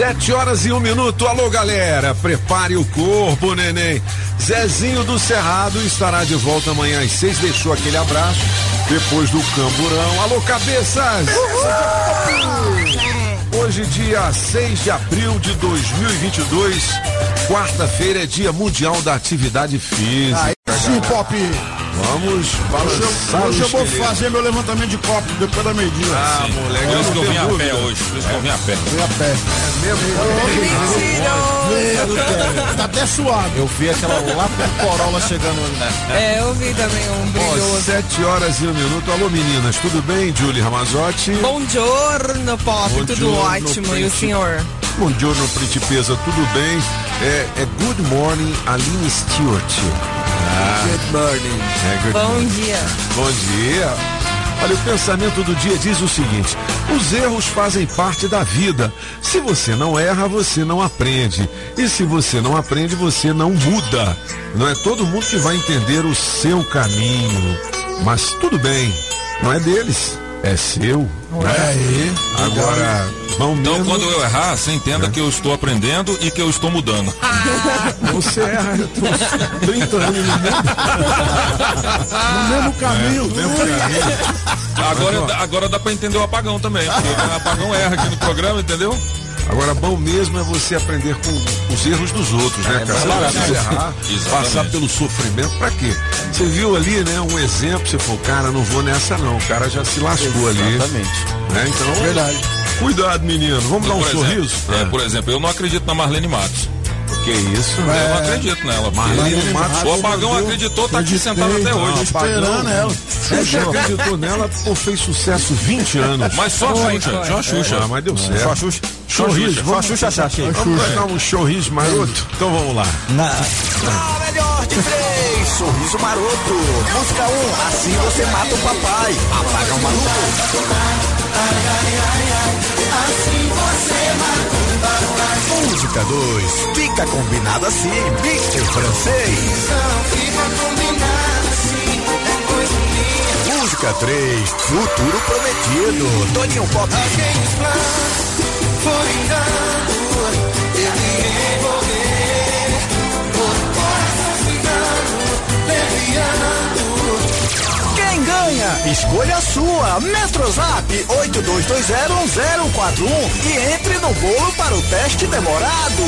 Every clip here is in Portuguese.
Sete horas e um minuto. Alô, galera. Prepare o corpo, neném. Zezinho do Cerrado estará de volta amanhã às seis. Deixou aquele abraço depois do camburão. Alô, cabeças! Hoje, dia 6 de abril de 2022, quarta-feira é Dia Mundial da Atividade Física. Sim, Pop. Vamos Hoje, balançar eu- hoje eu vou fazer meu levantamento de copo depois da meia-dia. Ah, moleque, Por isso que eu vim a pé hoje. Por isso que eu vim a pé. Vem a pé. Mentiroso! Tá até suado. Eu vi aquela lá pro Corolla chegando ali. É, eu vi também um brilhoso. sete horas e um minuto. Alô, meninas, tudo bem? Julie Ramazotti. Bom giorno, Pop, tudo Buongiorno, ótimo. E o Príncipe. senhor? Bom giorno, Principesa, tudo bem? É, é Good Morning, Aline Stewart. Good morning. É, good Bom morning. dia. Bom dia. Olha, o pensamento do dia diz o seguinte: os erros fazem parte da vida. Se você não erra, você não aprende. E se você não aprende, você não muda. Não é todo mundo que vai entender o seu caminho. Mas tudo bem, não é deles, é seu. Aí. Agora, vão Então, mesmo. quando eu errar, você entenda que eu estou aprendendo e que eu estou mudando. Você erra, eu tô 30 anos no mundo. No mesmo caminho. mesmo caminho. Agora, dá- agora dá pra entender o apagão também. Porque o apagão erra aqui no programa, entendeu? Agora, bom mesmo é você aprender com os erros dos outros, né, cara? Você errar, Exatamente. passar pelo sofrimento, pra quê? Você viu ali, né, um exemplo, você falou, cara, não vou nessa não, o cara já se lascou ali. Exatamente. Né? Então, Verdade. cuidado, menino, vamos dar um por exemplo, sorriso? é, por exemplo, eu não acredito na Marlene Matos. Que isso? Eu não acredito nela. Marlene Matos, o apagão acreditou, tá aqui sentado até Tô hoje. esperando ela. Você acreditou nela, pô, fez sucesso 20 anos. Mas só a Xuxa, foi. só a Xuxa. Ah, mas deu Só a certo. Xuxa. Só a Xuxa achar, Vamos pegar um sorriso maroto? Então vamos lá. A melhor de três, sorriso maroto. Música 1, um, assim você mata o papai. Apaga o maluco. Música 2, fica combinado assim, Mr. Francês. Música 3, futuro prometido, Toninho Pop. Quem ganha? Escolha a sua. Metrozap 82201041 e entre no bolo para o teste demorado.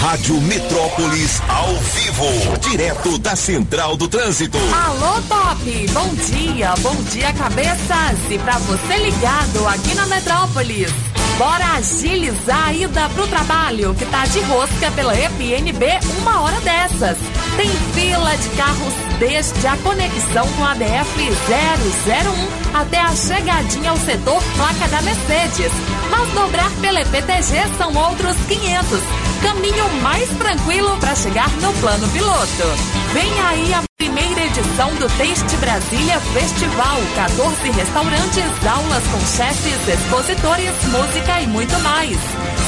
Rádio Metrópolis ao vivo, direto da Central do Trânsito. Alô, Pop! Bom dia, bom dia, cabeças! E pra você ligado aqui na Metrópolis, bora agilizar a ida pro trabalho, que tá de rosca pela EPNB uma hora dessas. Tem fila de carros desde a conexão com a DF 001 até a chegadinha ao setor placa da Mercedes. Mas dobrar pela EPTG são outros 500. Caminho mais tranquilo para chegar no plano piloto. Vem aí a primeira edição do Taste Brasília Festival. 14 restaurantes, aulas com chefes, expositores, música e muito mais.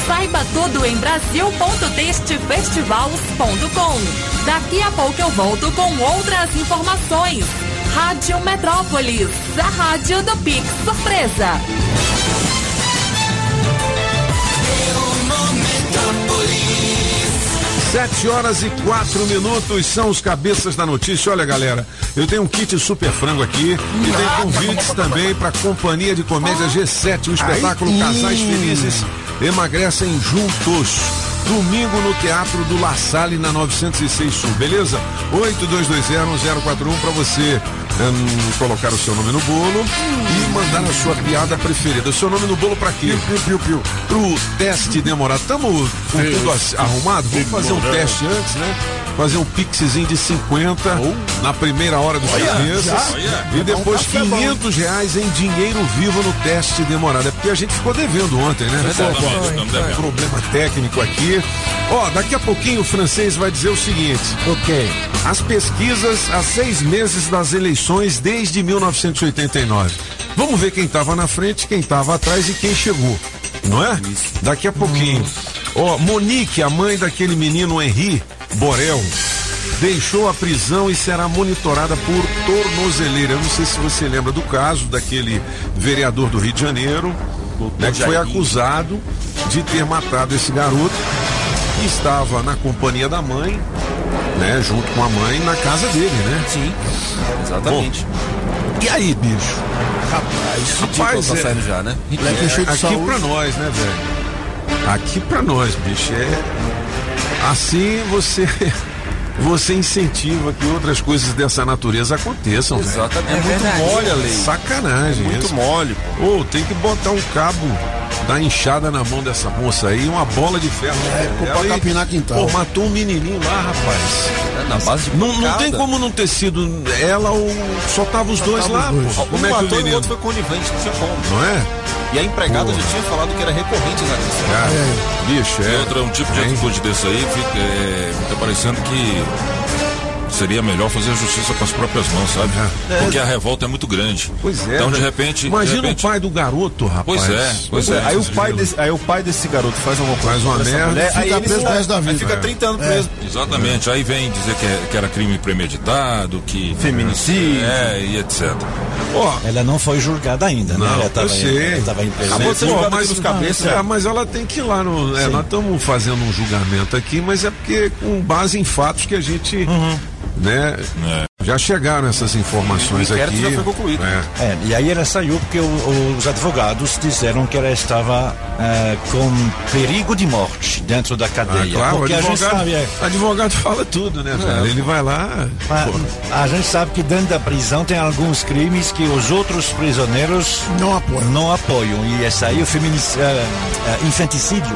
Saiba tudo em brasil.tastefestivals.com. Daqui a pouco eu volto com outras informações. Rádio Metrópolis, a rádio do Pix Surpresa. Sete horas e quatro minutos são os cabeças da notícia. Olha, galera, eu tenho um kit super frango aqui e tem convites também para a Companhia de Comédia G7, o espetáculo Casais Felizes emagrecem juntos. Domingo no Teatro do La Salle, na 906 Sul, beleza? 82201041 para você hum, colocar o seu nome no bolo e mandar a sua piada preferida. O seu nome no bolo pra quê? Piu, piu, piu. Pro teste demorado. Estamos com tudo arrumado? Vamos fazer um teste antes, né? Fazer um pixzinho de 50 na primeira hora dos cabeças. E depois café bom. 500 reais em dinheiro vivo no teste demorado. É porque a gente ficou devendo ontem, né? Exatamente, Pô, devendo. Problema técnico aqui. Ó, daqui a pouquinho o francês vai dizer o seguinte: Ok. as pesquisas há seis meses das eleições desde 1989. Vamos ver quem estava na frente, quem estava atrás e quem chegou, não é? Daqui a pouquinho. Ó, Monique, a mãe daquele menino Henri Borel, deixou a prisão e será monitorada por tornozeleira. Eu não sei se você lembra do caso daquele vereador do Rio de Janeiro, né, que foi acusado de ter matado esse garoto que estava na companhia da mãe, né, junto com a mãe na casa dele, né? Sim. Exatamente. E aí, bicho? Rapaz, Rapaz, tá é- saindo já, né? Cheio de aqui saúde. pra nós, né, velho? Aqui pra nós, bicho, é assim você você incentiva que outras coisas dessa natureza aconteçam. Exatamente. É, muito verdade. mole a lei. Sacanagem, Muito isso. mole, pô. Ô, tem que botar um cabo da enxada na mão dessa moça aí, uma bola de ferro. É, na pra capinar quintal. Pô, matou um menininho lá, rapaz. É, na base de Não, não tem como não ter sido ela ou só tava os dois tava lá, os dois. pô. Um Como é que o matou e o menino, outro foi conivente, não tinha como. não é? E a empregada Pô. já tinha falado que era recorrente essa questão. Cara, bicho, E é. outra, um tipo de Hein? atitude desse aí fica, é, fica parecendo que seria melhor fazer a justiça com as próprias mãos, sabe? Porque a revolta é muito grande. Pois é. Então, de repente. Imagina de repente, o pai do garoto, rapaz. Pois é, pois é. Aí o, pai desse, aí o pai desse garoto faz alguma coisa Faz uma merda, mulher, fica aí ele preso resto da Aí vida. fica É. 30 anos preso. Exatamente. Aí vem dizer que, é- que era crime premeditado, que. Feminicídio. É, e etc. Ó, Ela não foi julgada ainda, né? Não, ela eu tava, sei. ela tava em prisão. Acabou de ser Pô, julgado mas, é, mas ela tem que ir lá no. é, nós estamos fazendo um julgamento aqui, mas é porque com base em fatos que a gente. Né, Já chegaram essas informações aqui. já foi concluído. É. É, e aí ela saiu porque o- os advogados disseram que ela estava eh, com perigo de morte dentro da Ah, cadeia. claro, o porque a gente advogado, sabe, é, advogado fala tudo, né, velho? Ele vai lá. a, a gente sabe que dentro da prisão tem alguns crimes que os outros prisioneiros Não apoia. não apoiam. E essa aí, o feminic, eh, eh, infanticídio.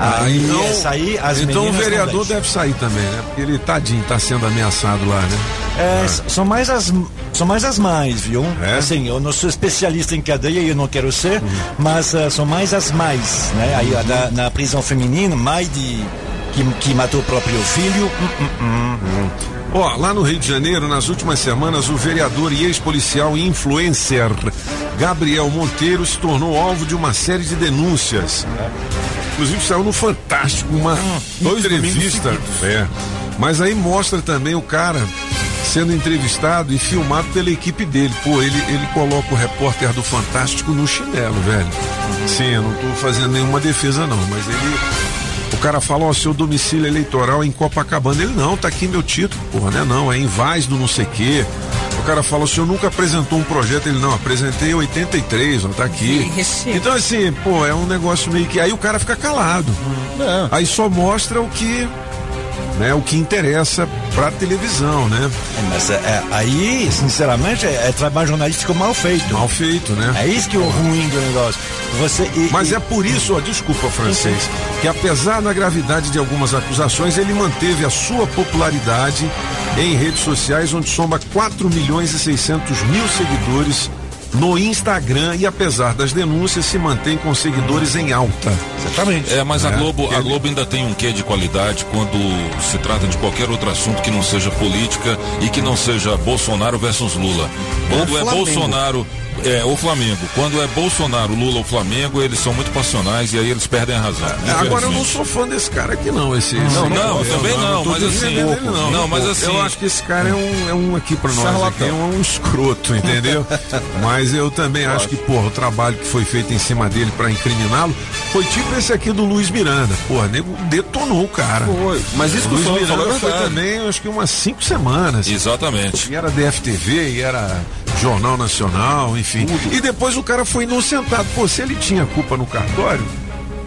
Aí, essa aí, as então o vereador deve sair também, né? Porque ele, tadinho, tá sendo ameaçado lá, né? É, s- São mais as são mais as mães, viu? É? Assim, eu não sou especialista em cadeia e eu não quero ser, mas eh, são mais as mães, né? Aí na, na prisão feminina, mãe de que, que matou o próprio filho. hum, hum, hum. Ó, lá no Rio de Janeiro, nas últimas semanas, o vereador e ex-policial e influencer Gabriel Monteiro se tornou alvo de uma série de denúncias. Inclusive saiu no Fantástico uma entrevista. É. Mas aí mostra também o cara sendo entrevistado e filmado pela equipe dele. Pô, ele, ele coloca o repórter do Fantástico no chinelo, velho. Sim, eu não tô fazendo nenhuma defesa não, mas ele o cara fala, ó, seu domicílio eleitoral é em Copacabana. Ele, não, tá aqui meu título, porra, né? Não, é em Vaz do não sei quê. O cara fala, o senhor nunca apresentou um projeto? Ele, não, apresentei em 83, ó, tá aqui. Ixi. Então, assim, pô, é um negócio meio que. Aí o cara fica calado. Aí só mostra o que. Né, o que interessa pra televisão, né? É, Mas é, é, aí, sinceramente, é, é trabalho jornalístico mal feito. Mal feito, né? É isso que é o ruim do negócio. Você, e- Mas e- é por isso, ó, desculpa, francês, que apesar da gravidade de algumas acusações, ele manteve a sua popularidade em redes sociais, onde soma 4 milhões e 600 mil seguidores no Instagram e apesar das denúncias se mantém com seguidores em alta. Exatamente. É, mas a É, Globo, a ele- Globo ainda tem um quê de qualidade quando se trata de qualquer outro assunto que não seja política e que não seja Bolsonaro versus Lula. Quando é Flamengo. Bolsonaro, é o Flamengo. Quando é Bolsonaro, Lula ou Flamengo, eles são muito passionais e aí eles perdem a razão. É, Agora eu não sou fã desse cara aqui não, esse. esse- Não, não, eu também não, mas assim, defendendo ele, não, não, mas assim- eu acho que esse cara é um, é um aqui pra nós, aqui, é um escroto, entendeu? mas eu também acho que, porra, o trabalho que foi feito em cima dele pra incriminá-lo foi tipo esse aqui do Luiz Miranda. Porra, nego detonou o cara. Foi. Mas isso que o Luiz falou Miranda foi também, acho que umas cinco semanas. Exatamente. E era DFTV, e era Jornal Nacional, enfim. E depois o cara foi inocentado. Pô, se ele tinha culpa no cartório,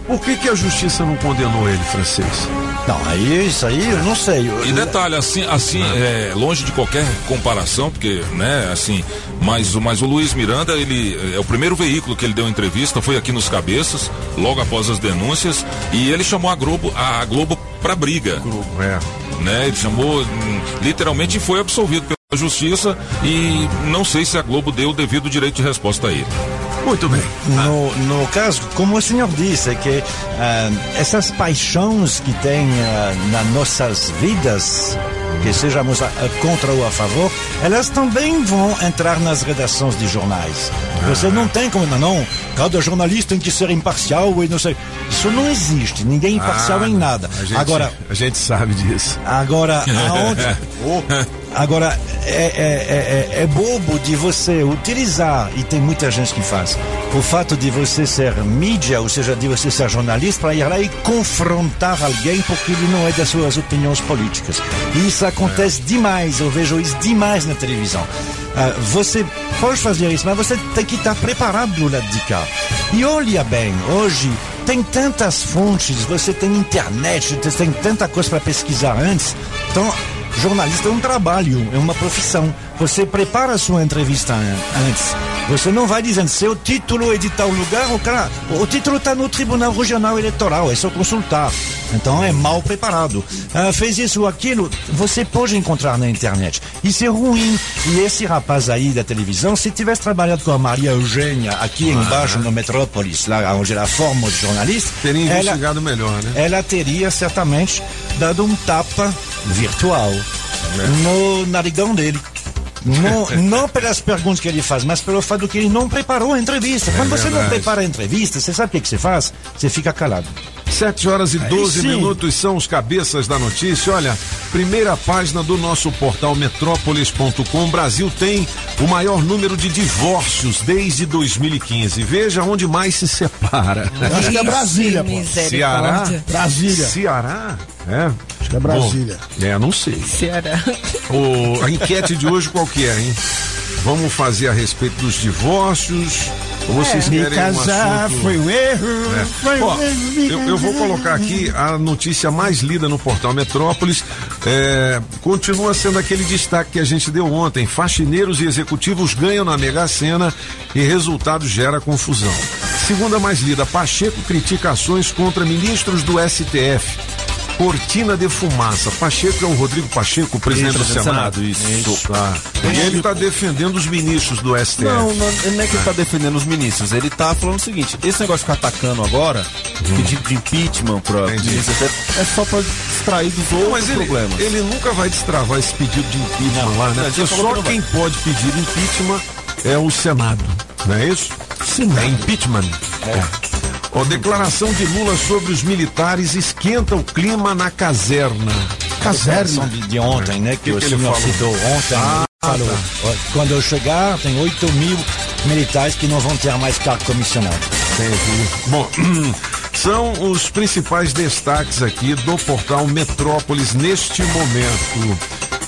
por que, que a justiça não condenou ele, francês? Não, aí isso aí eu não sei. Eu- E detalhe, assim, assim é, longe de qualquer comparação, porque, né, assim, mas, o- mas o Luiz Miranda, ele é o primeiro veículo que ele deu entrevista, foi aqui nos Cabeças, logo após as denúncias, e ele chamou a Globo, a Globo pra briga, É. né? Ele chamou, hum, literalmente foi absolvido pela justiça e não sei se a Globo deu o devido direito de resposta a ele. Muito bem. No, no caso, como o senhor disse, que ah, essas paixões que tem ah, nas nossas vidas, que sejamos a- a contra ou a favor, elas também vão entrar nas redações de jornais. Você não tem como, não, cada jornalista tem que ser imparcial e não sei. Isso não existe, ninguém é imparcial Ah, em nada. A gente, Agora, a gente sabe disso. Agora, aonde. Agora, é, é, é, é bobo de você utilizar, e tem muita gente que faz, o fato de você ser mídia, ou seja, de você ser jornalista, para ir lá e confrontar alguém porque ele não é das suas opiniões políticas. E isso acontece demais, eu vejo isso demais na televisão. Ah, você pode fazer isso, mas você tem que estar preparado do lado de cá. E olha bem, hoje tem tantas fontes, você tem internet, você tem tanta coisa para pesquisar antes. Então, jornalista é um trabalho, é uma profissão. Você prepara a sua entrevista an- antes. Você não vai dizendo, seu título é de tal lugar, o cara, o título está no Tribunal Regional Eleitoral, é só consultar. Então é mal preparado. Ah, fez isso ou aquilo, você pode encontrar na internet. Isso é ruim. E esse rapaz aí da televisão, se tivesse trabalhado com a Maria Eugênia aqui embaixo no Metrópolis, lá onde ela forma os jornalistas, Teria ela, investigado melhor, né? ela teria certamente dado um tapa virtual no narigão dele. Não, não pelas perguntas que ele faz, mas pelo fato que ele não preparou a entrevista. Quando você não prepara a entrevista, você sabe o que, que você faz? Você fica calado. 7 horas e 12 sim. minutos são os cabeças da notícia. Olha, primeira página do nosso portal metrópolis.com. O Brasil tem o maior número de divórcios desde 2015. Veja onde mais se separa. Acho que é Brasília, pô. Ceará? Brasília. Ceará? É. Acho que é Brasília. Bom, é, não sei. Ceará. O, a enquete de hoje qual que é, hein? Vamos fazer a respeito dos divórcios. Vocês Me querem um casar assunto... foi um erro. É. Foi Ó, um erro. me eu, eu vou colocar aqui a notícia mais lida no portal Metrópolis. É, continua sendo aquele destaque que a gente deu ontem. Faxineiros e executivos ganham na Mega Sena e resultado gera confusão. Segunda mais lida, Pacheco critica ações contra ministros do STF. Cortina de fumaça. Pacheco é o Rodrigo Pacheco, presidente do presidente do Senado. Senado, isso. Ah. E ele está defendendo os ministros do STF. Não, não, não é que ele tá defendendo os ministros. Ele tá falando o seguinte: esse negócio de ficar atacando agora, pedido de impeachment ministro, é só pra distrair dos Não, outros mas ele, problemas. ele nunca vai destravar esse pedido de impeachment lá, né? não, Porque só que não quem pode pedir impeachment é o Senado, não é isso? É impeachment. É. Ó, declaração de Lula sobre os militares esquenta o clima na caserna. Declaração de, de ontem, né? Que, Que o que senhor falou? citou ontem. Ah, ele falou, ó, quando eu chegar, tem 8 mil militares que não vão ter mais cargo comissionado. Entendi. Bom, são os principais destaques aqui do portal Metrópolis neste momento.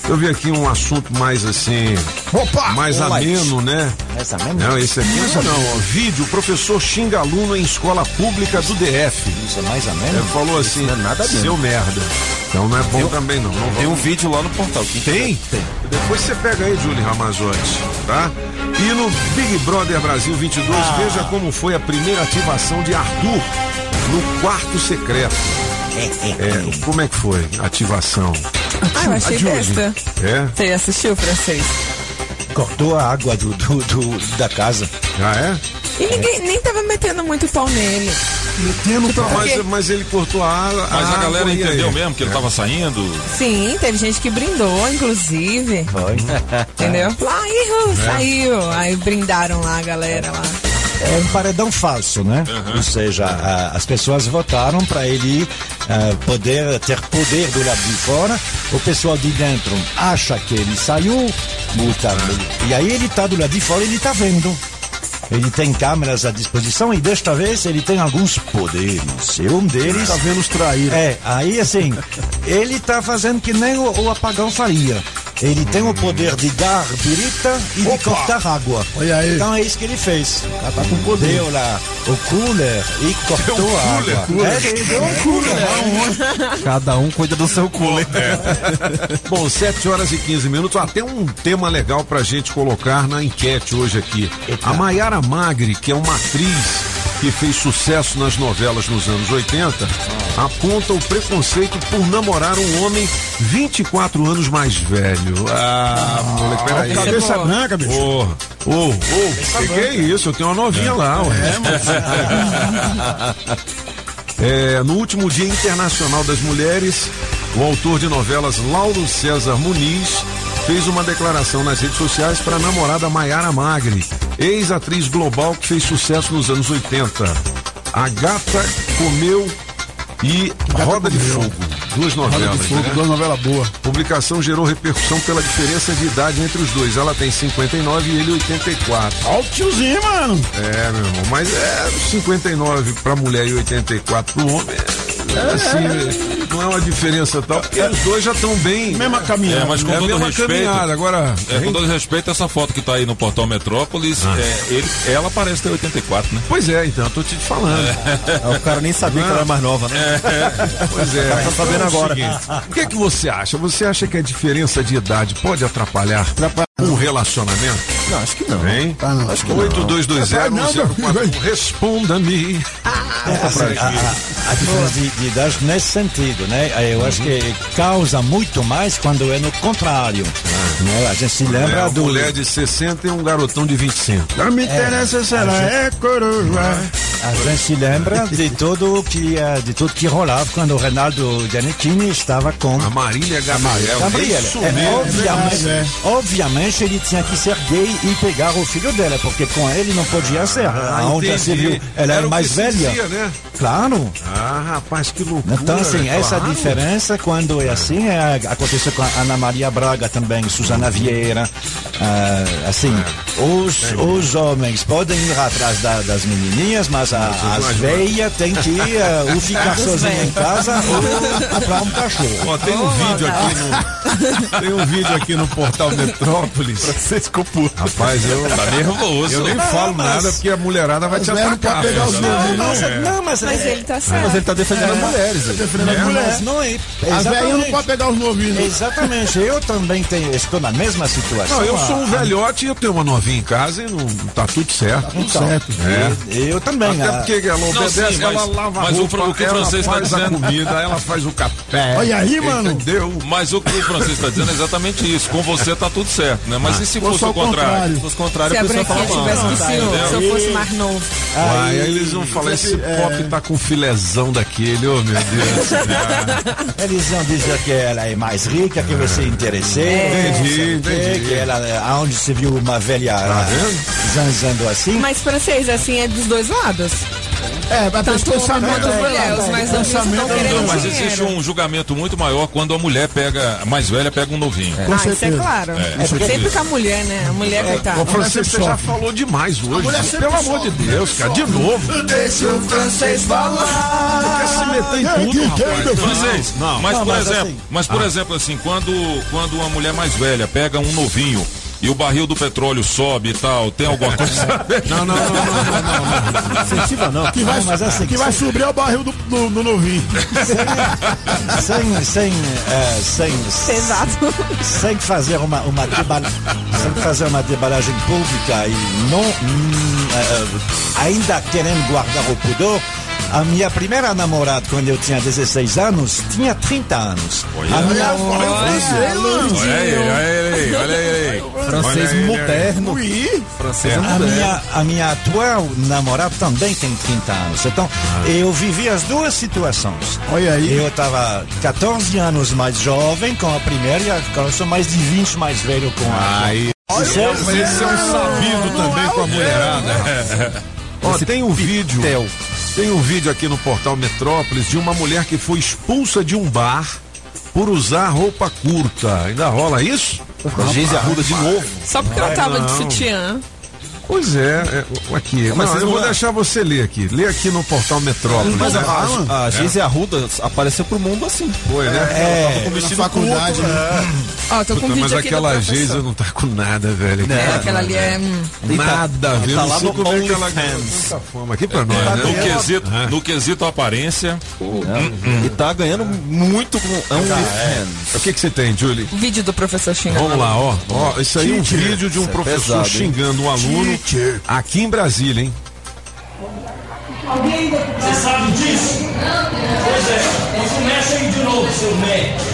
Eu vi aqui um assunto mais assim, Opa! mais light. ameno, né? Mais ameno? Não, esse aqui não, não. ó. Vídeo, professor xinga aluno em escola pública do DF. Isso é mais Ele ameno? falou assim, não é nada mesmo. seu merda. Então não é bom também não. não Tem um vídeo lá no portal. Quem Tem? Tem. Depois você pega aí, Julie Ramazotti, tá? E no Big Brother Brasil 22, Ah. veja como foi a primeira ativação de Arthur no quarto secreto. É, como é que foi a ativação? Ah, eu achei A besta. É? Você assistiu, francês? Cortou a água do, do- do- da casa. Ah, é? E ninguém nem tava metendo muito pau nele. Metendo pra Mas, mas ele cortou a água. Mas a, água galera e aí? entendeu mesmo que ele tava saindo. Sim, teve gente que brindou, inclusive. Entendeu? Lá, ihu, saiu. Aí brindaram lá a galera lá. É um paredão falso, né? Ou seja, a- as pessoas votaram para ele ah, poder ter poder do lado de fora. O pessoal de dentro acha que ele saiu, multa, e aí ele está do lado de fora, ele está vendo. Ele tem câmeras à disposição e desta vez ele tem alguns poderes. E um deles Tá vendo os traídos. é, aí assim, ele tá fazendo que nem o, o apagão faria. Ele tem o poder de dar birita e de cortar água. Olha aí. Então é isso que ele fez. Já tá com poder. Deu lá o cooler e cortou a água. É, ele deu um cooler. Cada um cuida do seu cooler. Bom, 7 horas e 15 minutos. Ah, tem um tema legal pra gente colocar na enquete hoje aqui. A Maiara Magri, que é uma atriz que fez sucesso nas novelas nos anos 80, aponta o preconceito por namorar um homem 24 anos mais velho. Ah, moleque, peraí. Cabeça branca, bicho. Porra. Ô, ô, que é isso? Eu tenho uma novinha lá, ué. É, no último Dia Internacional das Mulheres, o autor de novelas Lauro César Muniz fez uma declaração nas redes sociais para a namorada Maiara Magri, ex-atriz global que fez sucesso nos anos 80. A Gata Comeu e Roda de Fogo. Duas novelas. Fogo, né? duas novela boa. Publicação gerou repercussão pela diferença de idade entre os dois. Ela tem 59 e ele 84. Olha o tiozinho, mano. É, meu irmão, mas é 59 pra mulher e 84 pro homem. É, assim, não é uma diferença tal, porque os dois já estão bem. Mesma É, caminhada. mas com é a todo mesma respeito. caminhada. Agora, É, com todo respeito, essa foto que tá aí no portal Metrópolis, é, ele, ela parece ter 84, né? pois é, então, eu tô te falando. O cara nem sabia que ela era mais nova, né? Pois é. Tá sabendo é o agora. seguinte, O que é que você acha? Você acha que a diferença de idade pode atrapalhar relacionamento? Não, acho que não. Hein? Tá, não. Acho que não. 82201041. Responda-me. Assim, a, a- diferença de, de idade nesse sentido, né? Eu acho que causa muito mais quando é no contrário. Né? A gente se É lembra uma do. mulher de 60 e um garotão de 25. Não me interessa se ela é coroa. A gente se lembra de tudo que eh, de tudo que rolava quando o Reinaldo Giannettini estava com A Marília Gabriel. Gabriela. Isso É, mesmo. obviamente, é. obviamente ele tinha que ser gay e pegar o filho dela, porque com ele não podia ser. Ah, Onde já se viu, ela Era o mais velha. dizia, né? Claro. Ah, rapaz, que loucura. Então, assim, essa claro. diferença, quando é assim, é, aconteceu com a Ana Maria Braga também, Susana Vieira. ah, assim, É. os, os homens podem ir atrás da- das menininhas, mas a, as veias têm que ah, ou ficar sozinha em casa ou comprar um cachorro. Ó, tem um vídeo aqui no. Tem um vídeo aqui no portal Metrópolis. Você ficou puto. Rapaz, eu. Tá nervoso. Eu nem falo nada porque a mulherada vai te Mas não atacar. pode pegar os né? novinhos, não. Mas, não, mas, Mas é- ele tá certo. Mas ele tá defendendo as mulheres. ele. Defendendo as mas mulheres. não é. As velhinhas não podem pegar os novinhos. não. Exatamente, eu também tenho, estou na mesma situação. Não, eu sou um Ah, velhote e eu tenho uma novinha em casa e não tá tudo certo. Então, certo. É. Eu também. Até ah, porque ela obedece, sim, ela mas- lava mas a o roupa, o que o ela francês tá a dizendo- comida, ela faz o café. Olha aí, mano. Entendeu? Mas o que o Francisco está dizendo é exatamente isso. Com você tá tudo certo, né? Mas e se fosse o contrário? Se fosse contrário, Se a pessoa fala tivesse não. com tá, se eu fosse mais novo. Aí eles vão falar, esse pop tá com filezão daquele, ô meu Deus. Eles vão dizer que ela é mais rica, que você é interesseiro. Entendi, não sei o quê, entendi. Que ela, aonde você viu uma velha ah, zanzando assim. Mas francês, assim, é dos dois lados. É, pensamento. quanto a mulher. Os estão Não, querendo mas existe um julgamento muito maior quando a mulher pega, a mais velha pega um novinho. Ah, isso é claro. É, isso Sempre com a mulher, né? A mulher, coitada. Ô, Francisco, você já falou demais hoje. né? Pelo amor de Deus, cara, de novo. Deixa o francês falar. Quer se meter em tudo, rapaz. Francês, Não, mas Não, por mas exemplo, assim- mas por exemplo assim, quando quando uma mulher mais velha pega um novinho e o barril do petróleo sobe e tal, tem alguma coisa a ver? Não, não, não, não, não, não. Incentiva não. Que vai, Não, mas assim, que vai subir é o barril do, do, do novinho. sem, sem, eh, sem, Pesado. sem fazer uma, uma debala- sem fazer uma debalagem pública e não hum, eh, ainda querendo guardar o pudor. A minha primeira namorada, quando eu tinha 16 anos, tinha 30 anos. A minha, Olha aí, olha aí, olha aí. Francês moderno. Ui. Francês a, moderno. minha, a minha atual namorada também tem 30 anos. Então, eu vivi as duas situações. Olha aí. Eu estava 14 anos mais jovem com a primeira e agora sou mais de 20 mais velho com a. Aí. Certo? Mas esse é um sabido também com a mulherada. Ó, tem um vídeo. Tem um vídeo aqui no portal Metrópolis de uma mulher que foi expulsa de um bar por usar roupa curta. Ainda rola isso? Geise Arruda de novo. Só porque ela tava de não. sutiã. Pois é, é, aqui. Mas Não, eu não vou é- deixar você ler aqui. Lê aqui no portal Metrópole. Mas a, Ah, a, a Geise Arruda apareceu pro mundo assim. Foi, né? É, na faculdade, né? Ó, tô com Puta, mas aquela. Geisa não tá com nada, velho. É, aquela ali é. hum, Nada a ver. tá não lá no como é que ela ganhou tanta fama aqui pra nós, É, né? no, quesito, no quesito aparência, E tá ganhando muito com OnlyFans. O que que você tem, Julie? Vídeo do professor xingando. Vamos lá, ó. ó isso aí é um vídeo de um é professor xingando um aluno Aqui em Brasília, hein? Você sabe disso? Pois é, então começa aí de novo, seu médico.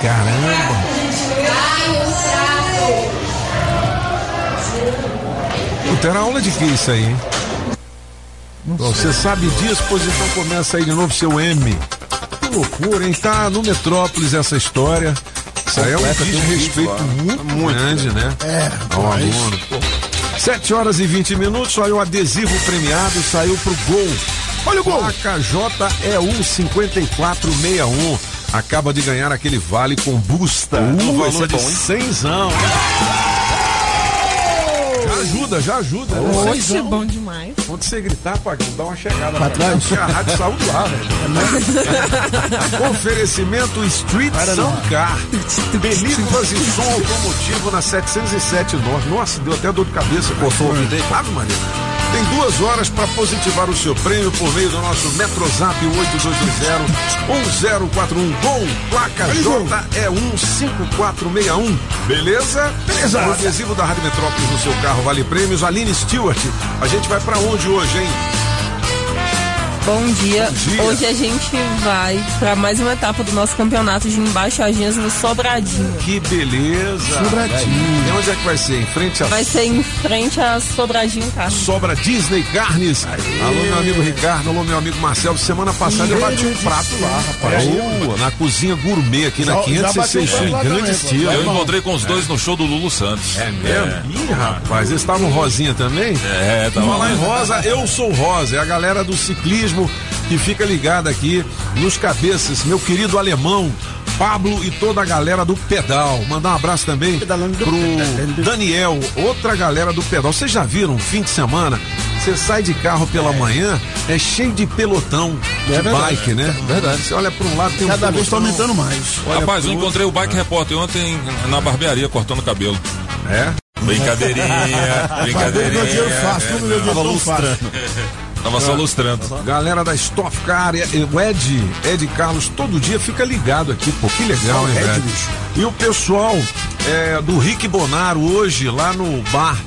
Caramba! Puta, era aula de que isso aí, hein? Você sabe disso, pois então começa aí de novo seu M. Que loucura, hein? Tá no Metrópolis essa história. Isso aí é um desrespeito lá. muito, grande, né? É, Ao mas- aluno. Pô. 7 horas e 20 minutos, saiu o adesivo premiado, saiu pro gol. Olha o gol! Placa JEU 5461. Acaba de ganhar aquele vale com busta no esse valor é de bom, hein? 100. Já ajuda, já ajuda. né? Oxe, bom demais. Quando você gritar, Pagão, dá uma chegada Pra trás. porque a rádio saiu do ar, velho. Oferecimento Street Car. Películas e som automotivo na 707 Norte. Nossa, deu até dor de cabeça. Cortou o. Ave Maria. Tem duas horas para positivar o seu prêmio por meio do nosso Metrozap 8220-1041. Gol, placa é JE15461. Beleza? Beleza. O adesivo da Rádio Metrópolis no seu carro vale prêmios. Aline Stewart. A gente vai para onde hoje, hein? Bom dia. dia. Hoje a gente vai pra mais uma etapa do nosso campeonato de embaixadinhas no Sobradinho. Que beleza. Sobradinho. E onde é que vai ser? Em frente a Vai ser em frente a Sobradinho Carne. Sobra Disney Carnes. Alô, meu amigo Ricardo, alô, meu amigo Marcelo. Semana passada eu bati um prato lá, rapaz. Boa, na cozinha gourmet aqui na Já- já 506 bati um Sul, em grande estilo. eu encontrei com os dois no show do Lulu Santos. É mesmo? Ih, rapaz, eles estavam rosinha também? É, tava Falar lá em rosa, eu sou rosa. É a galera do ciclismo que fica ligada aqui nos cabeças. Meu querido alemão. Pablo e toda a galera do pedal. Mandar um abraço também pro Daniel, outra galera do pedal. Vocês já viram um fim de semana? Você sai de carro pela manhã, é cheio de pelotão de É verdade. bike, né? Verdade. Você olha para um lado, tem um Cada vez tá pelotão. aumentando mais. Olha Rapaz, eu encontrei o Bike Repórter ontem na barbearia cortando cabelo. É? Brincadeirinha, ver meu dinheiro brincadeirinha. fácil, como meu dinheiro tão fácil. Tava só lustrando. Galera da Stock Car, o Ed, Ed Carlos, todo dia fica ligado aqui, pô, que legal, hein, Ed, velho? E o pessoal é, do Rick Bonaro hoje, lá no bar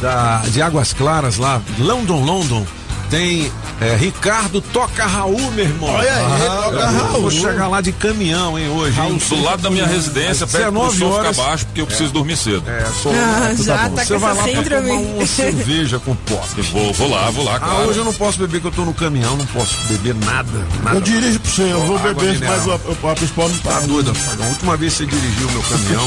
da, de Águas Claras, lá, London, London, tem é, Ricardo Toca Raul, meu irmão. Olha aí, Toca eu Raul. Vou chegar lá de caminhão, hein, hoje. hein? Do lado da minha residência, perto do 19 som ficar horas. baixo, porque eu preciso dormir cedo. É, sou, Ah, já tá Você com vai lá pra tomar uma cerveja com. Eu Vou, vou lá, vou lá, Ah, hoje eu não posso beber, que eu tô no caminhão, não posso beber nada. nada. Eu dirijo pra você, eu vou beber, mas o, o, a principal não Tá tá. doido. A última vez que você dirigiu o meu caminhão,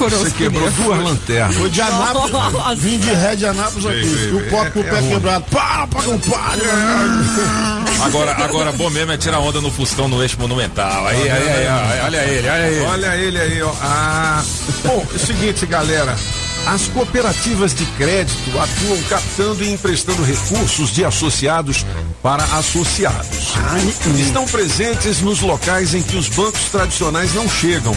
você quebrou duas lanternas. Foi de Anápolis, vim de ré de Anápolis aqui. E o copo com o é- pé é quebrado. Para, pagão, para! Agora, agora, bom mesmo é tirar onda no Fustão no eixo monumental. Aí, aí, aí, aí, olha ele, olha ele. Olha ele aí, ó. Ah, bom, é o seguinte, galera. As cooperativas de crédito atuam captando e emprestando recursos de associados para associados. Estão presentes nos locais em que os bancos tradicionais não chegam.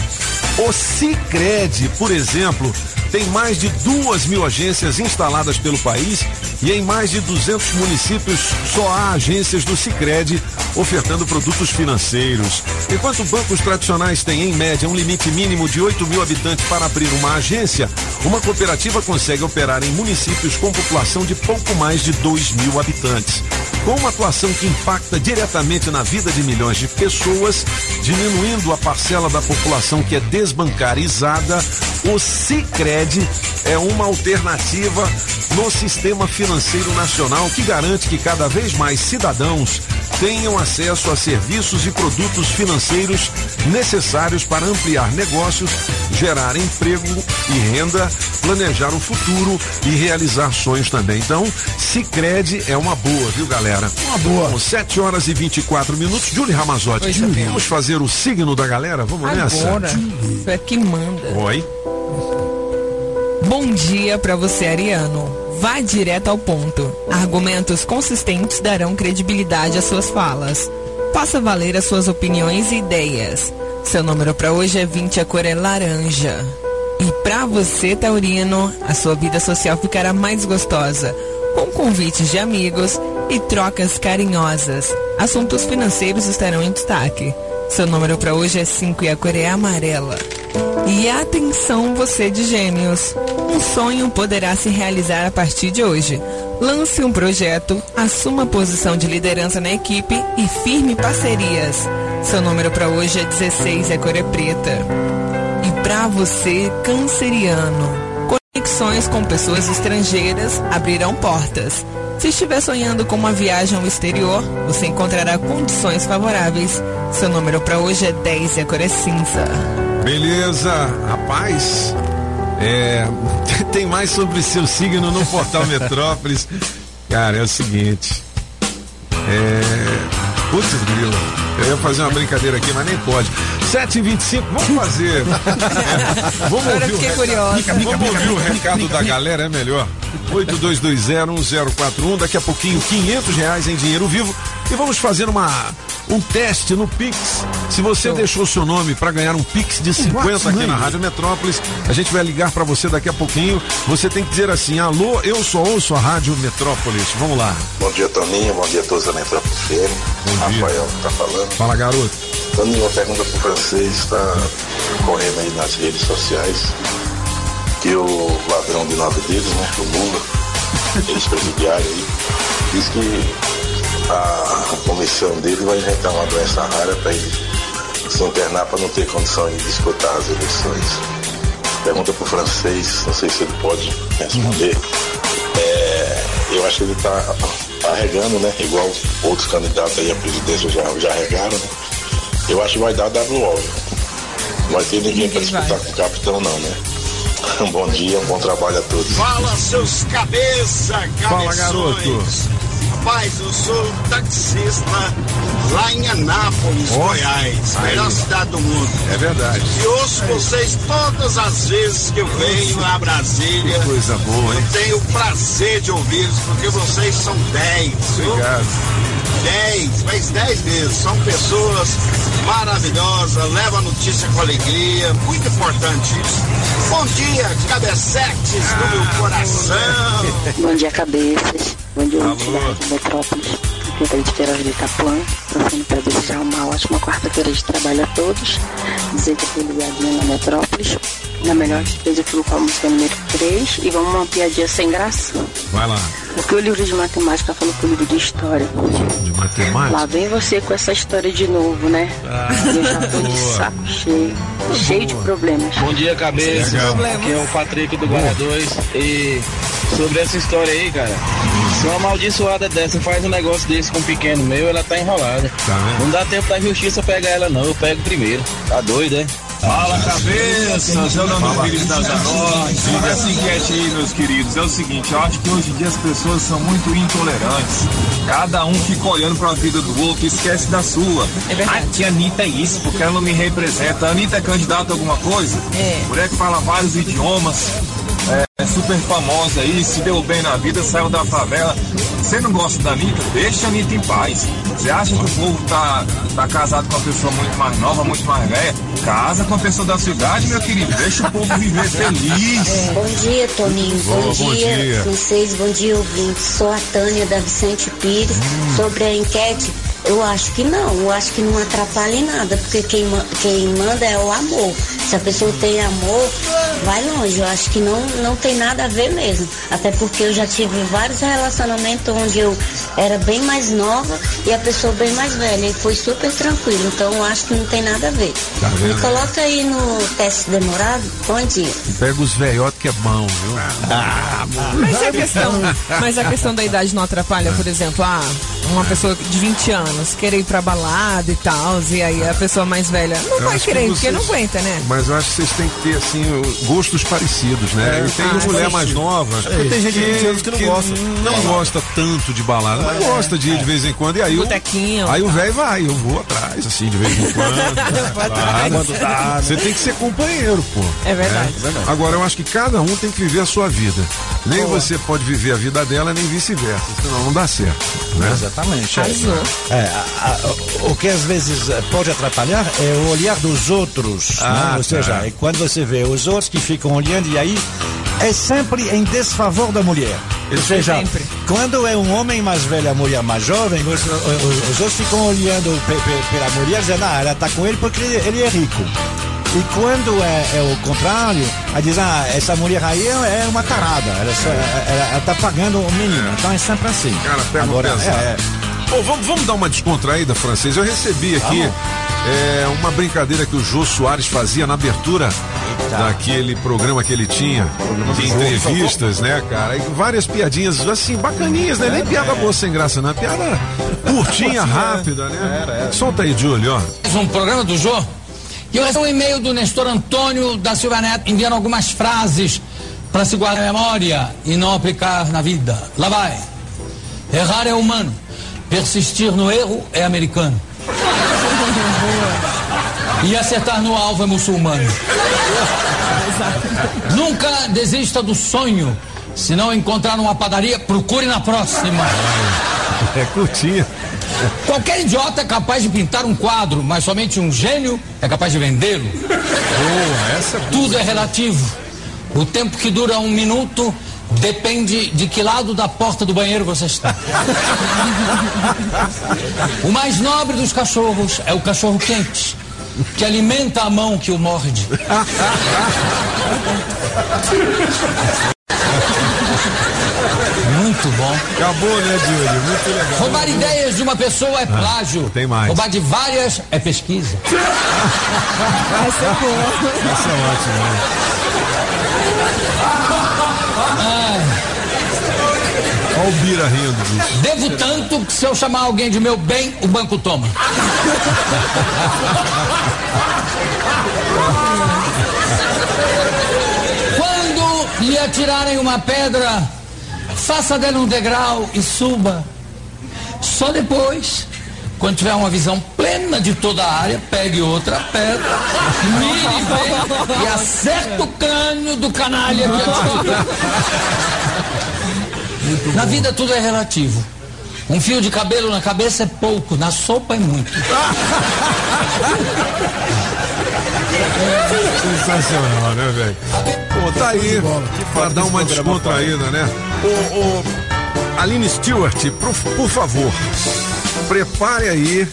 O Cicred, por exemplo, tem mais de duas mil agências instaladas pelo país e em mais de 200 municípios só há agências do Cicred ofertando produtos financeiros. Enquanto bancos tradicionais têm, em média, um limite mínimo de 8 mil habitantes para abrir uma agência, uma cooperativa consegue operar em municípios com população de pouco mais de 2 mil habitantes. Com uma atuação que impacta diretamente na vida de milhões de pessoas, diminuindo a parcela da população que é desbancarizada, o Cicred é uma alternativa no sistema financeiro nacional que garante que cada vez mais cidadãos tenham acesso a serviços e produtos financeiros necessários para ampliar negócios, gerar emprego e renda, planejar o futuro e realizar sonhos também. Então, Cicred é uma boa, viu, galera? Uma boa. Bom, 7 horas e 24 minutos. Julie Ramazotti, Julinho. vamos fazer o signo da galera? Vamos nessa? Você é que manda. Oi. Bom dia pra você, Ariano. Vá direto ao ponto. Argumentos consistentes darão credibilidade às suas falas. Faça valer as suas opiniões e ideias. Seu número para hoje é 20, a cor é laranja. E para você, Taurino, a sua vida social ficará mais gostosa, com convites de amigos e trocas carinhosas. Assuntos financeiros estarão em destaque. Seu número para hoje é 5 e a cor é amarela. E atenção, você de Gêmeos! Um sonho poderá se realizar a partir de hoje. Lance um projeto, assuma posição de liderança na equipe e firme parcerias. Seu número para hoje é 16 e a cor é preta. E para você, canceriano, conexões com pessoas estrangeiras abrirão portas. Se estiver sonhando com uma viagem ao exterior, você encontrará condições favoráveis. Seu número para hoje é 10 e a cor é cinza. Beleza, rapaz. É, tem mais sobre seu signo no portal Metrópolis. Cara, é o seguinte. É. Putz, grilo. Eu ia fazer uma brincadeira aqui, mas nem pode. 7h25, vamos fazer. Vamos Agora ouvir, o fiquei recado, curiosa. vamos ouvir o recado da galera, é melhor. 82201041, daqui a pouquinho 500 reais em dinheiro vivo e vamos fazer uma um teste no Pix. Se você deixou seu nome para ganhar um Pix de 50 aqui na Rádio Metrópolis, a gente vai ligar para você daqui a pouquinho. Você tem que dizer assim: "Alô, eu só ouço a Rádio Metrópolis". Vamos lá. Bom dia, Toninho. Bom dia a todos da Metrópole FM. Bom. Rafael tá falando. Fala, garoto. Toninho, uma pergunta pro francês, está correndo aí nas redes sociais. Que o ladrão de nove dedos, né? O Lula, ex-presidiário aí, diz que a comissão dele vai inventar uma doença rara para ele se internar para não ter condição de disputar as eleições. Pergunta pro francês, não sei se ele pode responder. É, eu acho que ele está arregando, né? Igual outros candidatos aí à presidência já, já arregaram, né? Eu acho que vai dar WO. Não vai ter ninguém para disputar com o capitão, não, né? Um bom dia, um bom trabalho a todos. Fala, seus cabeça, cabeções. Fala, garoto. Rapaz, eu sou taxista lá em Anápolis, Ó, Goiás, aí. melhor cidade do mundo. É verdade. E ouço vocês todas as vezes que eu venho a Brasília. Que coisa boa, hein? Eu tenho o prazer de ouvi-los, porque vocês são 10. viu? Obrigado. 10, mas 10 vezes. São pessoas maravilhosas, levam a notícia com alegria, muito importante isso. Bom dia, cabeçetes do meu coração. Bom dia, cabeças. Bom dia, da Rádio Metrópolis. Aqui é Thaís Queiroz de Itapuã. Passando para desejar uma ótima quarta-feira de trabalho a todos. Dizer que eu tô ligadinha na Metrópolis. Na melhor eu fui com a música número 3. E vamos uma piadinha sem graça. Vai lá. O que o livro de matemática falou com o livro de história? De matemática. Lá vem você com essa história de novo, né? eu já tô de boa. saco cheio. Cheio de problemas. Bom dia, cabeça. Aqui é o Patrick do Guarda 2. E sobre essa história aí, cara, se uma amaldiçoada dessa faz um negócio desse com um pequeno meu, ela tá enrolada. Tá vendo? Não dá tempo da justiça pegar ela, não. Eu pego primeiro. Tá doido, é? Fala cabeça, seu nome é Feliz da Zanorte. Essa enquete aí, meus queridos, é o seguinte, eu acho que hoje em dia as pessoas são muito intolerantes. Cada um fica olhando pra vida do outro e esquece da sua. É verdade. A tia Anitta é isso, porque ela não me representa. A Anitta é candidata a alguma coisa? É. Mulher que fala vários idiomas. É, é super famosa aí, se deu bem na vida, saiu da favela. Você não gosta da Anitta? Deixa a Anitta em paz. Você acha que o povo tá, tá casado com uma pessoa muito mais nova, muito mais velha? Casa com uma pessoa da sua idade, meu querido. Deixa o povo viver feliz. Bom dia, Toninho. Bom, Boa, bom dia, dia. vocês. Bom dia, ouvintes. Sou a Tânia da Vicente Pires. Sobre a enquete, eu acho que não. Eu acho que não atrapalha em nada, porque quem, quem manda é o amor. Se a pessoa tem amor, vai longe. Eu acho que não, não tem nada a ver mesmo. Até porque eu já tive vários relacionamentos onde eu era bem mais nova e a pessoa bem mais velha. E foi super tranquilo. Então eu acho que não tem nada a ver. Tá vendo? Me coloca aí no teste demorado. Bom dia. Pega os velhotes que é bom, viu? Ah, Mas a questão, mas a questão da idade não atrapalha, por exemplo, ah, uma pessoa de 20 anos querer ir pra balada e tal, e aí a pessoa mais velha não Eu vai acho que querer, porque vocês- não aguenta, né? Mas eu acho que vocês têm que ter, assim, gostos parecidos, né? É. e tem Ah, mulher mais nova. porque tem gente 20 anos que não gosta. Não gosta tanto de balada, mas gosta de ir de vez em quando. E aí, o, Botequinho. aí o velho vai, eu vou atrás, assim, de vez em quando. Você tem que ser companheiro, pô. É verdade. Agora, eu acho que cada um tem que viver a sua vida. Nem Boa. você pode viver a vida dela, nem vice-versa. Senão não dá certo. Né? Exatamente. É, É, o que às vezes pode atrapalhar é o olhar dos outros. Ah, né? Ou tá. seja, é quando você vê os outros que ficam olhando e aí é sempre em desfavor da mulher. Ou seja, Sempre. quando é um homem mais velho, a mulher mais jovem, os, os- os outros ficam olhando pe- pe- pela mulher dizendo, ah, ela está com ele porque ele, ele é rico. E quando é, é o contrário, aí diz, ah, essa mulher aí é é uma tarada, ela, só- ela, ela tá pagando o menino. Então é sempre assim. Cara, pega Agora, pesado. é, é. Pô, vamos, vamos dar uma descontraída, francês. Eu recebi aqui é, uma brincadeira que o Jô Soares fazia na abertura daquele programa que ele tinha de entrevistas, né, cara? E várias piadinhas assim, bacaninhas, né? Nem piada boa sem graça, não. é Piada curtinha, rápida, né? Solta aí, Júlio, ó. Mais um programa do Jô. E eu recebi um e-mail do Nestor Antônio da Silva Neto enviando algumas frases para se guardar na memória e não aplicar na vida. Lá vai. Errar é humano. Persistir no erro é americano. E acertar no alvo é muçulmano. Nunca desista do sonho. Se não encontrar numa padaria, procure na próxima. É curtinha. Qualquer idiota é capaz de pintar um quadro, mas somente um gênio é capaz de vendê-lo. Tudo é relativo. O tempo que dura um minuto depende de que lado da porta do banheiro você está. O mais nobre dos cachorros é o cachorro quente, que alimenta a mão que o morde. Muito bom. Acabou, né, Júlio? Muito legal. Roubar ideias de uma pessoa é plágio. tem mais. Roubar de várias é pesquisa. Essa é boa. Essa é ótima, né? Olha o Bira rindo. Devo tanto que se eu chamar alguém de meu bem, o banco toma. Quando lhe atirarem uma pedra, faça dela um degrau e suba. Só depois, quando tiver uma visão plena de toda a área, pegue outra pedra, mire bem e acerte o crânio do canalha. Na vida tudo é relativo. Um fio de cabelo na cabeça é pouco, na sopa é muito. Sensacional, né, velho? Pô, tá aí pra dar uma descontraída, né? Ô, ô, Aline Stewart, por, por favor, prepare aí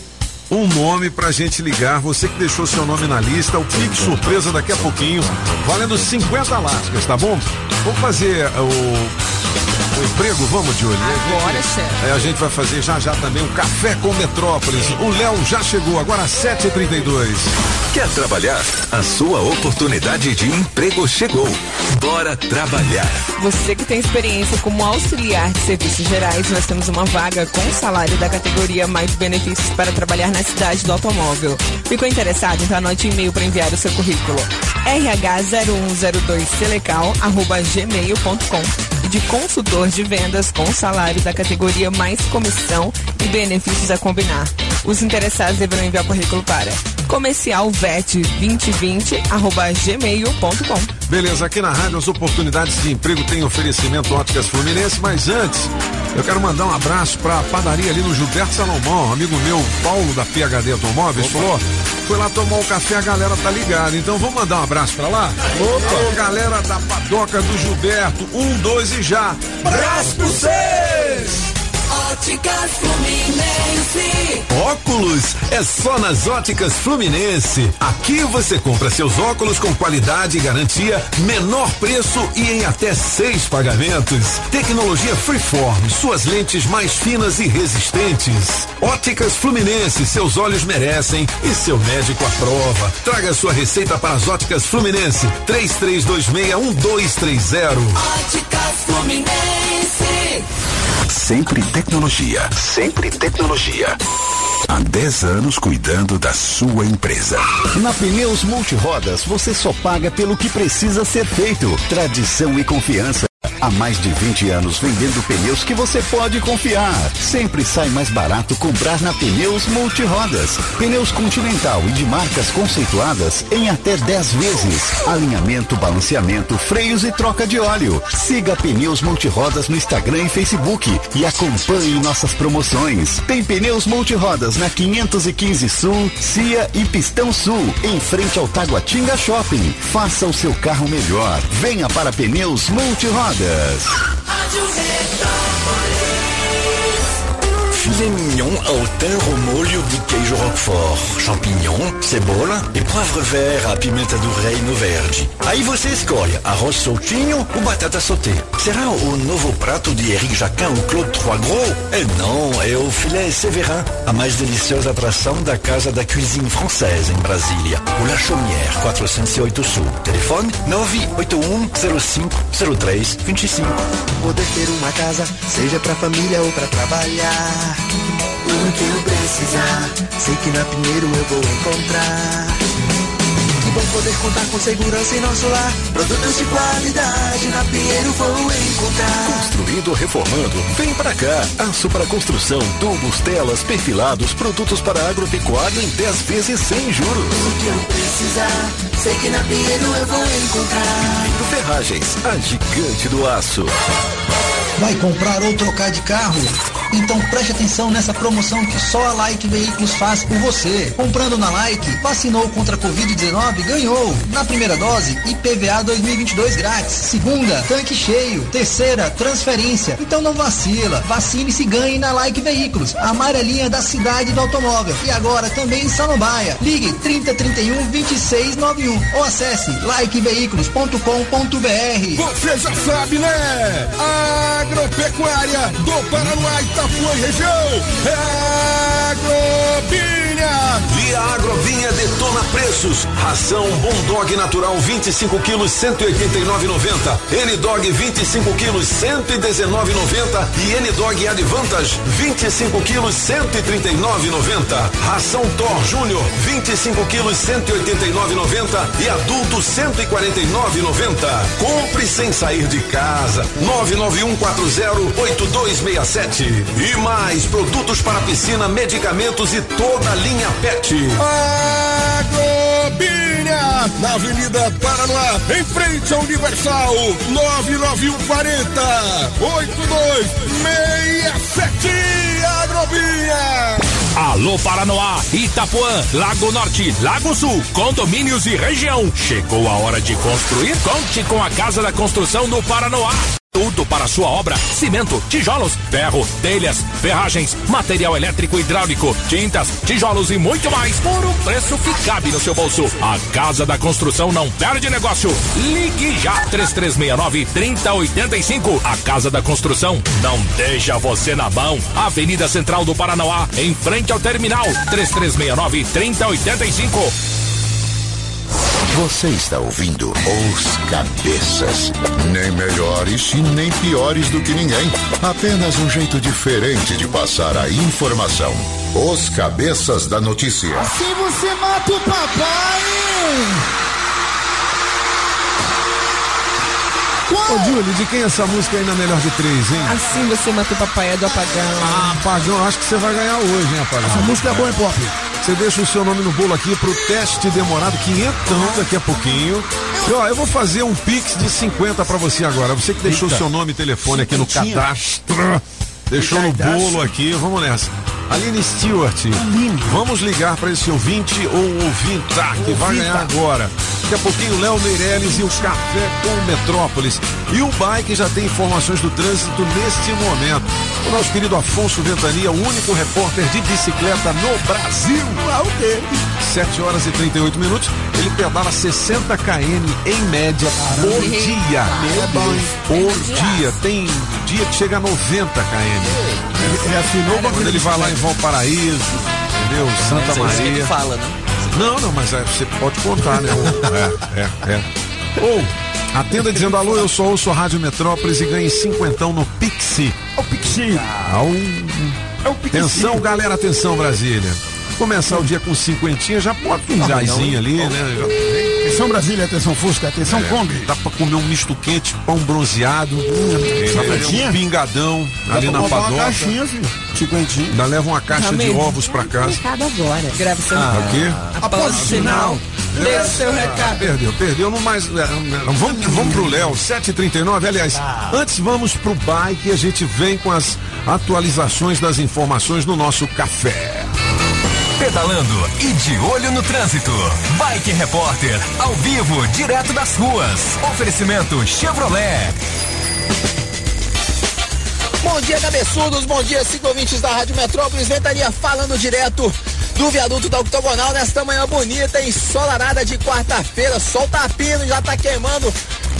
um nome pra gente ligar. Você que deixou seu nome na lista, o Pix Surpresa daqui a pouquinho, valendo 50 lascas, tá bom? Vamos fazer o. O emprego, vamos, Júlio. Agora, chefe. É, a gente vai fazer já já também um café com Metrópolis. O Léo já chegou, agora 7h32. Quer trabalhar? A sua oportunidade de emprego chegou. Bora trabalhar. Você que tem experiência como auxiliar de serviços gerais, nós temos uma vaga com salário da categoria mais benefícios para trabalhar na cidade do automóvel. Ficou interessado? Então anote o e-mail para enviar o seu currículo. rh0102selecal@gmail.com e de consultor de vendas com salário da categoria mais comissão e benefícios a combinar. Os interessados deverão enviar o currículo para comercialvet2020@gmail.com. Beleza, aqui na rádio as oportunidades de emprego têm oferecimento Óticas Fluminense, mas antes eu quero mandar um abraço pra padaria ali no Gilberto Salomão, um amigo meu, Paulo da PHD Automóveis, falou, foi lá tomar um café, a galera tá ligada, então vamos mandar um abraço pra lá? Opa! galera da padoca do Gilberto, um, dois e já! Pra vocês! Óticas Fluminense. Óculos é só nas Óticas Fluminense. Aqui você compra seus óculos com qualidade e garantia, menor preço e em até seis pagamentos. Tecnologia Freeform, suas lentes mais finas e resistentes. Óticas Fluminense, seus olhos merecem e seu médico aprova. Traga sua receita para as Óticas Fluminense. 33261230. Óticas Fluminense. Sempre tecnologia. Sempre tecnologia. Há 10 anos cuidando da sua empresa. Na Pneus Multirodas, você só paga pelo que precisa ser feito. Tradição e confiança. Há mais de 20 anos vendendo pneus que você pode confiar. Sempre sai mais barato comprar na Pneus Multirodas. Pneus Continental e de marcas conceituadas em até 10 vezes. Alinhamento, balanceamento, freios e troca de óleo. Siga Pneus Multirodas no Instagram e Facebook e acompanhe nossas promoções. Tem Pneus Multirodas na 515 Sul, Cia e Pistão Sul, em frente ao Taguatinga Shopping. Faça o seu carro melhor. Venha para Pneus Multirodas. Namoradas. Rádio Filet mignon ao thym au molho de queijo roquefort, champignon, cebola e poivre vert à pimenta do reino verde. Aí você escolhe arroz soltinho ou batata sauté. Será o novo prato de Eric Jacquin ou Claude Trois Gros? É não, é o filé Séverin, a mais deliciosa atração da Casa da Cuisine Française em Brasília. O La Chaumière, 408 Sul. Telefone 981 05 03 25. Poder ter uma casa, seja pra família ou pra trabalhar. Tudo que eu precisar, sei que na Pinheiro eu vou encontrar. Que bom poder contar com segurança em nosso lar. Produtos de qualidade na Pinheiro vou encontrar. Construindo ou reformando, vem pra cá. Aço para construção, tubos, telas, perfilados, produtos para agropecuária em 10 vezes sem juros. Tudo que eu precisar, sei que na Pinheiro eu vou encontrar. Pinto Ferragens, a gigante do aço. Vai comprar ou trocar de carro? Então preste atenção nessa promoção que só a Like Veículos faz por você. Comprando na Like, vacinou contra a Covid-19, ganhou. Na primeira dose, IPVA 2022 grátis. Segunda, tanque cheio. Terceira, transferência. Então não vacila. Vacine-se e ganhe na Like Veículos, a amarelinha da cidade do automóvel. E agora também em Samambaia. Ligue 3031 2691 ou acesse likeveículos.com.br. Você já sabe, né? Agropecuária do Paraná, Itapuã e região. É Agrobinha. E a Agrovinha detona preços. Ração Bondog Natural 25 quilos 189,90. N-Dog 25 quilos 119,90 e N-Dog Advantage 25 quilos 139,90. Ração Thor Júnior 25 quilos 189,90 e adulto 149,90. Compre sem sair de casa. 991408267. E mais produtos para piscina, medicamentos e toda a linha PET. Agrobinha, na Avenida Paraná, em frente ao Universal, 99140 8267. Agrobinha. Alô Paranoá, Itapuã, Lago Norte, Lago Sul, condomínios e região. Chegou a hora de construir? Conte com a Casa da Construção do Paranoá. Tudo para sua obra: cimento, tijolos, ferro, telhas, ferragens, material elétrico hidráulico, tintas, tijolos e muito mais por um preço que cabe no seu bolso. A Casa da Construção não perde negócio. Ligue já 3369 3085. A Casa da Construção não deixa você na mão. Avenida Central do Paranoá, em frente ao terminal 3369 3085. Você está ouvindo Os Cabeças. Nem melhores e nem piores do que ninguém. Apenas um jeito diferente de passar a informação. Os Cabeças da Notícia. Assim você mata o papai. Ô, Júlio, de quem é essa música aí na melhor de três, hein? Assim você mata o papai é do apagão. Ah, apagão, acho que você vai ganhar hoje, hein, apagão? Essa música é boa, hein, Pop? Você deixa o seu nome no bolo aqui pro teste demorado, quinhentão daqui a pouquinho. E ó, eu vou fazer um pix de 50 pra você agora. Você que deixou Eita. seu nome e telefone aqui no cadastro. Deixou no bolo aqui, vamos nessa. Aline Stewart, vamos ligar para esse ouvinte ou ouvinta que vai ganhar agora. Daqui a pouquinho, Léo Meirelles e o Café com Metrópolis. E o bike já tem informações do trânsito neste momento. O nosso querido Afonso Ventania, o único repórter de bicicleta no Brasil. Lá o dele. 7 horas e 38 minutos. Ele pedala 60 km em média por dia. É? Por dia. Tem dia que chega a 90 km. Ele afinou o Quando ele vai lá em. Valparaíso, entendeu? Santa é Maria. ele fala, né? Não, não, mas é, você pode contar, né? é, é, é. Ou, atenda dizendo, alô, eu sou ouço a Rádio Metrópolis e ganhe cinquentão no Pixi. O Pixi. Au. É o Pixi. Atenção, galera, atenção, Brasília. Começar o dia com cinquentinha, já bota um gásinho ali, né? Já- Atenção Brasília, atenção Fusca, atenção É, Kombi. Dá pra comer um misto quente, pão bronzeado, cinquentinha? um pingadão Dá ali pra na uma padoca. caixinha, filho. Cinquentinha. Ainda leva uma caixa de ovos pra casa. Agora. Grave seu Ah, o quê? Após o sinal, dê seu recado. Perdeu, perdeu. Não mais. é, é, Vamos, vamos pro Léo, 7h39. Aliás, antes vamos pro bike e a gente vem com as atualizações das informações no nosso café. Pedalando e de olho no trânsito. Bike Repórter, ao vivo, direto das ruas. Oferecimento Chevrolet. Bom dia, cabeçudos. Bom dia, cinco ouvintes da Rádio Metrópolis. Ventania falando direto do viaduto da Octogonal nesta manhã bonita, ensolarada de quarta-feira. Sol tá pino, já tá queimando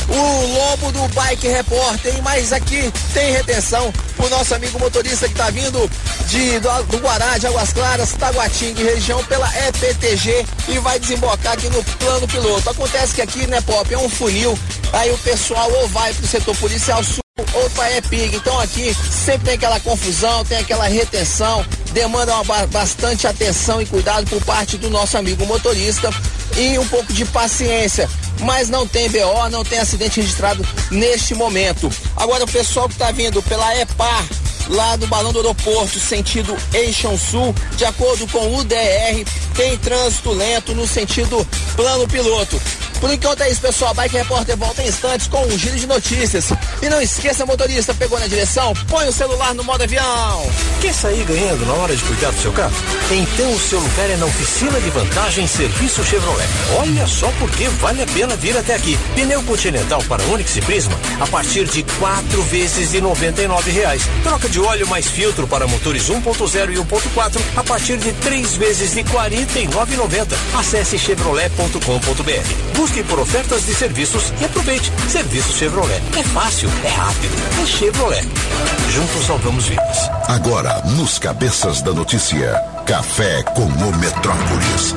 o lombo do Bike Repórter? Mas aqui tem retenção pro nosso amigo motorista que tá vindo de, do, do Guará, de Águas Claras, Taguatinga e região pela EPTG e vai desembocar aqui no plano piloto. Acontece que aqui, né, Pop, é um funil, aí o pessoal ou vai pro setor policial sul ou para EPIG. Então aqui sempre tem aquela confusão, tem aquela retenção, demanda uma ba- bastante atenção e cuidado por parte do nosso amigo motorista e um pouco de paciência. Mas não tem BO, não tem acidente registrado neste momento. Agora o pessoal que está vindo pela EPAR, lá do Balão do Aeroporto, sentido Eixão Sul, de acordo com o DR, tem trânsito lento no sentido plano piloto. Por enquanto é isso, pessoal. Bike Repórter volta em instantes com um giro de notícias. E não esqueça, motorista, pegou na direção? Põe o celular no modo avião. Quer sair ganhando na hora de cuidar do seu carro? Então o seu lugar é na oficina de vantagem Serviço Chevrolet. Olha só porque vale a pena vir até aqui. Pneu Continental para Onix e Prisma a partir de quatro vezes de 99 reais. Troca de óleo mais filtro para motores 1.0 e 1.4 a partir de três vezes de R$ 49,90. Acesse chevrolet.com.br. Busque por ofertas de serviços e aproveite. Serviço Chevrolet. É fácil, é rápido, é Chevrolet. Juntos salvamos vidas. Agora, nos cabeças da notícia, café com o Metrópolis.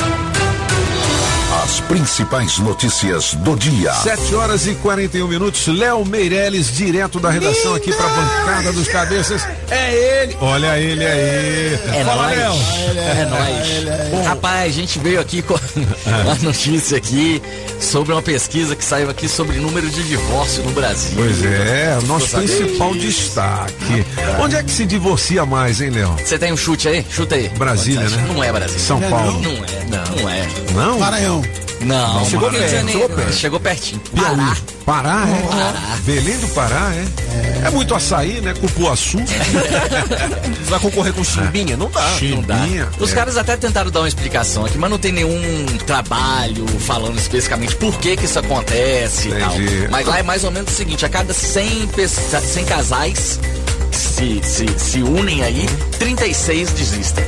As principais notícias do dia. 7 horas e 41 minutos. Léo Meirelles, direto da redação aqui pra bancada dos cabeças. É ele. Olha ele aí. É Fala, nóis. Léo. É nóis. Rapaz, a gente veio aqui com uma notícia aqui sobre uma pesquisa que saiu aqui sobre número de divórcio no Brasil. Pois é, o nosso principal destaque. Onde é que se divorcia mais, hein, Léo? Você tem um chute aí? Chuta aí. Brasília, né? Não é Brasília. São Paulo. Não é, não, não é. Não? Maranhão. Não, Chegou Rio de perto, Janeiro. chegou perto. Chegou pertinho. Pará. Pará, é? Belém do Pará, é? É, muito açaí, né? Cupuaçu. Vai concorrer com Chimbinha? Não dá. Não dá. Chimbinha. Os é. caras até tentaram dar uma explicação aqui, mas não tem nenhum trabalho falando especificamente por que que isso acontece e tal. Entendi. Mas lá é mais ou menos o seguinte, a cada 100, pessoas- 100 casais se, se, se unem aí, 36 desistem.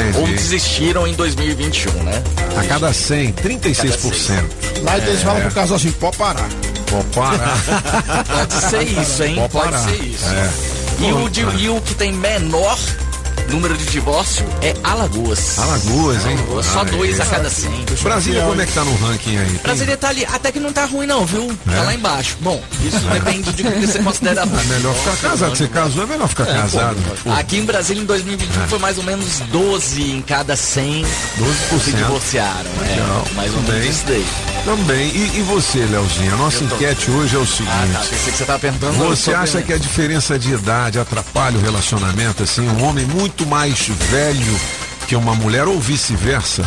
Entendi. Ou desistiram em 2021, né? A cada 100, 36%. Lá eles falam pro casal assim, pode parar. Pode parar. Pode ser isso, hein? Pode Pode, ser isso. É. E, o de- e o que tem menor número de divórcio é Alagoas. Alagoas, hein? Alagoas, Só Ah, dois é. a cada 100. Brasília, como é que tá no ranking aí? Brasília tá ali, até que não tá ruim não, viu? Tá É? lá embaixo. Bom, isso depende de o que você considera ruim. É melhor ficar casado. Você casou, é melhor ficar casado. Pô, Aqui em Brasília, em 2021, foi mais ou menos 12 em cada 100 se 12%. divorciaram. Legal, É, mais ou menos isso daí. Também. E, e você, Leozinho? A nossa tô- enquete hoje é o seguinte. Ah, tá. Pensei que você tava perguntando. Você acha que a diferença de idade atrapalha o relacionamento? Assim, um homem muito mais velho que uma mulher ou vice-versa?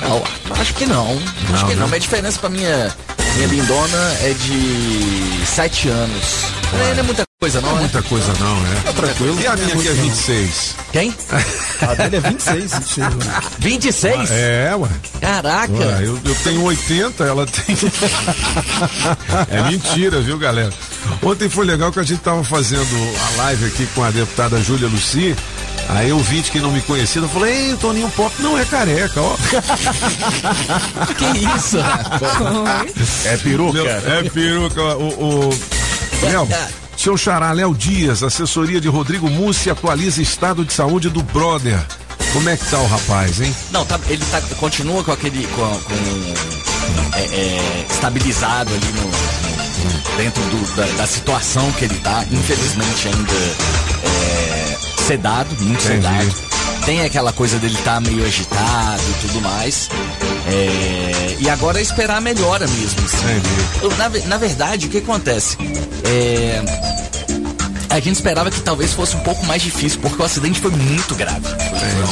Não, acho que não. acho Não, que né? não. Mas a diferença pra minha, minha lindona é de 7 anos. Não é, não é muita coisa, não, Não é né? muita coisa, não, né? Tá tranquilo. E a minha Não é que é muito, não. 26? Quem? A dele é 26. 26 26? É, ué. Caraca. Ué, eu, eu tenho 80, ela tem. é mentira, viu, galera? Ontem foi legal que a gente tava fazendo a live aqui com a deputada Júlia Luci. Aí eu vi de quem não me conhecia, eu falei, ei, o Toninho Pop não é careca, ó. que isso? É peruca? É peruca. O, o... Léo, seu xará Léo Dias, assessoria de Rodrigo Mussi, atualiza estado de saúde do brother. Como é que tá o rapaz, hein? Não, tá, ele tá, continua com aquele. com, com, é, é, estabilizado ali no, no- dentro do- da, da situação que ele tá. Infelizmente ainda é, sedado, muito Entendi. sedado. Tem aquela coisa dele estar meio agitado e tudo mais. É, e agora é esperar a melhora mesmo. assim. Eu, na, na verdade, o que acontece? É, a gente esperava que talvez fosse um pouco mais difícil, porque o acidente foi muito grave.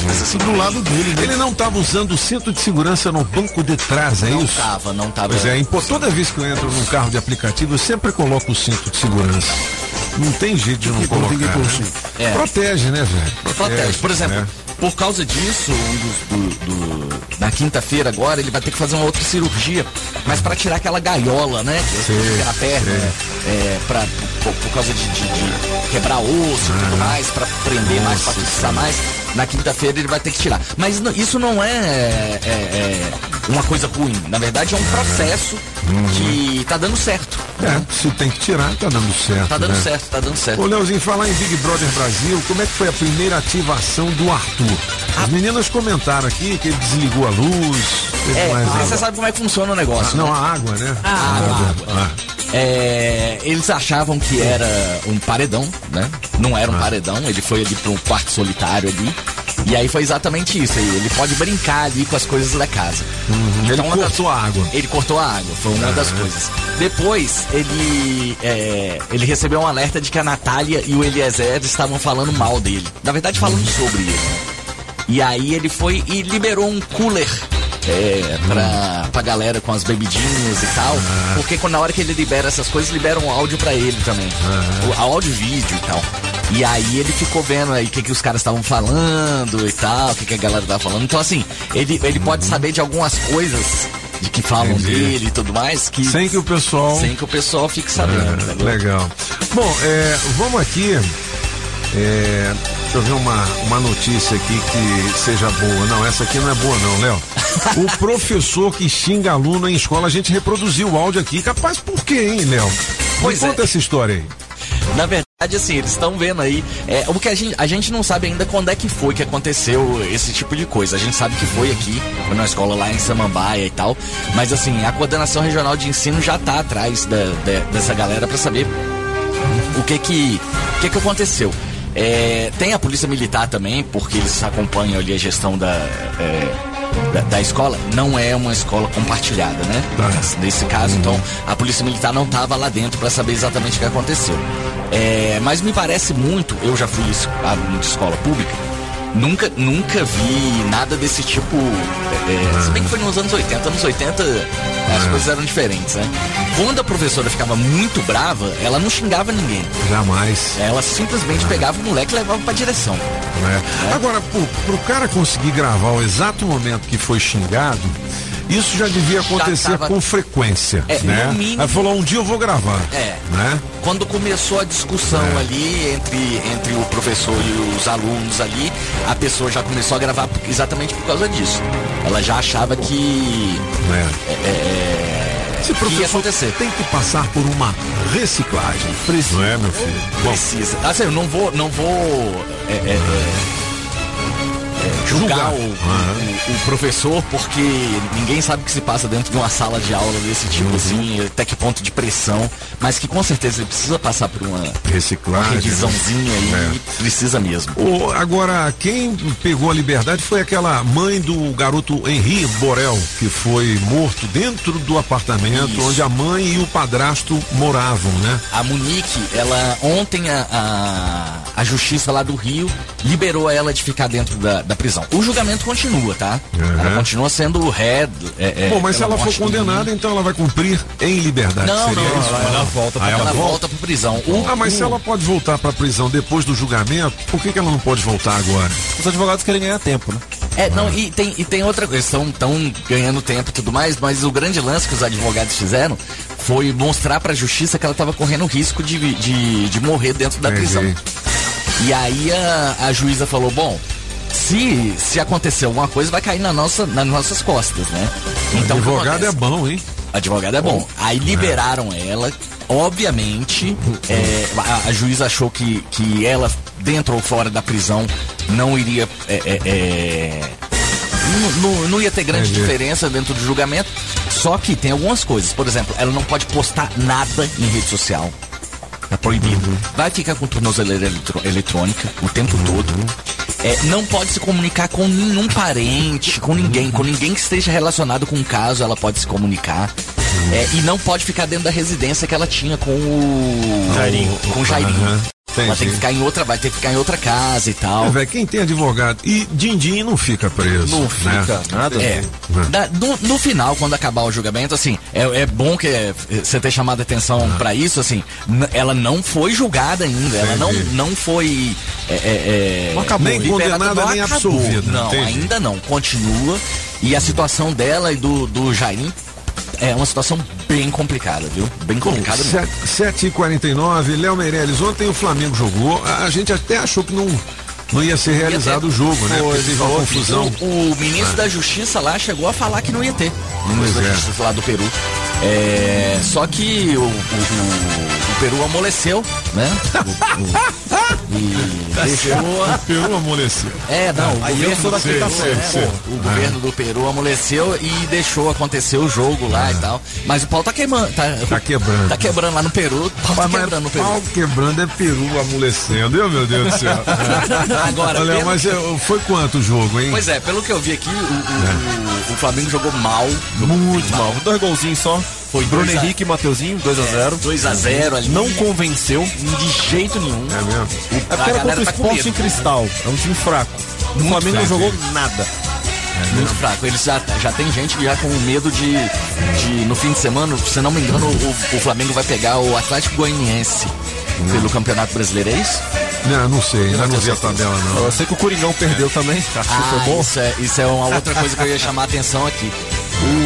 Mas assim, do lado dele, Ele não estava usando o cinto de segurança no banco de trás, é Não isso? tava, não tava. Pois é, pô, toda vez que eu entro num carro de aplicativo, eu sempre coloco o cinto de segurança. Não tem jeito de não colocar. né? cinto? É. Protege, né, velho? Protege. Por exemplo, né? Por causa disso, um dos- do, do- na quinta-feira agora, ele vai ter que fazer uma outra cirurgia, mas para tirar aquela gaiola, né? Que Sim, fica na perna, é, pra, por, por causa de, de- de quebrar osso e tudo mais, para prender mais, para fixar mais. Na quinta-feira ele vai ter que tirar. Mas isso não é, é- é uma coisa ruim. Na verdade, é um processo que tá dando certo. É, se tem que tirar, tá dando certo. Tá dando né? certo, tá dando certo. Ô, Leozinho, falar em Big Brother Brasil, como é que foi a primeira ativação do Arthur? As meninas comentaram aqui que ele desligou a luz. É, mais água. você sabe como é que funciona o negócio. Ah, não, né? a água, né? A água, Ah. É, eles achavam que era um paredão, né? Não era um paredão, ele foi ali para um quarto solitário ali. E aí foi exatamente isso. aí, Ele pode brincar ali com as coisas da casa. Uhum. ele uma das- cortou a água. Ele cortou a água, foi uma das coisas. Depois, ele, é, ele recebeu um alerta de que a Natália e o Eliezer estavam falando mal dele. Na verdade, falando sobre ele. E aí ele foi e liberou um cooler é, pra, pra galera com as bebidinhas e tal. Porque quando, na hora que ele libera essas coisas, libera um áudio pra ele também. O áudio e vídeo e tal. E aí ele ficou vendo aí o que, que os caras estavam falando e tal, o que, que a galera tava falando. Então, assim, ele, ele pode saber de algumas coisas de que falam Entendi. dele e tudo mais. Que, Sem que o pessoal. Sem que o pessoal fique sabendo. É, legal. Bom, é, vamos aqui. é, deixa eu ver uma, uma notícia aqui que seja boa. Não, essa aqui não é boa, não, Léo. O professor que xinga aluno em escola, a gente reproduziu o áudio aqui. Capaz por quê, hein, Léo? Pois Me é. conta essa história aí. Na verdade, assim, eles estão vendo aí. É, o que a gente, a gente não sabe ainda quando é que foi que aconteceu esse tipo de coisa. A gente sabe que foi aqui, foi na escola lá em Samambaia e tal. Mas assim, a coordenação regional de ensino já tá atrás da- da- dessa galera para saber o que que, o que, que aconteceu. É, tem a polícia militar também, porque eles acompanham ali a gestão da, é, da, da escola. Não é uma escola compartilhada, né? Nesse caso, então, a polícia militar não estava lá dentro para saber exatamente o que aconteceu. É, mas me parece muito, eu já fui aluno de escola pública, nunca, nunca vi nada desse tipo. é, se bem que foi nos anos 80, anos 80 as coisas eram diferentes, né? Quando a professora ficava muito brava, ela não xingava ninguém. Jamais. Ela simplesmente pegava o moleque e levava pra direção. né? Agora, pro, pro cara conseguir gravar o exato momento que foi xingado, isso já devia acontecer tava- com frequência, É, né? mínimo- Aí falou, um dia eu vou gravar, É. né? Quando começou a discussão É. ali entre, entre o professor e os alunos ali, a pessoa já começou a gravar exatamente por causa disso. Ela já achava que. é, é, Esse que ia professor acontecer. tem que passar por uma reciclagem. Não é, meu filho? Bom, Precisa. Assim, eu não vou. Não vou é, é, é, é, julgar o, o- o professor porque ninguém sabe o que se passa dentro de uma sala de aula desse tipo Uhum. assim, até que ponto de pressão, mas que com certeza ele precisa passar por uma, reciclagem. uma revisãozinha aí, É. precisa mesmo. O- agora, quem pegou a liberdade foi aquela mãe do garoto Henri Borel, que foi morto dentro do apartamento Isso. onde a mãe e o padrasto moravam, né? A Monique, ela ontem a, a, a justiça lá do Rio liberou ela de ficar dentro da, da prisão. O julgamento continua, tá? Ela continua sendo ré. É, é, Bom, mas se ela for condenada, então ela vai cumprir em liberdade. Não, seria não, isso? ela- ela volta pra- Ah, ela ela volta? volta pra prisão. O- ah, mas se o- ela pode voltar pra prisão depois do julgamento, por que, que ela não pode voltar agora? Os advogados querem ganhar tempo, né? É, não, e tem, e tem outra coisa, estão tão ganhando tempo e tudo mais, mas o grande lance que os advogados fizeram foi mostrar pra justiça que ela estava correndo risco de, de, de morrer dentro da Entendi. prisão. E aí a, a juíza falou, bom, se, se acontecer alguma coisa, vai cair na nossa, nas nossas costas, né? Então, Advogado é bom, hein? Advogado é bom. Aí liberaram ela. Obviamente, é, a, a juíza achou que, que ela, dentro ou fora da prisão, não iria. é, é, é, não, não- ia ter grande diferença dentro do julgamento. Só que tem algumas coisas. Por exemplo, ela não pode postar nada em rede social. Tá proibido. Vai ficar com tornozeleira eletrônica o tempo todo. É, não pode se comunicar com nenhum parente, com ninguém, com ninguém que esteja relacionado com o caso, ela pode se comunicar. É, e não pode ficar dentro da residência que ela tinha com o. Jairinho. Com o Jairinho. Aham. Ela tem Entendi. que ficar em outra, vai ter que ficar em outra casa e tal. É, velho, quem tem advogado e din-din não fica preso. Não né? fica nada. É. Da- no, no final, quando acabar o julgamento, assim, é, é bom que é, você ter chamado a atenção pra isso, assim, ela não foi julgada ainda, ela não, Entendi. não foi. É, é, é, Não acabou. Nem condenada, não nem acabou. absolvida. Não, Entendi. ainda não. Continua. E a situação dela e do, do Jairim é uma situação bem complicada, viu? Bem complicada mesmo. 7h49, Léo Meirelles, ontem o Flamengo jogou, a gente até achou que não, não ia ser realizado o jogo, né? Porque teve uma confusão. O, o ministro Ah. da Justiça lá chegou a falar que não ia ter. O ministro Pois da é. Justiça lá do Peru. É, só que o, o- o- o Peru amoleceu, né? E deixou. O Peru amoleceu. É, não, o Aí eu governo sou do da série, né, sei. o governo do Peru amoleceu e deixou acontecer o jogo lá e tal. Mas o pau tá queimando. Tá, Tá quebrando. Tá quebrando lá no Peru. Pau tá quebrando no Peru. pau quebrando é Peru amolecendo, eu, meu Deus do céu. Agora, Olha, pelo- mas é, foi quanto o jogo, hein? Pois é, pelo que eu vi aqui, o, o- o- o Flamengo jogou mal. Muito mal. Dois golzinhos só. Foi Bruno a- Henrique e Mateuzinho, 2x0. 2x0 ali. Não convenceu. De jeito nenhum. É mesmo? É porque era contra o Esporte em Cristal. É um time fraco. O Muito Flamengo não jogou nada. Muito fraco. Eles já, já tem gente já com medo de, de no fim de semana, se não me engano, o, o Flamengo vai pegar o Atlético Goianiense pelo Campeonato Brasileiro, é isso? Não, não sei, ainda não vi a tabela, não. Eu sei que o Coringão perdeu também. Acho que foi Ah, bom. isso é, isso é uma outra coisa que eu ia chamar a atenção aqui.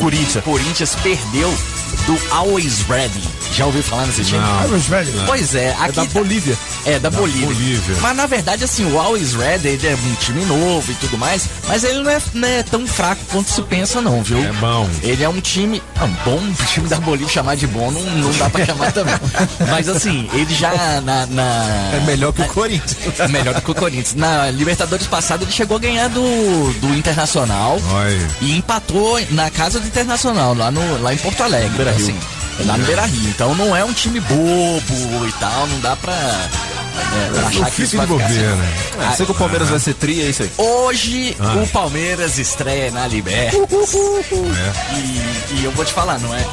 Corinthians. Corinthians perdeu do Always Ready. Já ouviu falar nesse time? Não. Always Ready? Não. Pois é, aqui da tá- Bolívia. É, da, Bolívia. Bolívia. Mas na verdade, assim, o Always Red ele é um time novo e tudo mais, mas ele não é, não é tão fraco quanto se pensa, não, viu? É bom. Ele é um time. Ah, bom, o time da Bolívia chamar de bom não, não dá pra chamar também. Mas assim, ele já na. na- É melhor que o Corinthians. é melhor do que o Corinthians. Na Libertadores passada ele chegou a ganhar do, do Internacional Olha. e empatou na casa do Internacional, lá, no, lá em Porto Alegre. Beira-Rio. Assim, lá no Beira Rio. Então não é um time bobo e tal, não dá pra. é, pra achar que isso vai ficar assim. É, sei que o Palmeiras vai ser tri, é isso aí. Hoje Ah. o Palmeiras estreia na Libertas. É. E, e eu vou te falar, não é?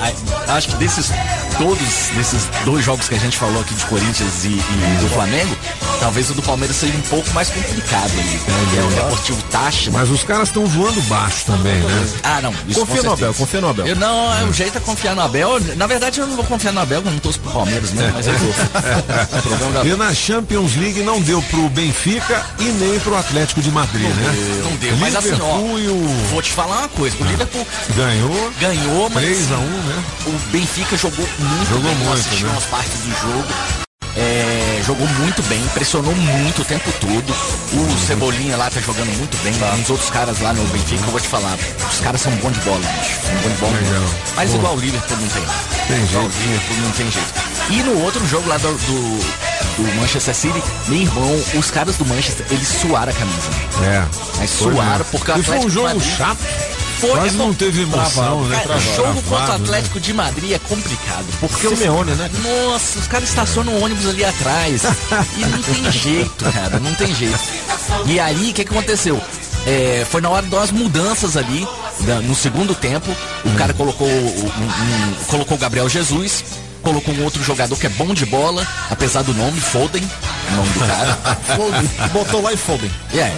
Acho que desses todos desses dois jogos que a gente falou aqui de Corinthians e, e do Flamengo, talvez o do Palmeiras seja um pouco mais complicado ali, né? Que é o Deportivo Táchira. Mas os caras estão voando baixo também, né? Ah, não. Isso Confia no Abel, confia no Abel. Eu, não, é, o jeito é confiar no Abel. Na verdade, eu não vou confiar no Abel, eu não torço pro Palmeiras mesmo, mas eu vou. Da E na Champions League não deu pro Benfica e nem pro Atlético de Madrid, né? Não deu, mas assim, ó, Liverpool vou te falar uma coisa. O Liverpool ganhou ganhou, mas 3 assim, a 1, né? o Benfica jogou muito Jogou bem. Muito, assisti né? umas partes do jogo. É, jogou muito bem, pressionou muito o tempo todo. O Cebolinha lá tá jogando muito bem. Uns outros caras lá no Benfica, eu vou te falar. Os caras são bons de bola, bicho. São bons de bola. Legal. Mas igual o Liverpool não tem. Tem Igual o jeito. Liverpool não tem jeito. E no outro jogo lá do, do, do Manchester City, meu irmão, os caras do Manchester, eles suaram a camisa. É. Mas suaram, porque o E foi um Atlético jogo Madrid- chato. Foi, Quase é não teve emoção, né? Cara, Travado, jogo contra o né? Atlético de Madrid é complicado. Porque os- Simeone, né? Nossa, os caras estacionam o ônibus ali atrás. e não tem jeito, cara. Não tem jeito. E aí, o que, que aconteceu? É, foi na hora das mudanças ali, no segundo tempo. O cara colocou, o- um- um- colocou o Gabriel Jesus. Colocou um outro jogador que é bom de bola, apesar do nome, Foden, o nome do cara. Foden. Botou lá e Foden. É.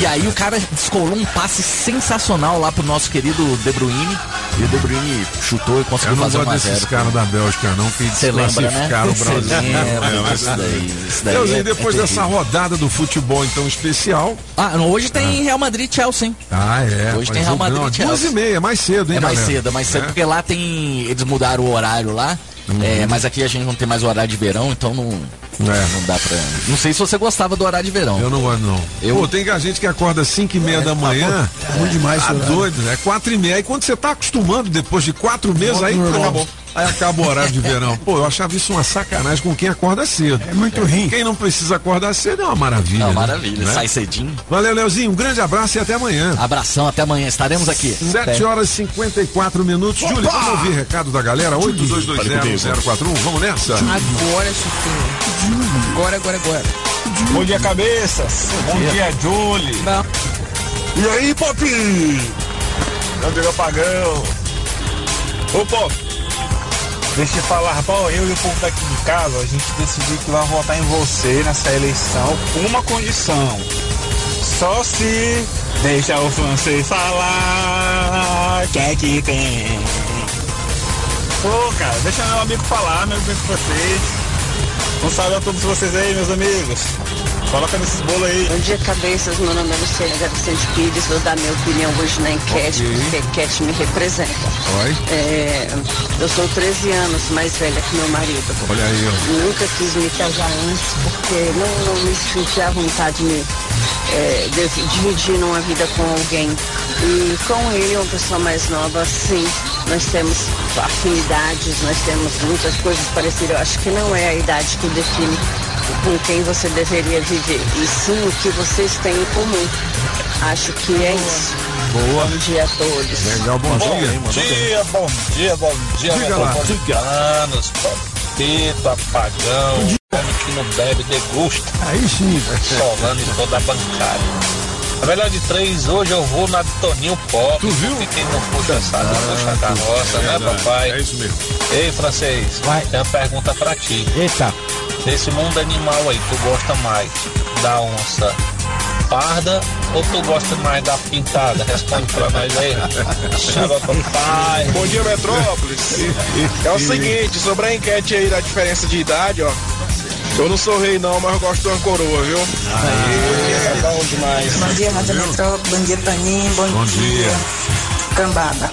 E aí o cara descolou um passe sensacional lá pro nosso querido De Bruyne. E o De Bruyne chutou e Eu conseguiu não fazer gosto 1 a desses 0 caras da Bélgica, não, que né? desclassificaram o Você Brasil. lembra É, bem. daí, isso daí Deusinho, é- depois é dessa rodada do futebol então especial. Ah, não, hoje tem Real Madrid e Chelsea. hein? Ah, é. Hoje tem Real Madrid e Chelsea. Duas e meia, mais cedo, hein, É mais galera? cedo, é mais cedo, É. porque lá tem. Eles mudaram o horário lá. É, mas aqui a gente não tem mais o horário de verão, então não, É. não dá pra. Não sei se você gostava do horário de verão. Eu não gosto, não. Eu- Pô, tem gente que acorda às 5 e meia da manhã. Tá bom demais Tá esse horário. doido, é 4 e meia. Aí quando você tá acostumando, depois de quatro meses, aí pronto. Aí acaba o horário de verão. Pô, eu achava isso uma sacanagem com quem acorda cedo. É muito ruim. Quem não precisa acordar cedo é uma maravilha. É uma né? maravilha, Né? sai cedinho. Valeu, Leozinho. Um grande abraço e até amanhã. Abração, até amanhã. Estaremos aqui. 7 horas e 54 minutos. Júlio, vamos ouvir recado da galera? 82201041. Vamos nessa? Agora, Chiquinho. Agora, agora, agora. Bom dia, cabeças. Bom dia, Julie. E aí, Pop? Cadê apagão? Ô, Pop. Deixa eu falar, bom, eu e o povo daqui de casa, a gente decidiu que vai votar em você nessa eleição com uma condição. Só se deixa o francês falar, que é que tem. Pô, cara, deixa meu amigo falar, meu amigo francês. Um salve a todos vocês aí, meus amigos. Coloca nesses bolos aí. Bom dia, cabeças. Meu nome é Luciana Vicente Pires. Vou dar minha opinião hoje na enquete, Ok. porque a enquete me representa. Oi. É, eu sou 13 anos mais velha que meu marido. Olha aí, ó. Nunca quis me casar antes, porque não, não me senti à vontade de me é, de- dividir uma vida com alguém. E com ele, uma pessoa mais nova, sim, nós temos afinidades, nós temos muitas coisas parecidas. Eu acho que não é a idade que define com quem você deveria viver, e sim o que vocês têm em comum. Acho que é isso. Boa. Bom dia a todos. Legal, bom dia. Bom dia, bom dia, bom dia, Diga lá. metropolitanos, Papito, apagão, homem que não bebe, degusta. Aí sim. Solando em toda a bancada. A melhor de três, hoje eu vou na de Toninho Pop. Tu viu? Quem não puxa sabe, puxa carroça, né, verdade. papai? É isso mesmo. Ei, francês, tem uma pergunta pra ti. Eita. Desse mundo animal aí, tu gosta mais da onça parda ou tu gosta mais da pintada? Responde pra nós aí. Chama papai. Bom dia, Metrópolis. É o seguinte, sobre a enquete aí da diferença de idade, ó. Eu não sou rei não, mas eu gosto de uma coroa, viu? É bom demais. Bom dia, Rádio Metrópole. Bom dia, Toninho. Bom, Bom dia. Cambada.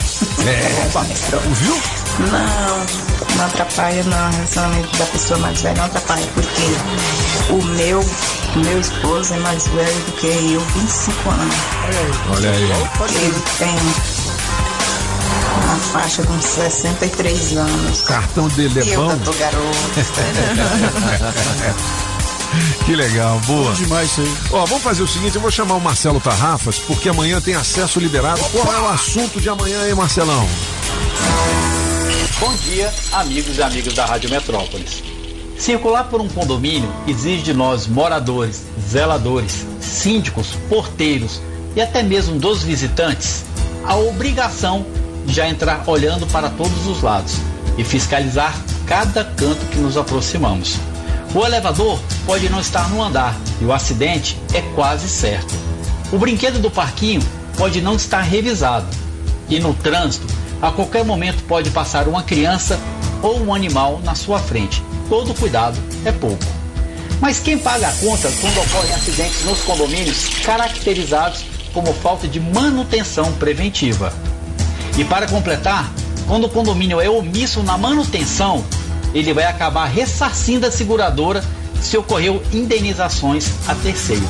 É. Viu? Não, não atrapalha não. O relacionamento da pessoa mais velha não atrapalha, porque o meu, o meu esposo é mais velho do que eu, 25 anos. Olha aí. Ele tem uma faixa de uns 63 anos. O cartão dele é eu bom. que tô garoto. Que legal, boa. demais isso aí. Ó, vamos fazer o seguinte, eu vou chamar o Marcelo Tarrafas, porque amanhã tem acesso liberado. Qual é o assunto de amanhã, hein, Marcelão? Bom dia, amigos e amigas da Rádio Metrópolis. Circular por um condomínio exige de nós, moradores, zeladores, síndicos, porteiros e até mesmo dos visitantes, a obrigação de já entrar olhando para todos os lados e fiscalizar cada canto que nos aproximamos. O elevador pode não estar no andar e o acidente é quase certo. O brinquedo do parquinho pode não estar revisado e no trânsito, a qualquer momento pode passar uma criança ou um animal na sua frente. Todo cuidado é pouco. Mas quem paga a conta quando ocorrem acidentes nos condomínios caracterizados como falta de manutenção preventiva? E para completar, quando o condomínio é omisso na manutenção, ele vai acabar ressarcindo a seguradora se ocorreu indenizações a terceiros.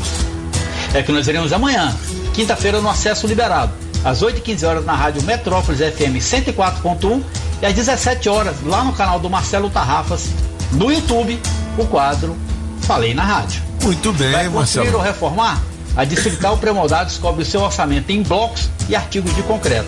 É que nós veremos amanhã, quinta-feira, no acesso liberado, às 8h15 horas na rádio Metrópolis FM 104.1 e às 17 horas lá no canal do Marcelo Tarrafas, no YouTube, o quadro Falei na Rádio. Muito bem, Vai construir Marcelo. ou reformar? A Distrital Premodado descobre o seu orçamento em blocos e artigos de concreto.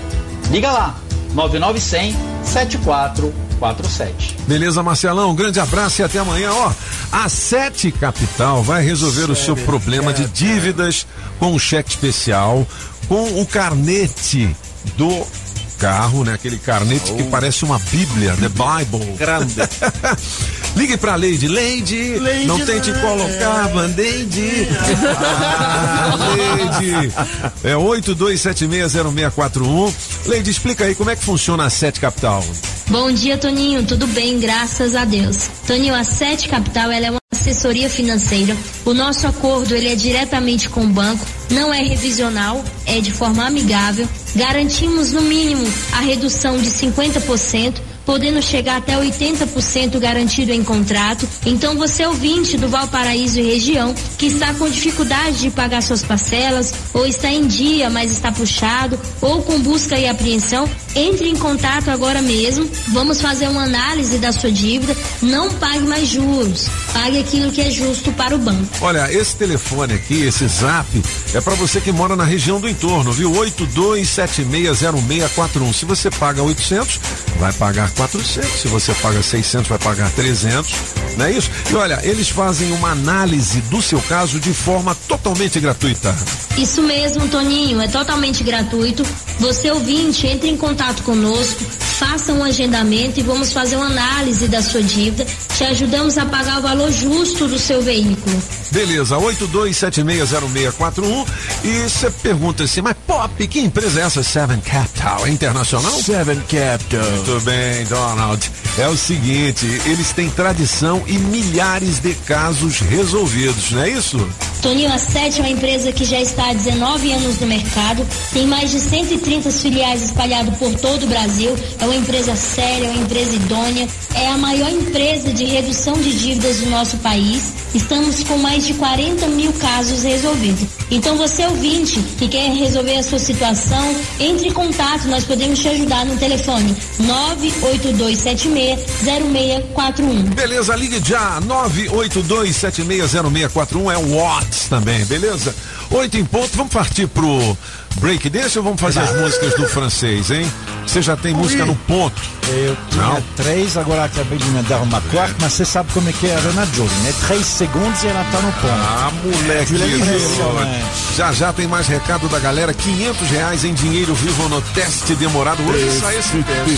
Liga lá, 9900 7447. Beleza, Marcelão? Um grande abraço e até amanhã. Ó, a Sete Capital vai resolver o seu problema de dívidas com o cheque especial, com o carnete do carro, né? Aquele carnete que parece uma bíblia, The Bible. Grande. Ligue pra Leide. Leide, Leide, não tente não. colocar band-aid. Ah, Leide. É 82760641. Leide, explica aí como é que funciona a Sete Capital. Bom dia, Toninho. Tudo bem, graças a Deus. Toninho, a Sete Capital ela é uma assessoria financeira. O nosso acordo ele é diretamente com o banco, não é revisional, é de forma amigável. Garantimos no mínimo a redução de 50% podendo chegar até 80% garantido em contrato. Então você ouvinte do Valparaíso e região que está com dificuldade de pagar suas parcelas ou está em dia, mas está puxado ou com busca e apreensão, entre em contato agora mesmo. Vamos fazer uma análise da sua dívida. Não pague mais juros. Pague aquilo que é justo para o banco. Olha, esse telefone aqui, esse zap, é para você que mora na região do entorno, viu? 82760641. Se você paga 800, vai pagar 400. Se você paga 600, vai pagar 300. Não é isso? E olha, eles fazem uma análise do seu caso de forma totalmente gratuita. Isso mesmo, Toninho, é totalmente gratuito. Você ouvinte, entre em contato conosco, faça um agendamento e vamos fazer uma análise da sua dívida. Te ajudamos a pagar o valor justo do seu veículo. Beleza, 82760641. E você pergunta assim, mas Pop, que empresa é essa? Seven Capital, é internacional? Seven Capital. Muito bem, Donald. É o seguinte, eles têm tradição e milhares de casos resolvidos, não é isso? Toninho, a Sete é uma empresa que já está há 19 anos no mercado, tem mais de 130 filiais espalhadas por todo o Brasil, é uma empresa séria, é uma empresa idônea, é a maior empresa de redução de dívidas do nosso país. Estamos com mais de 40 mil casos resolvidos. Então, você ouvinte que quer resolver a sua situação, entre em contato, nós podemos te ajudar no telefone 982760641. Beleza, ligue já, 982760641 é o Watts também, beleza? Oito em ponto, vamos partir pro break desse ou vamos fazer as músicas do francês, hein? Você já tem música no ponto? Eu tinha Não? três, agora acabei de me dar uma quarta, mas você sabe como é que é a Ana Jolie, né? Três segundos e ela tá no ponto. Ah, moleque, é já já tem mais recado da galera, 500 reais em dinheiro vivo no teste demorado. Hoje sai esse teste. hein?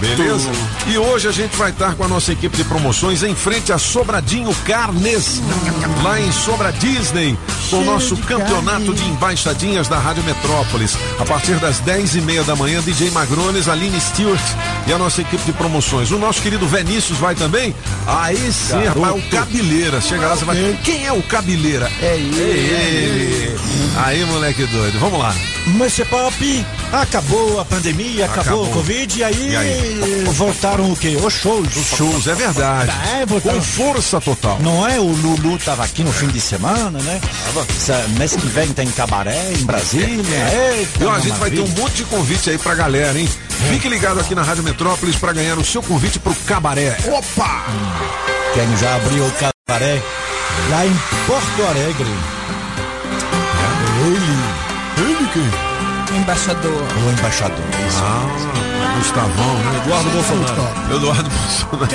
Beleza? E hoje a gente vai estar com a nossa equipe de promoções em frente a Sobradinho Carnes, lá em Sobra Disney, com o nosso campeonato de embaixadinhas da Rádio Metrópolis. A partir das 10 e meia da manhã, DJ Magrones, Aline Stewart e a nossa equipe de promoções. O nosso querido Vinícius vai também? Aí sim, Garoto. rapaz, o Cabeleira. Chega lá, você vai. Quem é o Cabeleira? É ele. Aí, moleque doido. Vamos lá. Monsieur Pop, acabou a pandemia, acabou, Acabou. o Covid, e aí, E aí? voltaram o quê? Os shows. Os shows, é verdade. É, voltaram. Com força total. Não é? O Lulu tava aqui no fim de semana, né? Essa- mês que vem tem cabaré em Brasília. Eita, E ó, a gente vai ter um maravilha. monte de convite aí pra galera, hein? Fique ligado aqui na Rádio Metrópolis pra ganhar o seu convite pro cabaré. Opa! Quem já abriu o cabaré lá em Porto Alegre. Ele. Ele quem? Embaixador. O embaixador. isso. Ah, Gustavão, né? Eduardo Bolsonaro. Eduardo Bolsonaro.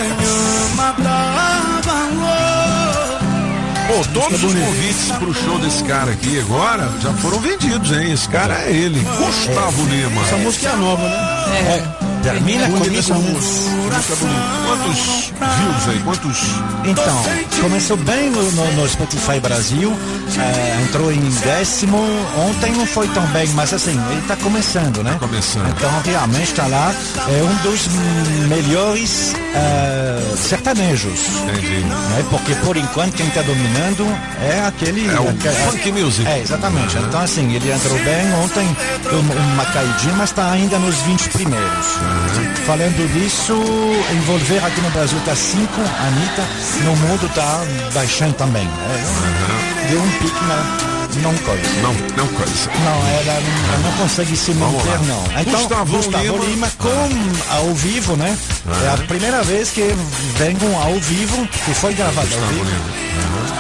Pô, todos os convites pro show desse cara aqui agora já foram vendidos, hein? Esse cara é ele, Gustavo Lima. Essa música é nova, né? É. Termina. Música bonita. Quantos views aí? Quantos? Então, começou bem no, no- no Spotify Brasil, é, entrou em décimo, ontem não foi tão bem, mas assim, ele está começando, né? começando. Então, realmente está lá, é um dos melhores é, sertanejos. Entendi. Né? Porque, por enquanto, quem está dominando é aquele... É o aquele- funk music. É, exatamente. Então, assim, ele entrou bem ontem, uma- caidinha, mas está ainda nos 20 primeiros. Falando disso, envolver aqui no Brasil está 5, Anitta, no mundo está baixando também. É, Deu um pique, mas não coisa. Não, não coisa. Não, ela não, não consegue se manter, não. Então, Gustavo Gustavo, Lima. Lima, com ao vivo, né? É a primeira vez que vem com ao vivo, que foi gravado ao vivo.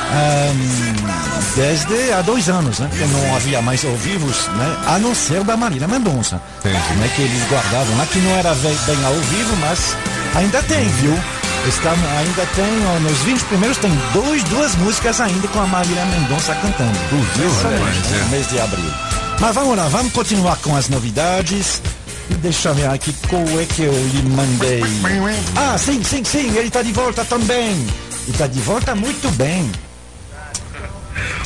Ahn, desde há dois anos, né? Que não havia mais ao vivos, né? A não ser da Marília Mendonça. Né? Que eles guardavam lá, que não era bem, bem ao vivo, mas ainda tem, viu? Está, ainda tem, ó, nos 20 primeiros tem dois, duas músicas ainda com a Marília Mendonça cantando. viu, Impressionante, rapaz, né? é. Mês de abril. Mas vamos lá, vamos continuar com as novidades. Deixa eu ver aqui qual é que eu lhe mandei. Ah, sim, sim, sim, ele está de volta também. E está de volta muito bem.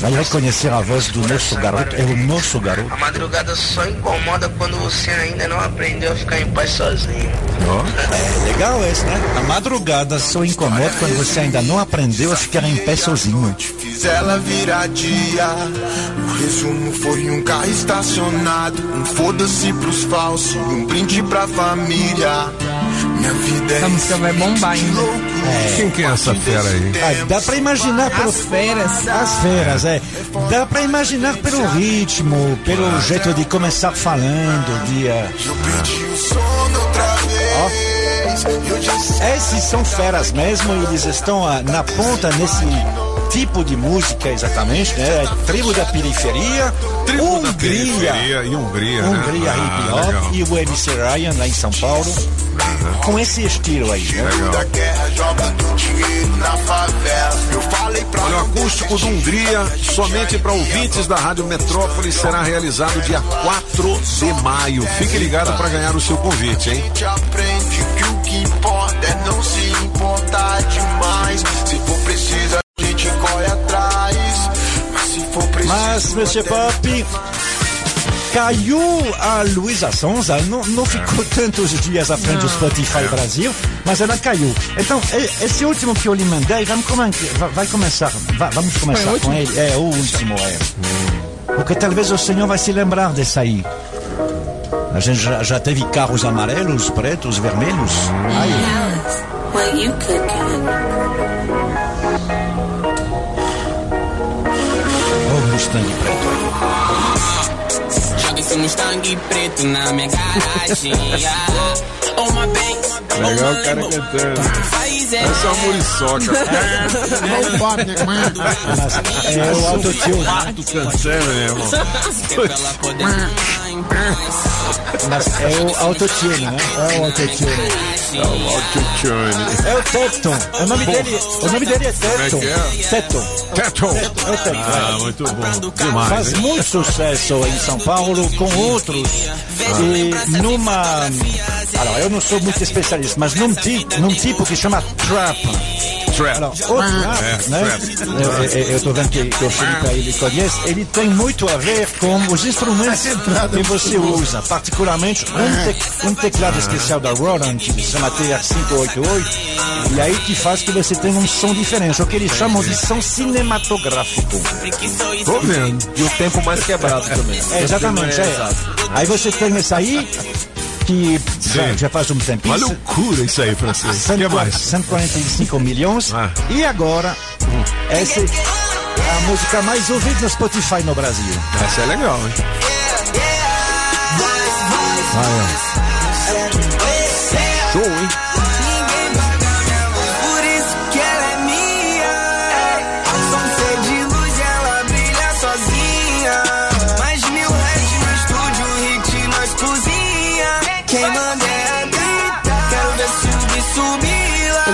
Vai reconhecer a voz do nosso garoto. É o nosso garoto. A madrugada só incomoda quando você ainda não aprendeu a ficar em paz sozinho. É legal esse, né? A madrugada só incomoda quando você ainda não aprendeu a ficar em pé sozinho. Fiz ela virar dia. O resumo foi um carro estacionado. Um foda-se pros falsos. e Um brinde pra família. Minha vida é Essa música vai bombar ainda. Quem que é essa fera aí? Ah, dá pra imaginar pelo... As feras. As feras, é. Dá pra imaginar pelo ritmo, pelo jeito de começar falando, de... eh, Ó. Esses são feras mesmo, eles estão ah, na ponta nesse tipo de música exatamente, né? Tribo da periferia, Tribo da Hungria, periferia e Hungria, né? Hungria Ah, hip hop legal. e o MC Ryan lá em São Paulo, com esse estilo aí, né? da Olha, o acústico do Hungria, somente para ouvintes da Rádio Metrópole, será realizado dia 4 de maio. Fique ligado para ganhar o seu convite, hein? gente aprende que o que importa é não se importar demais. Se for preciso, Mas, Monsieur Pop, caiu a Luísa Sonza, não, não ficou tantos dias à frente do Spotify Brasil, mas ela caiu. Então, esse último que eu lhe mandei, vamos, vai começar, va- vamos começar com ele. É, o último, é. Porque talvez o senhor vai se lembrar desse aí. A gente já, já teve carros amarelos, pretos, vermelhos. Aí. Mustang preto. Joga esse Mustang preto na minha garagem. ah. Oh, my bank. Legal o cara cantando. É. Essa é uma muriçoca. É o autotune. Pato cantando, né, irmão? Mas é o autotune, né? É o autotune. É o autotune. É o Teton. O nome dele, o nome dele é Como é Teton. é? Teton. Teton. É o Teton. Ah, muito bom. Demais, Faz hein? muito sucesso em São Paulo com outros. E numa. Alors, eu não sou muito especialista, mas num, ti, num tipo que chama trap. Trap. Alors, o trap, É, né? trap. Eu- estou vendo que, que o Felipe aí ele conhece. Ele tem muito a ver com os instrumentos que você usa, particularmente um, tec- um teclado especial da Roland, que se chama TR-588, e aí que faz que você tenha um som diferente, o que eles chamam de som cinematográfico. Tô vendo. E o tempo mais quebrado também. É, exatamente, É, é. Aí você tem esse aí, que já, já faz um tempo. Uma loucura isso aí, que mais? 145 milhões. Ah. E agora, essa é a música mais ouvida no Spotify no Brasil. Essa é legal, hein? Show, hein?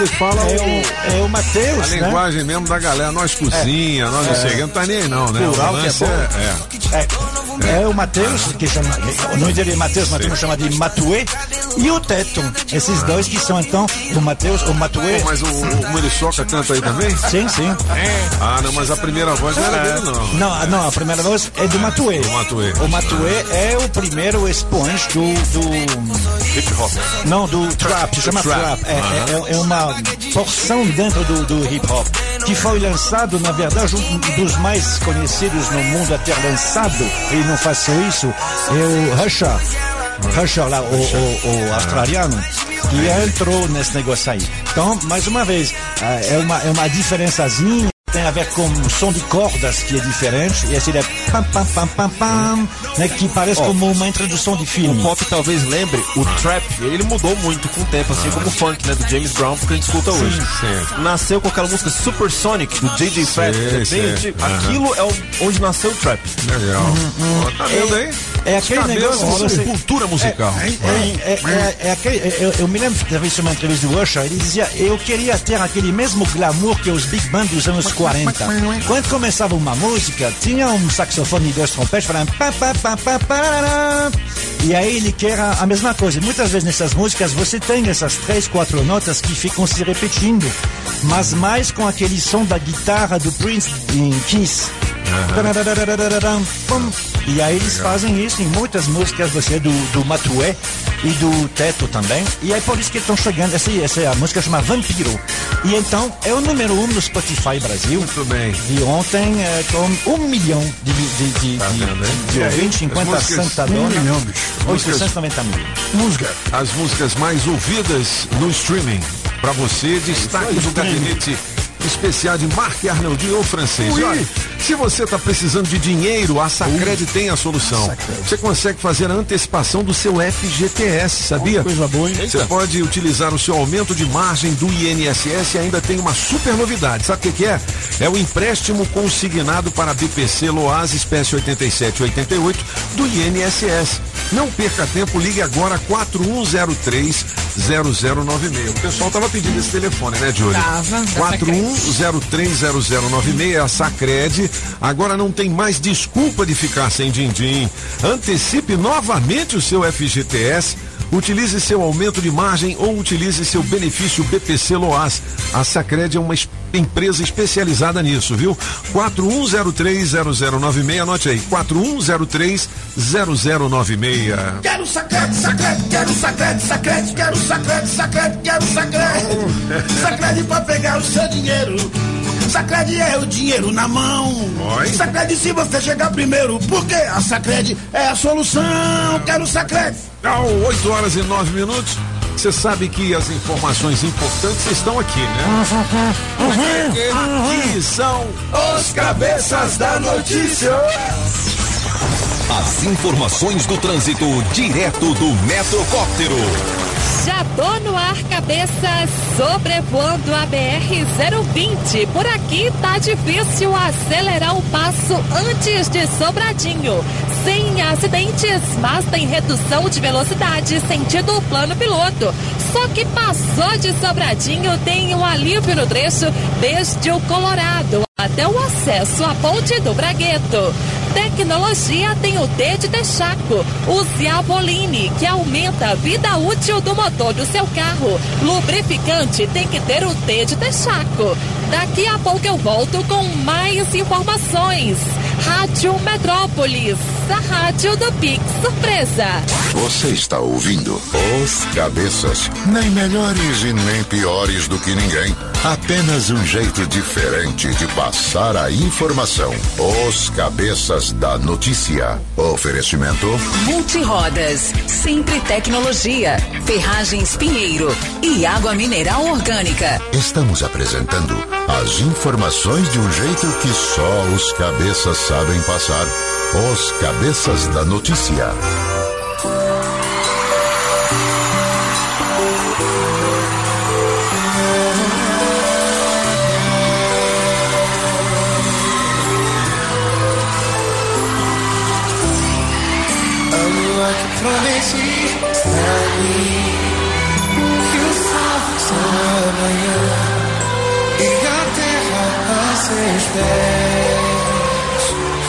Subir lá. Ele fala É o, é o Matheus, a né? linguagem mesmo da galera. Nós cozinha, nós não sei o que, não tá nem aí não, né? Plural, O que é lance bom. é- é. É, é o Matheus, que chama. O nome dele é Matheus, mas turma chama de Matuê. E o Teton. Esses dois que são então o Matheus, o Matuê. Pô, mas o, o Muriçoca canta aí também? Sim, sim. Ah, não, mas a primeira voz não era dele, não. Não, não, a primeira voz é do Matuê. Do Matuê. O Matuê é o primeiro expoente do. do Hip hop. não, do trap, se chama trap. trap. É, é- é uma porção dentro do, do hip hop. Que foi lançado, na verdade, um dos mais conhecidos no mundo a ter lançado, não faço isso, é o Rusher. Rusher, lá, o, o- o australiano, que entrou nesse negócio aí. Então, mais uma vez, ah, é uma, é uma diferençazinha. Tem a ver com o som de cordas que é diferente, e esse é pam pam pam pam pam, né, que parece Ó, como uma introdução de filme. O pop talvez lembre o trap, ele mudou muito com o tempo, assim como o funk, né, do James Brown, que a gente escuta hoje. sim. Nasceu com aquela música Super Sonic, do J.J. Que é bem. Aham. Aquilo é onde nasceu o trap. Legal. Ó, tá vendo aí? É aquele Os cabelos negócio. você- cultura musical. É, é, é, é aquele, eu, eu me lembro de ter visto uma entrevista do Usher, ele dizia, eu queria ter aquele mesmo glamour que os big bands dos anos 40. Quando começava uma música, tinha um saxofone e dois trompetes falando pá, pá, pá, pá, parará. e aí ele quer a, a mesma coisa. Muitas vezes nessas músicas você tem essas três, quatro notas que ficam se repetindo, mas mais com aquele som da guitarra do Prince em Kiss. Pum. E aí eles fazem isso em muitas músicas você do, do Matué e do Teto também. E é por isso que estão chegando. Essa, essa música chama Vampiro. E então é o número um no Spotify Brasil. Muito bem. E ontem é, com um milhão de, de, de, de, de E aí, ouvintes, 50 as músicas- sentadores. Um milhão, bicho. Músicas- 890 mil. Música. As músicas mais ouvidas no streaming. Pra você, destaque do gabinete especial de Marc Arnoldi ou francês. Ui. Olha, se você está precisando de dinheiro, a Sacred tem a solução. Você consegue fazer a antecipação do seu FGTS, sabia? coisa boa, hein? Você pode utilizar o seu aumento de margem do INSS e ainda tem uma super novidade. Sabe o que, que é? É o empréstimo consignado para BPC Loas espécie 8788 do INSS. Não perca tempo, ligue agora 4103 0096. O pessoal tava pedindo esse telefone, né, Júlio? Tava, da 41030096 é a Sacred. Agora não tem mais desculpa de ficar sem din-din. Antecipe novamente o seu FGTS. Utilize seu aumento de margem ou utilize seu benefício BPC Loas. A Sacred é uma es- empresa especializada nisso, viu? 41030096, anote aí. 41030096. Quero sacrete, sacrete, quero sacrete, sacrete, quero sacrete, sacrete, quero sacrete. Sacrete pra pegar o seu dinheiro. Sacrede é o dinheiro na mão. Sacrede se você chegar primeiro, porque a Sacrede é a solução. Quero Sacrede. Ao 8 horas e 9 minutos. Você sabe que as informações importantes estão aqui, né? Aqui são Os cabeças da notícia. As informações do trânsito direto do Metrocóptero. Já tô no ar, cabeça, sobrevoando a BR-020. Por aqui tá difícil acelerar o passo antes de Sobradinho. Sem acidentes, mas tem redução de velocidade sentido plano piloto. Só que passou de Sobradinho tem um alívio no trecho desde o Colorado até o acesso à ponte do Bragueto. Tecnologia tem o T de Texaco. Use a Boline, que aumenta a vida útil do motor do seu carro. Lubrificante tem que ter o T de Texaco. Daqui a pouco eu volto com mais informações. Rádio Metrópolis, a rádio do Pix Surpresa. Você está ouvindo Os Cabeças. Nem melhores e nem piores do que ninguém. Apenas um jeito diferente de passar a informação. Os Cabeças da Notícia. Oferecimento. Multirodas, Sempre Tecnologia, Ferragens Pinheiro e Água Mineral Orgânica. Estamos apresentando as informações de um jeito que só os cabeças sabem passar. Os Cabeças da Notícia. Prometi mim que o sol só amanhã e a terra a seus.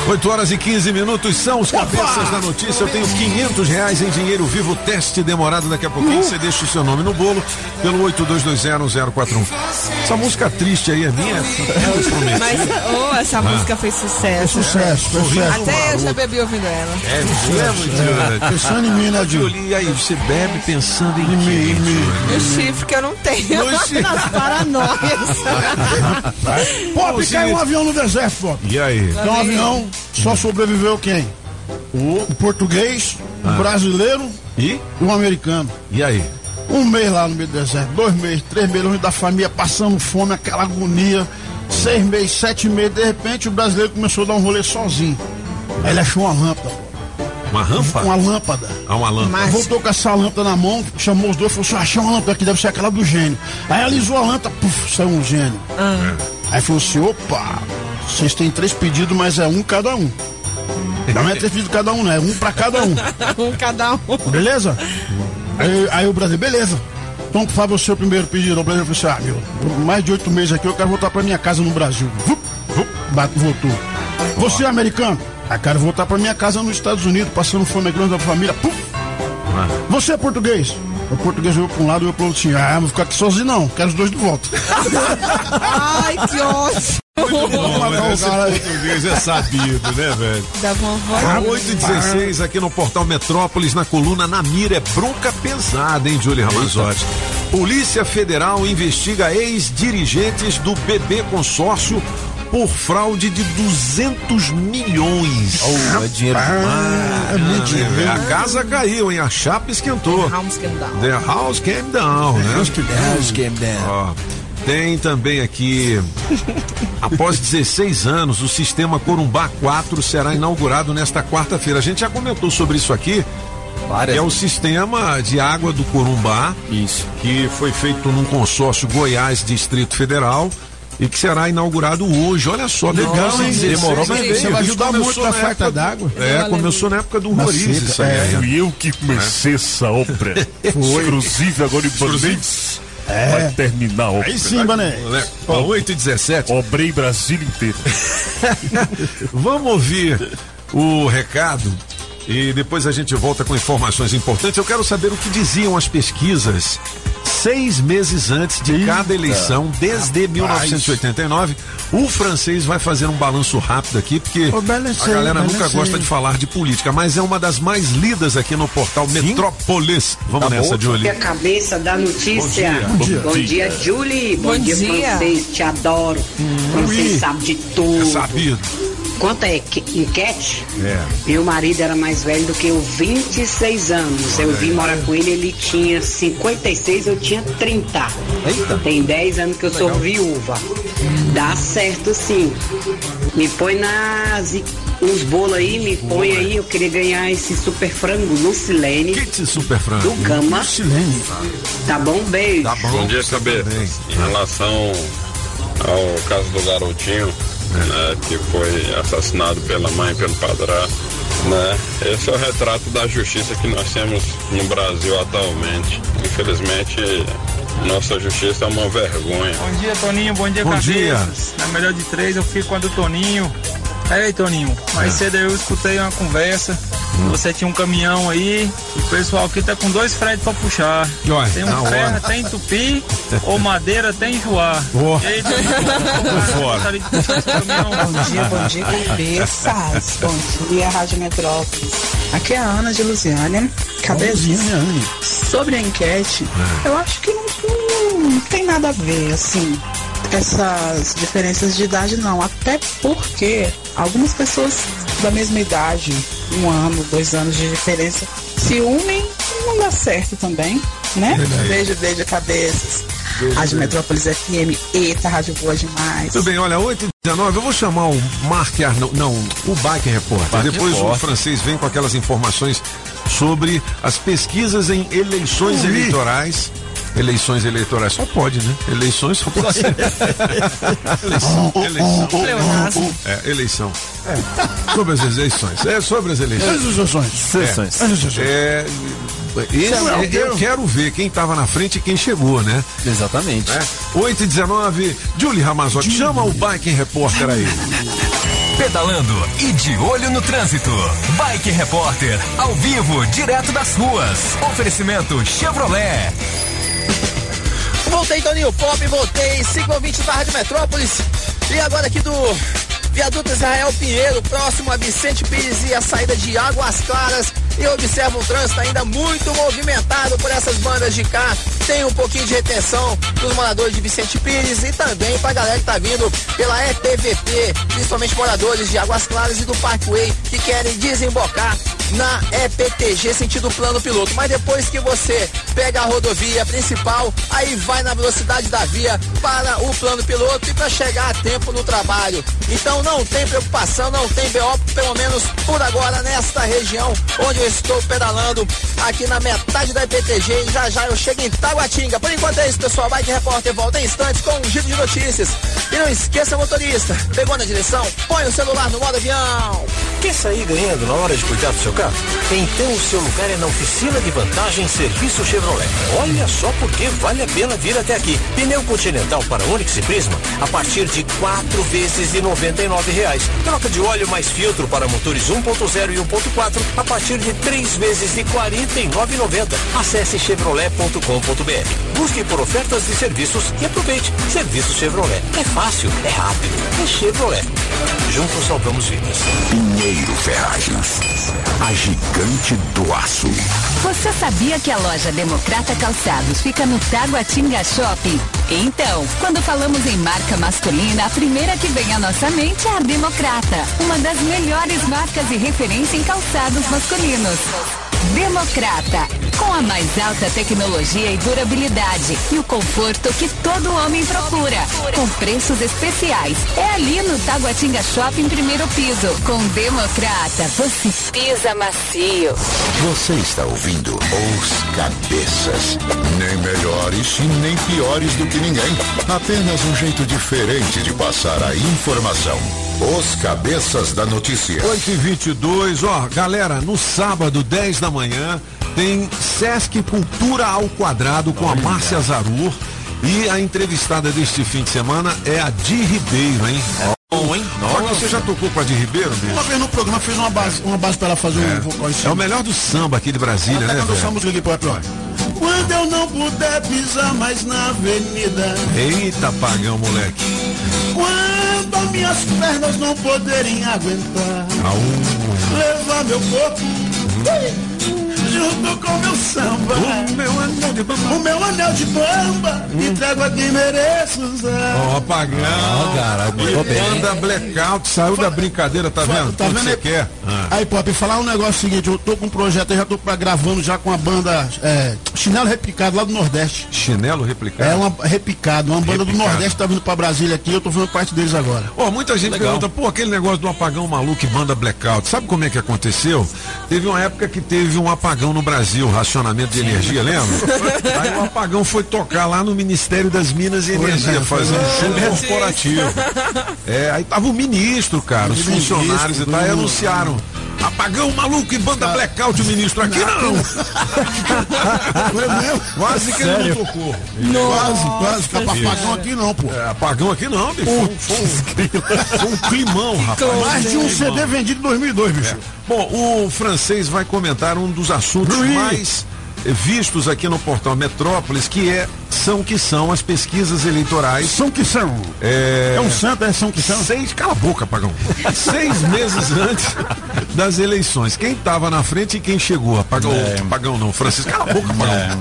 8 horas e 15 minutos são os cabeças da notícia. Eu tenho 500 reais em dinheiro vivo, teste demorado. Daqui a pouquinho você deixa o seu nome no bolo pelo 82201041. Essa música triste aí é minha? É Mas oh, essa Ah. música fez sucesso. Sucesso, Sorriso sucesso. Até eu já bebi ouvindo ela. É mesmo, Júlia? Pensando em mim, né? E aí, você bebe pensando em mim, O chifre que eu não tenho. No chifre. Nas paranoias. Pop, caiu um avião no deserto, Pop. E aí? Então, um avião, só sobreviveu quem? O, português, o brasileiro e? o americano. E aí? Um mês lá no meio do deserto, dois meses, três meses longe da família, passando fome, aquela agonia. Seis meses, sete meses, de repente o brasileiro começou a dar um rolê sozinho. Aí ele achou uma lâmpada. Uma rampa? Uma lâmpada. Ah, uma lâmpada. Voltou com essa lâmpada na mão, chamou os dois e falou assim: "Ah, achei uma lâmpada aqui, deve ser aquela do gênio. Aí alisou a lâmpada, puf, saiu um gênio. Aí falou assim: opa, vocês têm três pedidos, mas é um cada um. Não é três pedidos cada um, não, é um pra cada um. um cada um. Beleza? Aí, aí o Brasil, beleza. Então, por favor, o seu primeiro pedido. O Brasil falou assim: ah, meu, mais de oito meses aqui, eu quero voltar pra minha casa no Brasil. Vup, vup, bate, voltou. Você, americano? Ah, quero voltar pra minha casa nos Estados Unidos, passando fome grande da família. Puf. Você é português? O português veio pra um lado e eu pro outro assim: ah, não vou ficar aqui sozinho não, quero os dois de volta. Ai, que ótimo. Muito bom, né? Esse português é sabido, né, velho? Da vovó. A 8 e 16 aqui no Portal Metrópolis, na coluna Na Mira, é bronca pesada, hein, Julie Ramazotti? Polícia Federal investiga ex-dirigentes do BB Consórcio por fraude de 200 milhões. Oh, é dinheiro demais. é muito dinheiro. A casa caiu, hein? A chapa esquentou. The house came down, né? house came down. Ó, tem também aqui, após 16 anos, o sistema Corumbá 4 será inaugurado nesta quarta-feira. A gente já comentou sobre isso aqui. Várias é o sistema de água do Corumbá. Isso. Que foi feito num consórcio Goiás Distrito Federal e que será inaugurado hoje. Olha só, Legal, legal, hein? Demorou, mas Isso veio. vai Isso ajudar começou muito na falta d'água. É, começou na época do Roriz isso aí. é. Fui eu que comecei essa obra. Inclusive, agora em Bandeirantes É. vai terminar obra. Aí sim, mané. Né? Ó, 8 e 17. Obrei Brasil inteiro. Vamos ouvir o recado e depois a gente volta com informações importantes. Eu quero saber o que diziam as pesquisas seis meses antes de cada eleição, desde 1989. O francês vai fazer um balanço rápido aqui, porque balancei, a galera nunca gosta de falar de política, mas é uma das mais lidas aqui no portal Metrópolis. Vamos Tá nessa, bom. Julie. Que a cabeça da notícia. Bom dia. Bom dia, Julie. Bom, Bom dia, dia. francês. Te adoro. francês oui. sabe de tudo. É sabido. Quanto é que- enquete, É. meu marido era mais velho do que eu, 26 anos. Eu vim morar com ele, ele tinha 56, eu tinha 30. Eita. Tem 10 anos que eu sou viúva. Dá certo sim. Me põe nas uns bolos aí, me põe aí. Eu queria ganhar esse super frango Lucilene Kit Super Franco. do Gama. Silene. Tá bom? Beijo. Tá bom. Bom dia, também. Em relação ao caso do garotinho, né, que foi assassinado pela mãe pelo padrasto, né? Esse é o retrato da justiça que nós temos no Brasil atualmente. Infelizmente, nossa justiça é uma vergonha. Bom dia, Toninho. Bom dia, Bom cabeças. dia. Na melhor de três, eu fico com a do Toninho. Ei, Toninho, mais cedo eu escutei uma conversa. Você tinha um caminhão aí, o pessoal aqui tá com dois fretes pra puxar. Olha, tem um ferro, tem tupi, ou madeira, tem joá. Ó. Ei, Toninho, fora. Bom dia, bom dia, cabeças. Bom dia, Rádio Metrópolis. Aqui é a Ana de Lusiânia. Cabeças. Sobre a enquete, eu acho que não, não tem nada a ver, assim, essas diferenças de idade, não. Até porque algumas pessoas da mesma idade, um ano, dois anos de diferença, se unem e não dá certo também, né? Verdade. Beijo, beijo, cabeças. Rádio. Metrópolis FM, eita, rádio boa demais. Tudo bem, olha, 8 e 19 eu vou chamar o Mark Arnaud, não, o Bike Repórter. Bike Depois o Repórter. francês vem com aquelas informações sobre as pesquisas em eleições Ui. eleitorais. Eleições eleitorais só pode, né? Eleições só pode. eleição, eleição. Pleonasmo. É, eleição. É. Sobre as eleições. É sobre as eleições. As sessões. Sessões. As sessões. É, Samuel, é, eu Deus. quero ver quem estava na frente e quem chegou, né? Exatamente. É. 8 e 19 Julie Ramazotti, chama o Bike Repórter aí. Pedalando e de olho no trânsito. Bike Repórter, ao vivo, direto das ruas. Oferecimento Chevrolet. Voltei, Toninho Pop, voltei. Siga o ouvinte da Rádio Metrópolis. E agora aqui do Viaduto Israel Pinheiro, próximo a Vicente Pires e a saída de Águas Claras. E observa um trânsito ainda muito movimentado por essas bandas de cá. Tem um pouquinho de retenção dos moradores de Vicente Pires e também pra galera que tá vindo pela EPVP, principalmente moradores de Águas Claras e do Parkway que querem desembocar na EPTG sentido plano piloto. Mas depois que você pega a rodovia principal, aí vai na velocidade da via para o plano piloto e para chegar a tempo no trabalho. Então não tem preocupação, não tem BO, pelo menos por agora nesta região onde eu estou pedalando aqui na metade da EPTG e já já eu chego em Taguatinga. Por enquanto é isso, pessoal. De repórter volta em instantes com um giro de notícias. E não esqueça, motorista, pegou na direção, põe o celular no modo avião. Quer sair ganhando na hora de cuidar do seu Então o seu lugar é na oficina de vantagem Serviço Chevrolet. Olha só porque vale a pena vir até aqui. Pneu Continental para Onix e Prisma a partir de quatro vezes de 99 reais. Troca de óleo mais filtro para motores 1.0 e 1.4 a partir de três vezes de R$ 49,90. Acesse chevrolet.com.br. Busque por ofertas de serviços e aproveite. Serviço Chevrolet. É fácil, é rápido, é Chevrolet. Juntos salvamos vidas. Pinheiro Ferragens. A gigante do aço. Você sabia que a loja Democrata Calçados fica no Taguatinga Shopping? Então, quando falamos em marca masculina, a primeira que vem à nossa mente é a Democrata, uma das melhores marcas e referência em calçados masculinos. Democrata, com a mais alta tecnologia e durabilidade e o conforto que todo homem procura, com preços especiais. É ali no Taguatinga Shopping, primeiro piso. Com Democrata, você pisa macio. Você está ouvindo Os Cabeças. Nem melhores e nem piores do que ninguém. Apenas um jeito diferente de passar a informação. Os Cabeças da Notícia. 8 e 22 ó, galera, no sábado, 10 da manhã, tem Sesc Cultura ao Quadrado com a Márcia Zarur. E a entrevistada deste fim de semana é a Di Ribeiro, hein? Bom, hein? Você já tocou com a Di Ribeiro, bicho? Uma vez no programa fiz uma base, uma base pra ela fazer um vocal É o melhor do samba aqui de Brasília, Ela né, tá cantando essa velho? música aqui pro Apple. Quando eu não puder pisar mais na avenida, Eita, pagão, moleque. quando minhas pernas não poderem aguentar, levar meu corpo junto com meu samba. O meu anel de bamba. O meu anel de bamba, entrego a quem mereço usar. Ó, pagão. cara, mandou e bem. banda blackout, saiu da brincadeira, tá vendo? Tá Tudo vendo você quer. Ah. Aí, Pop, falar um negócio seguinte, eu tô com um projeto, eu já tô pra, gravando já com a banda é, Chinelo Repicado lá do Nordeste. Chinelo replicado. É uma repicado, uma banda do Repicado. Nordeste tá vindo pra Brasília aqui, eu tô fazendo parte deles agora. Ó, muita gente Legal. pergunta, pô, aquele negócio do apagão maluco e banda blackout, sabe como é que aconteceu? Teve uma época que teve um apagão no Brasil, racionamento de energia, lembra? Aí o apagão foi tocar lá no Ministério das Minas e Energia, fazer um show corporativo. É, aí tava o ministro, cara, os funcionários e tal, e anunciaram. Apagão maluco e banda blackout, o ministro. Aqui não! Foi mesmo? Quase que ele Sério? não tocou. Quase, quase, pra apagão aqui não, pô. É, apagão aqui não, bicho. Foi, um- um climão, rapaz. Mais de um CD vendido em 2002, bicho. Bom, o francês vai comentar um dos assuntos Oui. mais vistos aqui no portal Metrópolis, que é são que são as pesquisas eleitorais. São que são. É, É um santo, é são que são. Seis, cala a boca, Pagão. Seis meses antes das eleições. Quem estava na frente e quem chegou? Pagão, Pagão não, Francisco, cala a boca, Pagão.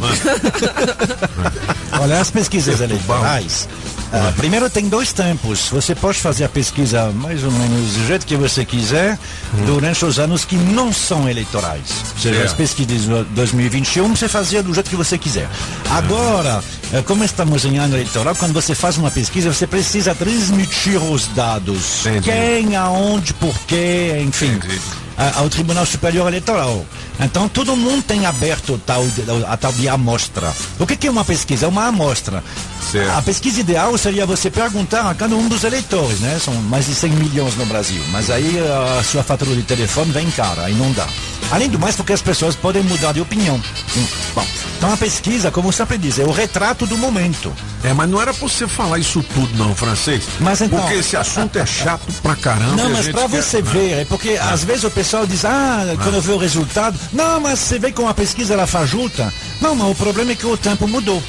Olha, as pesquisas eleitorais. Ah, primeiro tem dois tempos. Você pode fazer a pesquisa mais ou menos do jeito que você quiser durante os anos que não são eleitorais. Ou seja, É. as pesquisas de 2021 você fazia do jeito que você quiser. Agora, eh, como estamos em ano eleitoral, quando você faz uma pesquisa, você precisa transmitir os dados. Entendi. Quem, aonde, por quê, enfim. A- ao Tribunal Superior Eleitoral. Então todo mundo tem aberto tal a tal de amostra. O que, que é uma pesquisa? É uma amostra. A pesquisa ideal seria você perguntar a cada um dos eleitores, né? São mais de 100 milhões no Brasil. Mas aí a sua fatura de telefone vem cara, aí não dá. Além do mais, porque as pessoas podem mudar de opinião. Bom, então a pesquisa, como sempre diz, é o retrato do momento. É, mas não era pra você falar isso tudo, não, francês. Mas então- Porque esse assunto é chato pra caramba. Não, mas gente para quer- você ver, é porque às vezes o pessoal diz, ah, quando eu ver o resultado, não, mas você vê como a pesquisa ela fajuta. Não, mas o problema é que o tempo mudou.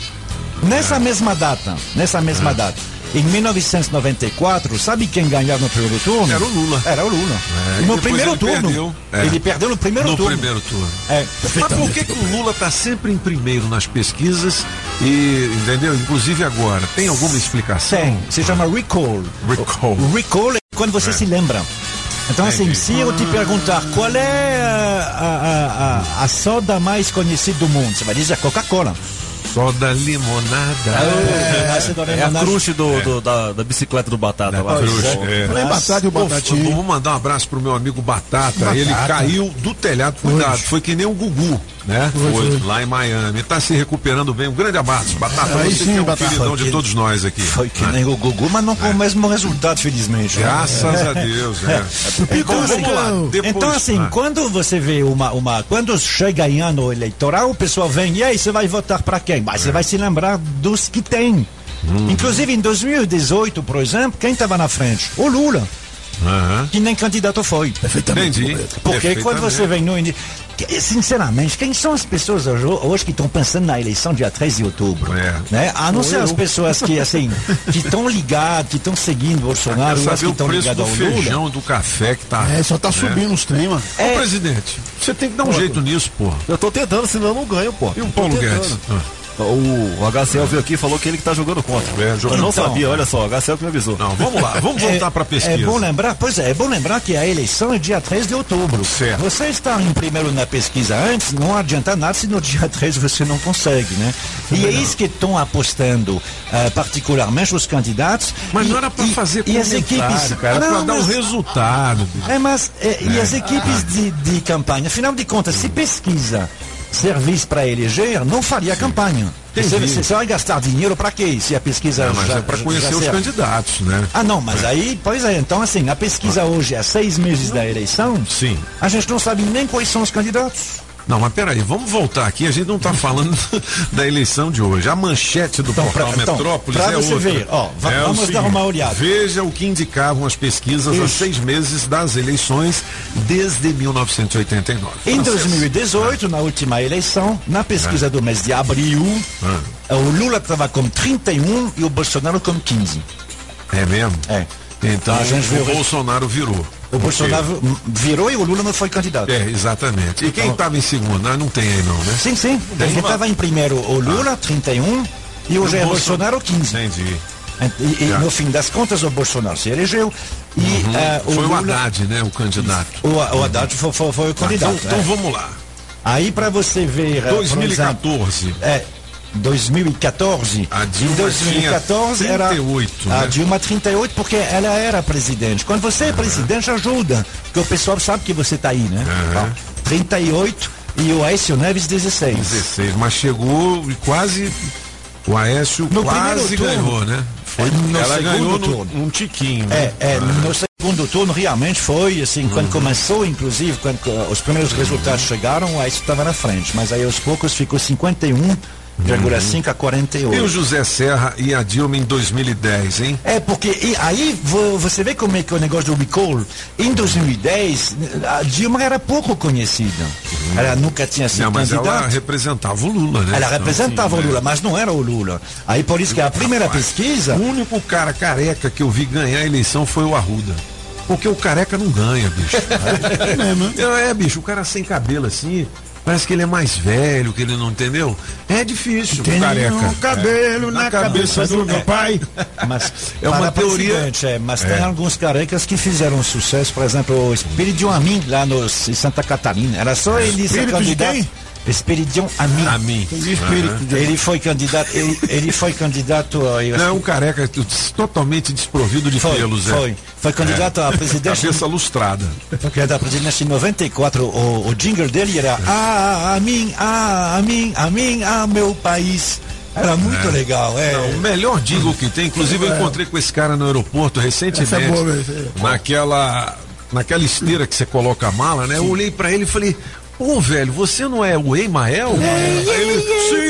Nessa É. mesma data, nessa mesma data, em 1994, sabe quem ganhava no primeiro turno? Era o Lula. Era o Lula. É, no primeiro ele turno, perdeu. É. ele perdeu no primeiro no turno. primeiro turno. É, Mas por que, que o Lula está sempre em primeiro nas pesquisas e, entendeu? Inclusive agora. Tem alguma explicação? Tem, se chama recall. Recall. O recall é quando você se lembra. Então, assim, se eu te perguntar qual é a, a, a, a soda mais conhecida do mundo, você vai dizer Coca-Cola. Soda limonada. É, da É a crush do, do- da, da bicicleta do Batata lá. Cruz, é. Falei Batata e o Pô, Batatinha. Vou mandar um abraço pro meu amigo Batata. Batata. Ele caiu do telhado, cuidado. Foi que nem o Gugu, né? Foi, lá em Miami. Tá se recuperando bem. Um grande abraço. Batata, Aí você sim, que é um Batata. queridão Foi de todos nós aqui. Foi que né? nem o Gugu, mas não com o mesmo resultado, felizmente. Graças a Deus, é. Então, Bom, assim. Depois- então, assim, Ah. quando você vê uma, uma. Quando chega em ano eleitoral, o pessoal vem, e aí, você vai votar para quem? Mas É. você vai se lembrar dos que tem. Hum. Inclusive em 2018, por exemplo, quem estava na frente? O Lula. Que nem candidato foi. Entendi. Porque quando você vem no. Sinceramente, quem são as pessoas hoje, hoje que estão pensando na eleição dia 3 de outubro? Né? A não Sou ser as pessoas que, assim, que estão ligadas, que estão seguindo Bolsonaro, ou saber que estão ligadas ao Lula. feijão, do café que tá. É, só tá subindo os trem, mano. Ô, presidente, você tem que dar um jeito nisso, porra. Eu tô tentando, senão eu não ganho, pô. E o Paulo. Guedes? Ah. O, o HCL veio aqui e falou que ele que tá jogando contra. É, eu jogando não contra. sabia, olha só, o HCL que me avisou. Não, vamos lá, vamos voltar pra pesquisa. É bom lembrar, pois é, é bom lembrar que a eleição é dia 3 de outubro. Certo. Você está em primeiro na pesquisa antes, não adianta nada se no dia 3 você não consegue, né? E é isso que estão apostando, ah, particularmente os candidatos. Mas e, não era pra e- fazer e as comentário, equipes, cara, Não, dar o mas- resultado. É, mas é, e É. as equipes de, de campanha, afinal de contas, se pesquisa servisse para eleger, não faria campanha. Você, você vai gastar dinheiro para quê? Se a pesquisa Não, mas já, é já conhecer os serve? candidatos, né? Ah, não, mas aí, pois é, então assim, a pesquisa hoje, há seis meses da eleição, Sim. a gente não sabe nem quais são os candidatos. Não, mas peraí, vamos voltar aqui. A gente não tá falando da eleição de hoje. A manchete do portal pra- então, Metrópolis pra é você outra. ver, ó, É vamos dar uma olhada. Veja o que indicavam as pesquisas há Isso. seis meses das eleições desde 1989. Em Francês. 2018, na última eleição, na pesquisa do mês de abril, Ah. o Lula estava com 31 e o Bolsonaro com 15. É mesmo? É. Então A gente o Bolsonaro virou. O Bolsonaro virou e o Lula não foi candidato. É, exatamente. E quem estava em segundo? Ah, não tem aí não, né? Sim, sim. Tem estava em primeiro o Lula, 31, e o o Jair Bolso- Bolsonaro, 15. Entendi. E, e no fim das contas, o Bolsonaro se elegeu e eh, o Foi o Lula... Haddad, né? O candidato. O, o Haddad foi, foi- foi o Tá, candidato. então, então é. vamos lá. Aí para você ver... eh, por exemplo, 2014. É, 2014. A Dilma em 2014 tinha era 38, a né? Dilma 38 porque ela era presidente. Quando você é presidente ajuda, porque o pessoal sabe que você está aí, né? Então, 38 e o Aécio Neves 16. 16, mas chegou e quase. O Aécio No quase ganhou, né? Foi, No ela segundo ganhou turno. no, um tiquinho. É, né? é, no segundo turno realmente foi assim, Uhum. quando começou, inclusive, quando co- os primeiros resultados chegaram, o Aécio estava na frente, mas aí aos poucos ficou 51,5 a 48. E o José Serra e a Dilma em 2010, hein? É, porque e aí vo- você vê como é que o negócio do recall, em 2010, a Dilma era pouco conhecida. Ela nunca tinha sido Não, mas ela candidata. representava o Lula, né? Ela Então, representava assim, o Lula, né? mas não era o Lula. Aí por isso que a primeira Rapaz, pesquisa. O único cara careca que eu vi ganhar a eleição foi o Arruda. Porque o careca não ganha, bicho. é, é, bicho, o cara sem cabelo assim. Parece que ele é mais velho, que ele não entendeu. É difícil, Tem careca. um cabelo É. na cabeça do meu pai. Mas É uma teoria- é, mas É. tem alguns carecas que fizeram sucesso, por exemplo, o Espiridion Amin, lá no, em Santa Catarina. Era só ele ser Espírito de candidato. quem? Espiridion Amin. Amin. De- Ele foi candidato, ele, ele foi candidato a, eu Não, é um careca totalmente desprovido de Foi, pelos, é. foi. Foi candidato a presidente. Cabeça lustrada. que, foi candidato a presidente em 94. O, o jingle dele era Ah, a mim, ah, a mim, a mim, ah, meu país. Era muito É. legal, é. Não, o melhor jingle que tem, inclusive eu encontrei com esse cara no aeroporto recentemente. Essa é boa, é naquela, naquela esteira que você coloca a mala, né? Eu olhei pra ele e falei. Ô, velho, você não é o Emael? Aí ele,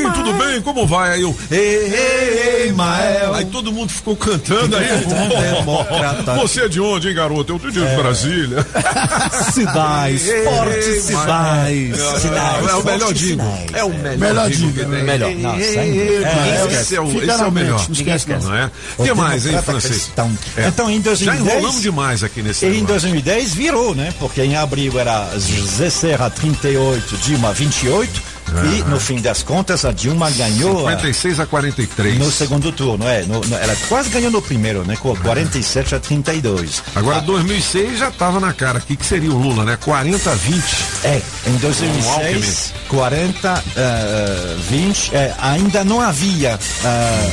sim, tudo bem, como vai? Aí eu, ei, ei, ei, Mael. Aí todo mundo ficou cantando aí. Democrata. Você é de onde, hein, garoto? Eu tô de Brasília. Cidais, Ei, fortes ei. Mael. Sinais, É o melhor sinais. É o melhor, tem. melhor. Ei, ei, ei, ei, É, Esse é o, é melhor. não esquece não. É? O que mais, hein. É. Então, em 2010, Já enrolamos demais aqui nesse em negócio. 2010 virou, né? Porque em abril era Zé Serra 38, Dilma 28. E no fim das contas, a Dilma ganhou. a- 56 a 43. No segundo turno, é. No- no- ela quase ganhou no primeiro, né? Com 47 a 32. Agora, 2006 já estava na cara. O que, que seria o Lula, né? 40 a 20. É, em Um 2006, 40, eh, 20, eh, ainda não havia,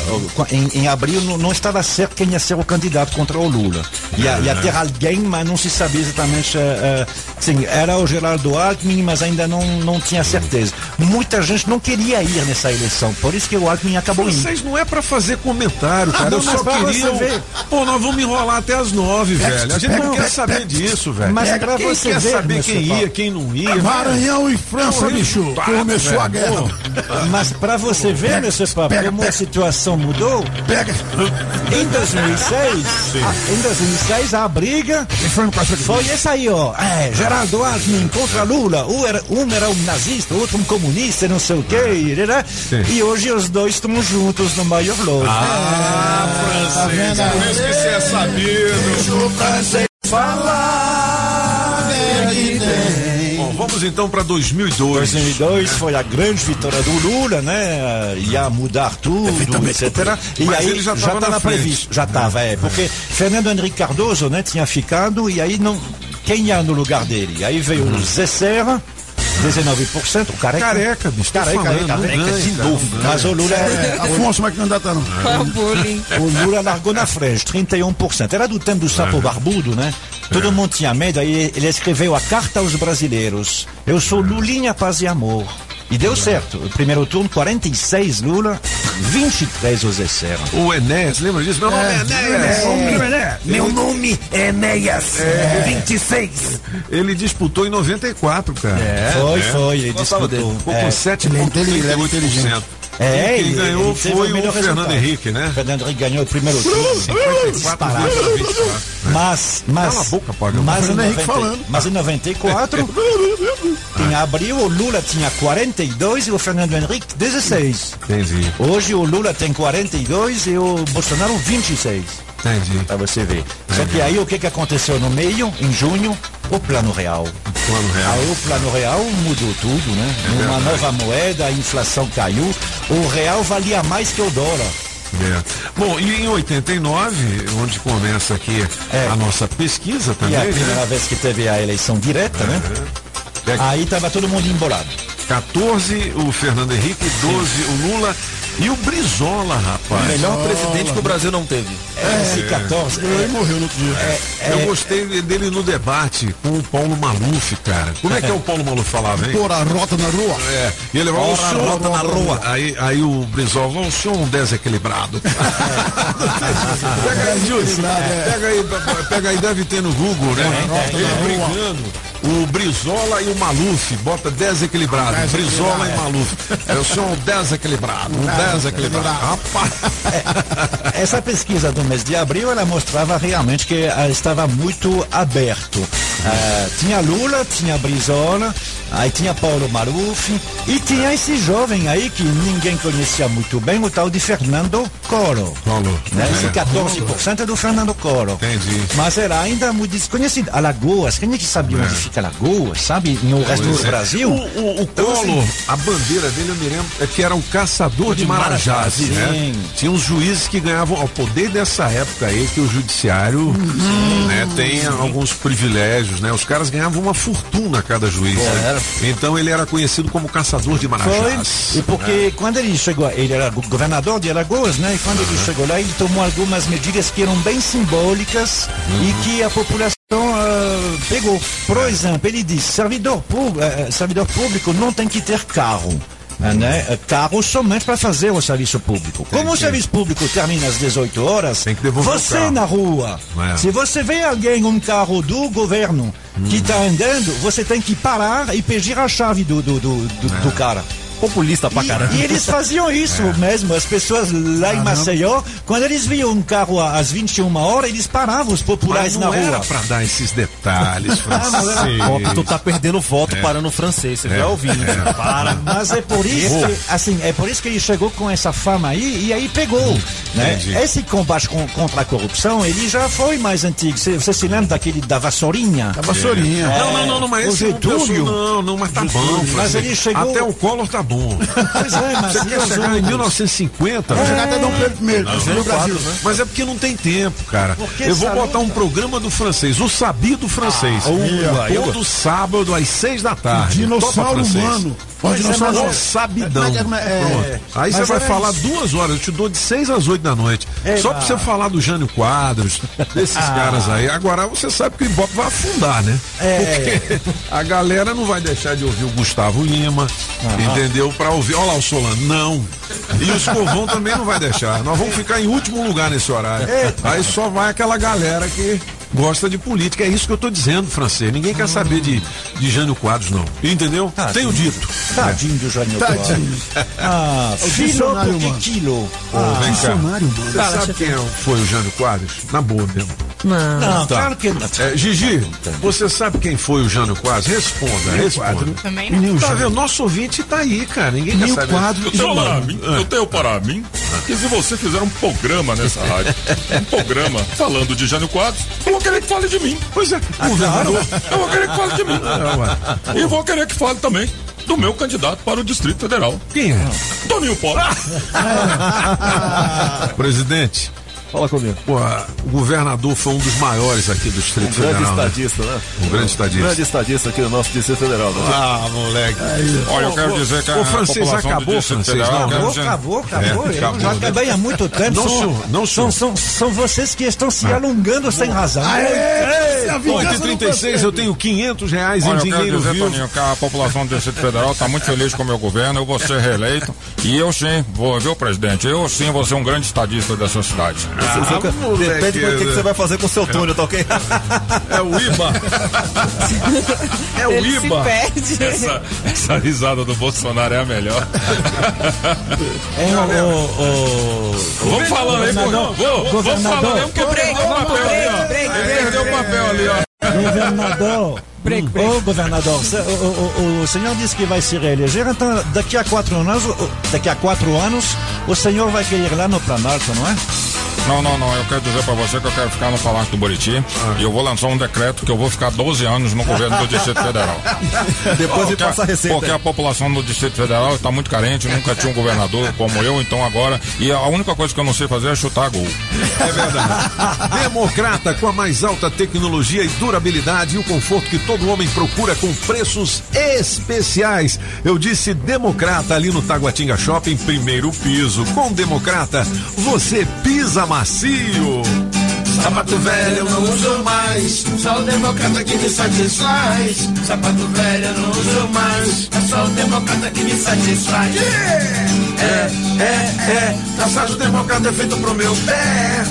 o- em, em abril não, não estava certo quem ia ser o candidato contra o Lula. Ia, ia ter alguém, mas não se sabia exatamente, eh, sim, era o Geraldo Alckmin, mas ainda não, não tinha certeza. Muita gente não queria ir nessa eleição, por isso que o Alckmin acabou indo. Vocês não é pra fazer comentário, cara. não, Eu só pra queria. ver. Pô, nós vamos enrolar até as nove, velho. A gente não quer saber disso, velho. Mas pra quem você quer ver, saber meu quem ia, Paulo. quem não Suíça. Maranhão e França, bicho. Começou a guerra. Mas pra você ver, meu senhor, pega, como a situação mudou, Pega. em 2006, a, em 2006 a briga foi essa aí, ó. É, Geraldo Alckmin contra Lula. Um era, um era um nazista, o outro um comunista, não sei o quê. né? E hoje os dois estão juntos no maior loja. Ah, francês. Por isso que você é sabido. francês falar, Bom, vamos então para 2002. 2002 foi a grande vitória do Lula, né? Ia mudar tudo, etc. E Mas aí já já tava na estava frente. previsto, já estava, é. Porque Fernando Henrique Cardoso, né, tinha ficado e aí não quem ia no lugar dele? Aí veio o Zé Serra, 19%, o careca. Careca, bicho, Careca, falando, careca, não ganha, de cara, novo. não ganha. Mas o Lula É, Afonso, mas que não dá tá não. o Lula largou na frente, 31%. Era do tempo do sapo barbudo, né? Todo mundo tinha medo, aí ele escreveu a carta aos brasileiros. Eu sou Lulinha Paz e Amor. E deu certo. O primeiro turno, 46 Lula, 23 o Zé Serra. O Enéas, lembra disso? Meu nome é, Enéas. Meu nome é Enéas, É. 26. Ele disputou em 94, cara. Foi, foi, ele disputou. Ficou É. com 7,38%. É, E quem ele- ganhou ele foi o o Fernando. Henrique, né? Fernando Henrique ganhou o primeiro turno. 54 disparado. Mas, mas, Cala a boca, Pagão. mas, em Fernando Henrique 90 falando. mas em 94, em abril, o Lula tinha 42 e o Fernando Henrique 16. Entendi. Hoje o Lula tem 42 e o Bolsonaro 26. Entendi. Pra você ver. Só que aí o que, que aconteceu no meio, em junho? O plano real. Plano real. Aí o plano real mudou tudo, né? É Uma nova moeda, a inflação caiu, o real valia mais que o dólar. É. Bom, e em 89, onde começa aqui a nossa pesquisa E também, a primeira né? vez que teve a eleição direta, né? Aí tava todo mundo embolado. 14, o Fernando Henrique, 12, o Lula e o Brizola, rapaz. O melhor presidente que o Brasil não teve. Esse 14. Ele morreu no outro dia. Eu gostei dele no debate com o Paulo Maluf, cara. Como é que é o Paulo Maluf falava, hein? Pôr a rota na rua. É, e ele falou, o senhor, rota na rua. Aí, aí o Brizola falou, o senhor é um desequilibrado. pega aí, Júlio. Pega aí, pega aí, deve ter no Google, né? Ele brigando. O Brizola e o Maluf, bota desequilibrado. Brizola e Maluf. É o senhor é um Um desequilibrado. Rapaz. Essa pesquisa do mês de abril, ela mostrava realmente que ah, estava muito aberto. Ah, tinha Lula, tinha Brizola, aí tinha Paulo Maluf e tinha esse jovem aí que ninguém conhecia muito bem, o tal de Fernando Collor. Collor. Né? Esse É. 14% é do Fernando Collor. Entendi. Mas era ainda muito desconhecido. Alagoas, quem é que sabia onde fica Alagoas, sabe? No resto Pois do é. Brasil. O, o, o Então, Collor, assim, a bandeira dele, eu me lembro, é que era um caçador de, De marajás, né? sim. Tinha uns juízes que ganhavam, ao poder dessa época aí, que o judiciário né, tem alguns privilégios, né? Os caras ganhavam uma fortuna cada juiz. né? Então ele era conhecido como caçador de marajás. Foi, e porque quando ele chegou, ele era go- governador de Alagoas, né? E quando ele chegou lá, ele tomou algumas medidas que eram bem simbólicas e que a população ah, pegou. Por exemplo, ele disse: servidor, eh, servidor público não tem que ter carro. Ah, Né? Eh, Carro somente para fazer o serviço público. Como o que- serviço público termina às 18 horas, o você na rua, É. se você vê alguém um carro do governo que está andando, você tem que parar e pedir a chave do, do, do, do- do cara. Populista pra E- caramba. E, eles faziam isso mesmo. As pessoas lá em Maceió, quando eles viam um carro às 21 horas, eles paravam os populares Mas não na era rua. pra dar esses detalhes, Ah, não era. francês. Ó, tu tá perdendo voto É. parando o francês, você É. já ouviu, né? É. Para. Mas é por isso que, assim, é por isso que ele chegou com essa fama aí e aí pegou. Né? entendi. Esse combate com- contra a corrupção, ele já foi mais antigo. Você, você se lembra daquele da vassourinha? Da vassourinha. Não, não, não, não, mas o não Getúlio. não, não, mas tá bom. Mas ele chegou- Até o Collor tá bom. Pois é, mas Você quer chegar em outros? 1950? Vai chegar até Dom Pedro I, no Brasil. Mas é porque não tem tempo, cara. Eu vou botar um programa do francês, o sabido francês. Ah, todo sábado às seis da tarde. Dinossauro humano. Ó, Pois é, dinossauro mas O é- sabidão. Mas é- mas é-. Aí você vai era falar duas horas, eu te dou de seis às oito da noite. Só pra você falar do Jânio Quadros, desses Ah. caras aí. Agora você sabe que o Ibope vai afundar, né? É. Porque a galera não vai deixar de ouvir o Gustavo Lima, entendeu? Pra ouvir. Olha lá o Solano, não. E o Escovão também não vai deixar. Nós vamos ficar em último lugar nesse horário. Aí só vai aquela galera que gosta de política. É isso que eu tô dizendo, francês. Ninguém quer saber de, de Jânio Quadros, não. Entendeu? Tenho dito. Tadinho do Jânio Tadinho. Ah, É o filho dicionário, porque mano. quilo. Ah, vem cá. Você Fala, sabe quem foi o Jânio Quadros? Na boa mesmo. Não. Não, claro que não. É, Gigi, você sabe quem foi o Jânio Quadros? Responda, responda. Também não. Tá vendo? Nosso ouvinte tá aí, cara. Ninguém quer saber. Eu tenho para mim, eu tenho para mim que se você fizer um programa nessa rádio, um programa falando de Jânio Quadros, querer que fale de mim. Pois é, governador, eu vou querer que fale de mim. É. E vou querer que fale também do meu candidato para o Distrito Federal. Quem é? Toninho Pó. Presidente. Fala comigo. Pô, o governador foi um dos maiores aqui do Distrito Um grande Federal. né? estadista, né? Um grande estadista. grande estadista aqui no nosso Distrito Federal. Né? Ah, moleque. Olha, eu quero dizer que a O francês população do acabou, Distrito francês, Federal, não, dizer- Acabou, acabou. É, acabou, já né? acabei há muito tempo. Não, são, senhor, não, são, senhor. são, são vocês que estão se alongando sem razão. Bom, aqui 36 eu tenho 500 reais em Olha, eu quero dinheiro dizer, vivo. Toninho, que a população do Distrito Federal está muito feliz com o meu governo, eu vou ser reeleito e eu sim, vou, viu, presidente? Eu sim vou ser um grande estadista dessa cidade. Ah, Depende do que, que você vai fazer com o seu túnel, tá ok? É o IBA. É o Ele se IBA. perde. Essa, essa risada do Bolsonaro é a melhor. É, o, o, o, Vamos falando aí, pô. Governador, vou governador. falando aí, porque perdeu o papel ali, ó. Ele ali, ó. Governador. Ô, governador, se- o, o- o senhor disse que vai se reeleger, então daqui a quatro anos, o- daqui a quatro anos, o senhor vai querer ir lá no Planalto, não é? Não, não, não. Eu quero dizer pra você que eu quero ficar no Palácio do Buriti e eu vou lançar um decreto que eu vou ficar 12 anos no governo do Distrito Federal. Depois de Porque a- passar a receita. Porque a população do Distrito Federal está muito carente, nunca tinha um governador como eu, então agora. E a única coisa que eu não sei fazer é chutar gol. É verdade. Democrata com a mais alta tecnologia e durabilidade e o conforto que todo homem procura com preços especiais. Eu disse Democrata ali no Taguatinga Shopping, primeiro piso. Com Democrata, você pisa macio. Sapato velho eu não uso mais, só o democrata que me satisfaz. Sapato velho eu não uso mais, é só o democrata que me satisfaz. É, é, é. Calçado democrata é feito pro meu pé.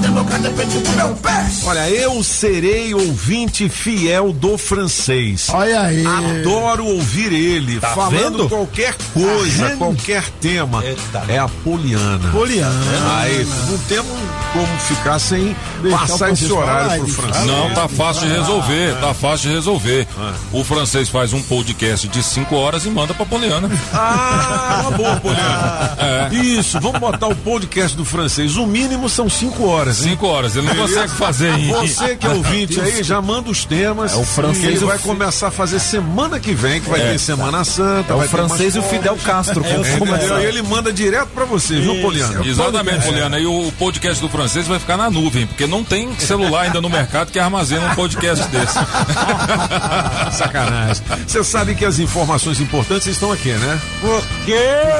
Democrata meu pé. Olha, eu serei ouvinte fiel do francês. Olha aí. Adoro ouvir ele Tá falando vendo? qualquer coisa, vendo? qualquer tema. Eita. É a Poliana. Poliana. Aí, não temos como ficar sem Deixar passar esse horário falar, pro francês. Não, tá fácil de resolver, tá fácil de resolver. O francês faz um podcast de 5 horas e manda pra Poliana. Ah, uma boa, Poliana. É. Isso, vamos botar o podcast do francês. O mínimo são cinco horas, hein? 5 horas, ele não consegue fazer em. Você que é ouvinte aí, já manda os temas. É o francês e vai começar a fazer semana que vem, que vai É. ter Semana Santa. É o vai ter francês e o Fidel Castro. É? E ele manda direto pra você, viu, Poliana? Exatamente, Poliana. E o podcast do francês vai ficar na nuvem, porque não tem celular ainda no mercado que armazena um podcast desse. Sacanagem. Você sabe que as informações importantes estão aqui, né? Por quê?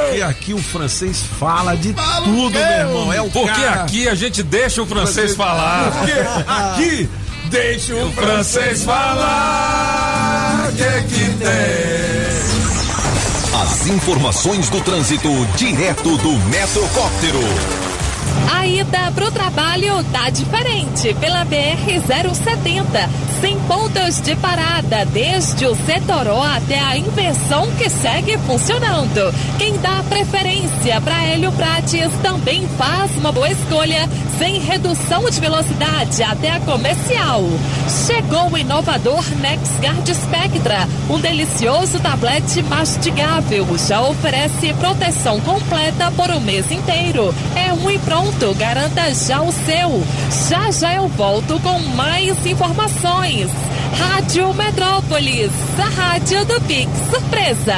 Porque aqui o francês fala de tudo, meu irmão. É o Porque cara. aqui a gente deixa o francês falar. Porque aqui Deixa o francês falar. O que que tem? As informações do trânsito direto do Metrocóptero. A ida pro trabalho tá diferente pela BR-070, sem pontos de parada, desde o Setoró até a inversão que segue funcionando. Quem dá preferência para Hélio Prates também faz uma boa escolha, sem redução de velocidade até a comercial. Chegou o inovador NexGuard Spectra, um delicioso tablete mastigável, já oferece proteção completa por um mês inteiro. É um e pronto, garanta já o seu. Já já eu volto com mais informações. Rádio Metrópolis, a rádio do Pix Surpresa.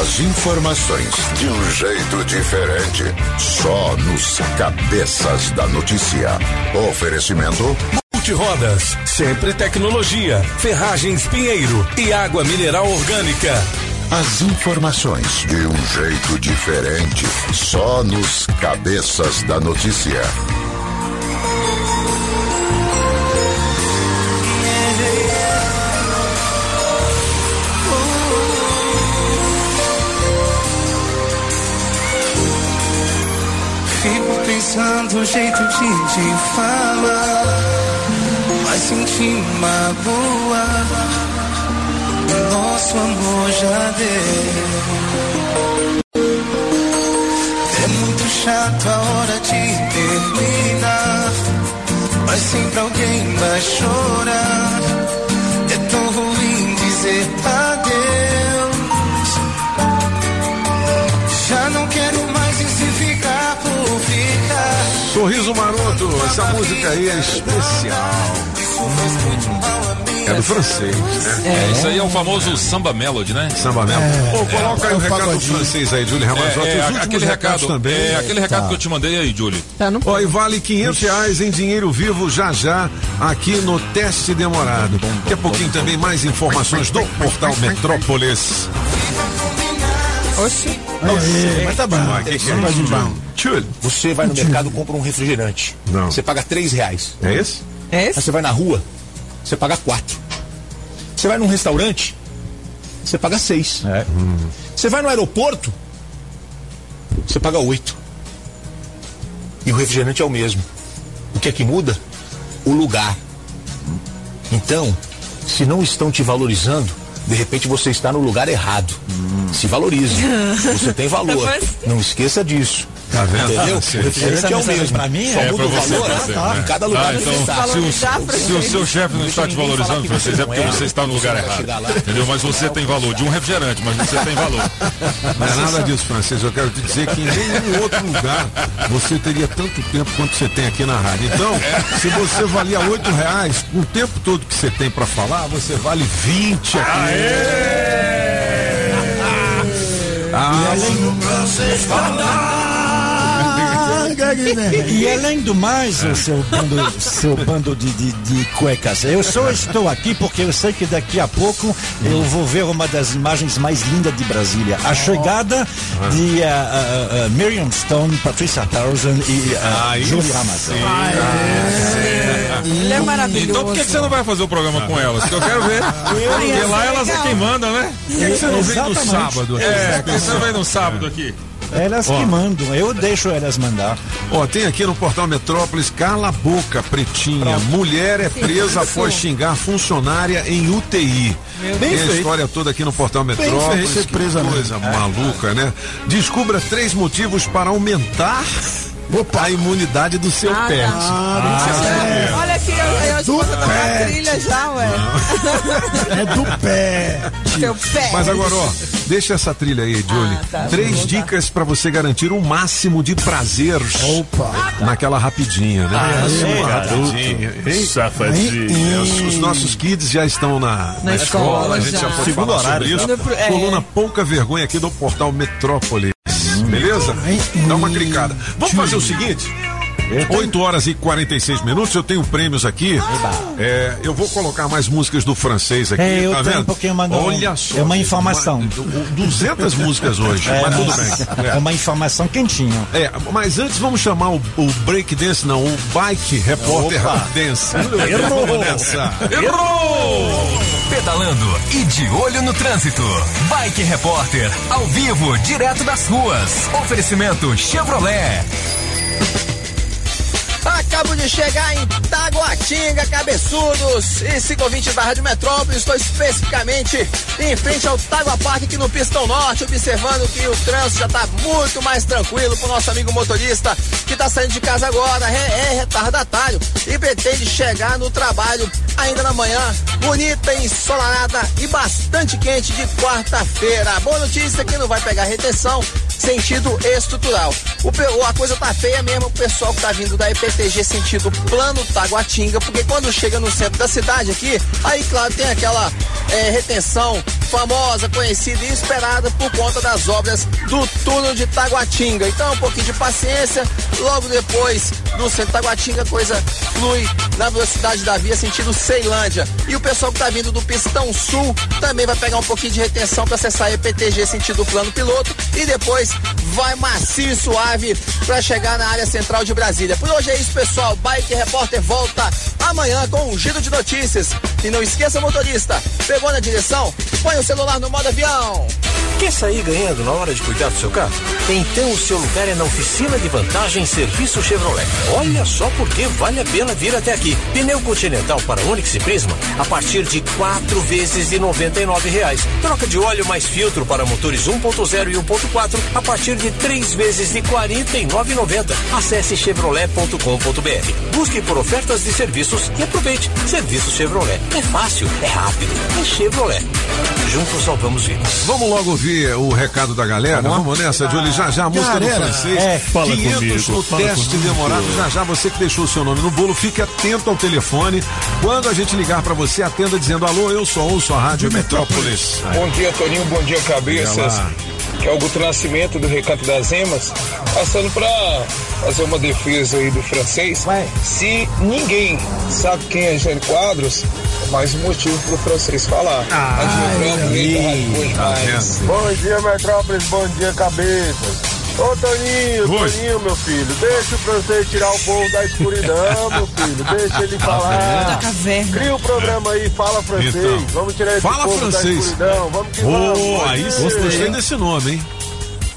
As informações de um jeito diferente, só nos cabeças da notícia. Oferecimento Multirodas, sempre tecnologia, ferragens Pinheiro e água mineral orgânica. As informações de um jeito diferente, só nos cabeças da notícia. Fico pensando tanto jeito de te falar, mas senti magoa. Nosso amor já deu. É muito chato a hora de terminar, mas sempre alguém vai chorar. É tão ruim dizer adeus. Já não quero mais se ficar por ficar. Sorriso Maroto, essa música aí é especial. É do francês, né? É, isso aí é o famoso samba melody, né? Samba melody. Pô, coloca aí o é recado do francês aí, Júlio Ramazotti. É, é, aquele recado também. É, aquele recado Tá. que eu te mandei aí, Julie. Ó, e vale 500 reais em dinheiro vivo já já aqui no teste demorado. Daqui a pouquinho também mais informações do portal Metrópolis. Oxi. mas tá bom. Ah, que que é Tá isso? bom. Tchul. Você vai no mercado compra um refrigerante. Não. Você paga três reais. É esse? É esse? Aí você vai na rua, você paga quatro. Você vai num restaurante, você paga seis. Você vai no aeroporto, você paga oito. E o refrigerante é o mesmo. O que é que muda? O lugar. Então, se não estão te valorizando, de repente você está no lugar errado. Se valorize. Você tem valor. Não esqueça disso. Tá vendo? Entendeu? O refrigerante é o mesmo. pra mim Só é? muda É o valor você, né? em cada lugar que então, se o, se o seu chefe não está te valorizando, francês, é porque você está no lugar errado. Entendeu? Mas você tem valor de um refrigerante, mas você tem valor. Não é nada disso, francês. Eu quero te dizer que em nenhum outro lugar você teria tanto tempo quanto você tem aqui na rádio. Então, se você valia oito reais, o tempo todo que você tem pra falar, você vale 20 aqui. Ah, E além do mais, o seu bando, seu bando de, de, de cuecas, eu só estou aqui porque eu sei que daqui a pouco eu vou ver uma das imagens mais lindas de Brasília. A chegada de uh, uh, uh, Miriam Stone, Patricia Townsend e uh, Julie Ramazan. Ele é maravilhoso. Então por que, que você não vai fazer o programa com elas? Que eu quero ver. Porque lá elas é quem manda, né? Por que que você não vem no sábado? É, por que você não vem no sábado aqui? Elas Ó. que mandam, eu deixo elas mandar. Ó, tem aqui no portal Metrópolis, cala a boca, pretinha. Mulher é presa após xingar funcionária em UTI. Bem tem a feito. história toda aqui no portal Bem Metrópolis. feito, ser que presa mesmo. coisa maluca, né? Descubra três motivos para aumentar a imunidade do seu Ah, pet. tá. Olha aqui, eu, eu escuto tocar a trilha já, ué. É do pé. Seu pé. Mas agora, ó, deixa essa trilha aí, Julie. tá. Três dicas para você garantir o máximo de prazer naquela rapidinha, né? Ah, é, rapidinha. Safadinho. Os, os nossos kids já estão na, Na escola, A gente já, já. pode Segundo falar horário, sobre isso. É. Coluna Pouca Vergonha aqui do portal Metrópolis. Beleza? Dá uma clicada. Vamos fazer o seguinte. 8 horas e 46 minutos, eu tenho prêmios aqui. É, eu vou colocar mais músicas do francês aqui, É, eu tá vendo? mando- Olha só. é uma informação. uma- 200 músicas hoje, É, mas tudo bem. é uma informação quentinha. É, mas antes vamos chamar o, o break dance, não, o bike repórter Opa. dance. Errou. Errou! Pedalando e de olho no trânsito. Bike Repórter, ao vivo, direto das ruas. Oferecimento Chevrolet. Ha! Acabo de chegar em Taguatinga, cabeçudos e ciclovintes da Rádio Metrópole. Estou especificamente em frente ao Tagua Park aqui no Pistão Norte, observando que o trânsito já está muito mais tranquilo para o nosso amigo motorista que está saindo de casa agora. É, é retardatário e pretende chegar no trabalho ainda na manhã, bonita, ensolarada e bastante quente de quarta-feira. Boa notícia que não vai pegar retenção, sentido estrutural. O, a coisa tá feia mesmo, o pessoal que tá vindo da EPTG sentido plano Taguatinga, porque quando chega no centro da cidade aqui, aí claro tem aquela é, retenção famosa, conhecida e esperada por conta das obras do túnel de Taguatinga. Então um pouquinho de paciência, logo depois no centro da Guatinga, a coisa flui na velocidade da via sentido Ceilândia. E o pessoal que tá vindo do Pistão Sul também vai pegar um pouquinho de retenção para acessar a EPTG sentido plano piloto e depois vai macio e suave para chegar na área central de Brasília. Por hoje é isso, pessoal. Bike Repórter volta amanhã com um giro de notícias. E não esqueça, motorista, pegou na direção? Põe o celular no modo avião. Quer sair ganhando na hora de cuidar do seu carro? Então o seu lugar é na oficina de vantagem Serviço Chevrolet. Olha só porque vale a pena vir até aqui. Pneu Continental para Onix e Prisma a partir de quatro vezes de 99 reais. Troca de óleo mais filtro para motores 1.0 e 1.4 a partir de três vezes de R$ 49,90. Acesse chevrolet.com.br. Busque por ofertas de serviços e aproveite. Serviço Chevrolet. É fácil, é rápido, é Chevrolet. Juntos salvamos vidas. Vamos logo ouvir o recado da galera. Vamos, nessa, Julie. Já já a música Galera, do francês. é, fala 500 comigo, no fala teste comigo. demorado. Já já você que deixou o seu nome no bolo, fique atento ao telefone. Quando a gente ligar pra você, atenda dizendo: Alô, eu sou ouço a Rádio Metrópolis. Bom dia, Toninho. Bom dia, cabeças. Que é o Guto Nascimento do Recanto das Emas. Passando pra fazer uma defesa aí do francês. Se ninguém sabe quem é Jânio Quadros, é mais um motivo pro francês falar. Ah, Bom dia, Metrópolis. Bom dia, cabeça. Ô, Toninho, Oi. Toninho, meu filho, deixa o francês tirar o povo da escuridão, meu filho. Deixa ele falar. Da caverna. Cria o programa aí, fala francês. Então, vamos tirar esse fala povo da francês. escuridão. Vamos que Ô, vamos. aí gostei desse nome, hein?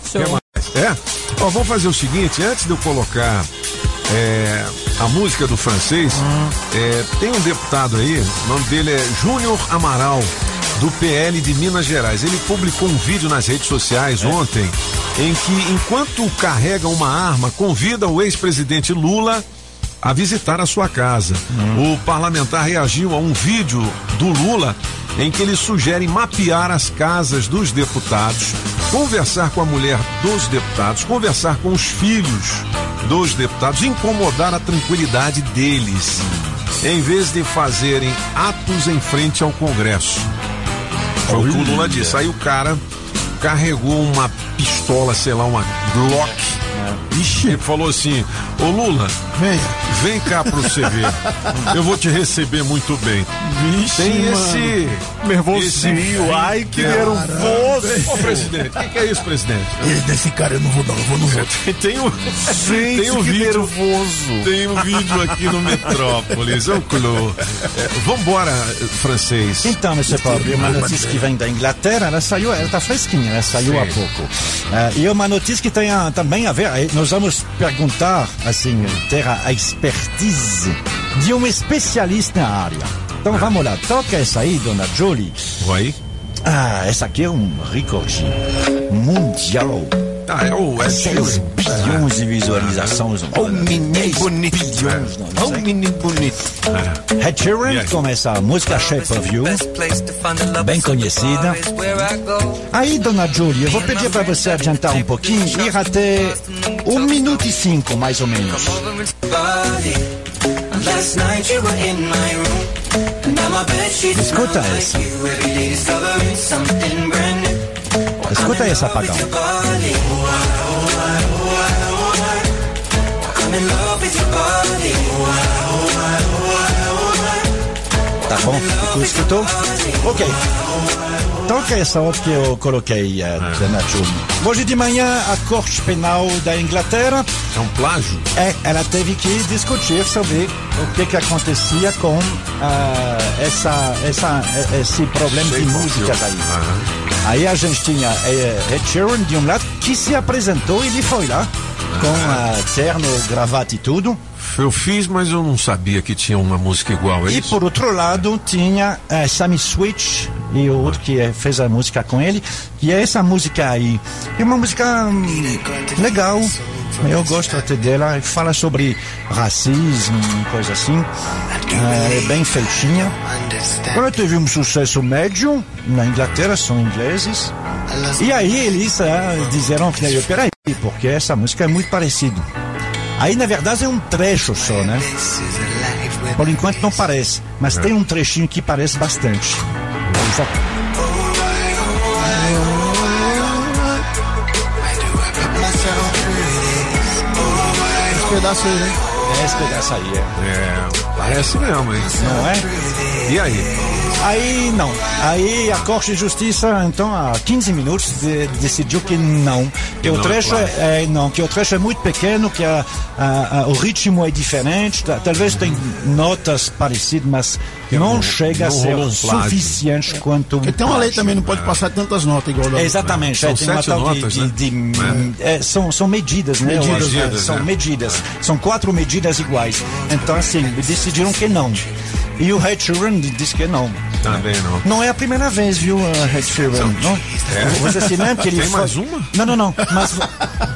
Show. Quer mais? É? Ó, vamos fazer o seguinte, antes de eu colocar é, a música do francês, é, tem um deputado aí, o nome dele é Júnior Amaral, do PL de Minas Gerais. Ele publicou um vídeo nas redes sociais ontem em que, enquanto carrega uma arma, convida o ex-presidente Lula a visitar a sua casa. O parlamentar reagiu a um vídeo do Lula em que ele sugere mapear as casas dos deputados, conversar com a mulher dos deputados, conversar com os filhos dos deputados, incomodar a tranquilidade deles, em vez de fazerem atos em frente ao Congresso. Foi o que o Lula disse. Aí o cara carregou uma pistola, sei lá, uma Glock. Ixi, ele falou assim: Ô Lula, vem, vem cá pro CV. Eu vou te receber muito bem. Vixe, Tem mano. esse. Nervosinho, ai, que nervoso. Ô, presidente, o que, que é isso, presidente? Desse cara eu não vou dar, eu vou no outro. Tem um, Gente, tem um que vídeo. nervoso. Tem um vídeo aqui no Metrópolis. Ô, Clô. É, vambora, francês. Então, Mr. Pobre, uma notícia que vem da Inglaterra, ela saiu, ela está fresquinha, ela saiu Sim. há pouco. Eh, e uma notícia que tem a- também a ver, nós vamos perguntar, assim, ter a expertise de um especialista na área. Então vamos lá, toca essa aí, dona Jolie. Vai. Ah, essa aqui é um recorde mundial. Ah, é o Ed 6 Sheeran. bilhões de visualizações. Oh, menino bonito. Bilhões, não, sei. menino bonito. Ed Sheeran com essa música Shape of You, bem conhecida. Aí, dona Julie, eu vou pedir para você adiantar um pouquinho, ir até um minuto e cinco, mais ou menos. Escuta essa. Escuta esse apagão. Tá bom? Escutou? Ok. Toca essa outra que eu coloquei, dona Julie. Hoje de manhã, a Corte Penal da Inglaterra. É um plágio? É, ela teve que discutir sobre o que, que acontecia com ah, essa, essa, esse problema de músicas aí. Aí a gente tinha eh, Ed Sheeran de um lado que se apresentou e ele foi lá com ah, terno, gravata e tudo. Eu fiz, mas eu não sabia que tinha uma música igual a E isso. por outro lado tinha eh, Sammy Switch e o outro que eh, fez a música com ele, que é essa música aí. É uma música hum, legal, eu gosto até dela, fala sobre racismo, coisa assim, Eh, é bem feitinha. Ela teve um sucesso médio na Inglaterra, são ingleses. E aí eles ah, disseram que, peraí, porque essa música é muito parecida. Aí na verdade é um trecho só, né? Por enquanto não parece, mas tem um trechinho que parece bastante. Exato. Esse pedaço aí, né? É esse pedaço aí, é. É, parece mesmo, hein? Não é? E aí? Aí não. Aí a Corte de Justiça, então, há 15 minutos, de- decidiu que não. Que o Não é trecho plágio. é, é- não, que o trecho é muito pequeno, que a- a- a- o ritmo é diferente. ta- Talvez tem notas parecidas, mas não, não- chega a não ser um plágio. suficiente quanto. Porque tem uma lei também, não pode É. passar tantas notas igual da Exatamente, é, tem uma tal de, de- de- é, são, são medidas, né? Medidas, medidas, são né? medidas, são quatro medidas iguais. Então, assim, decidiram que não. E o Ed Sheeran disse que não. Também não. Não é a primeira vez, viu, uh, Ed Sheeran? Não? É? Você se lembra que ele Tem foi... mais uma? Não, não, não. Mas,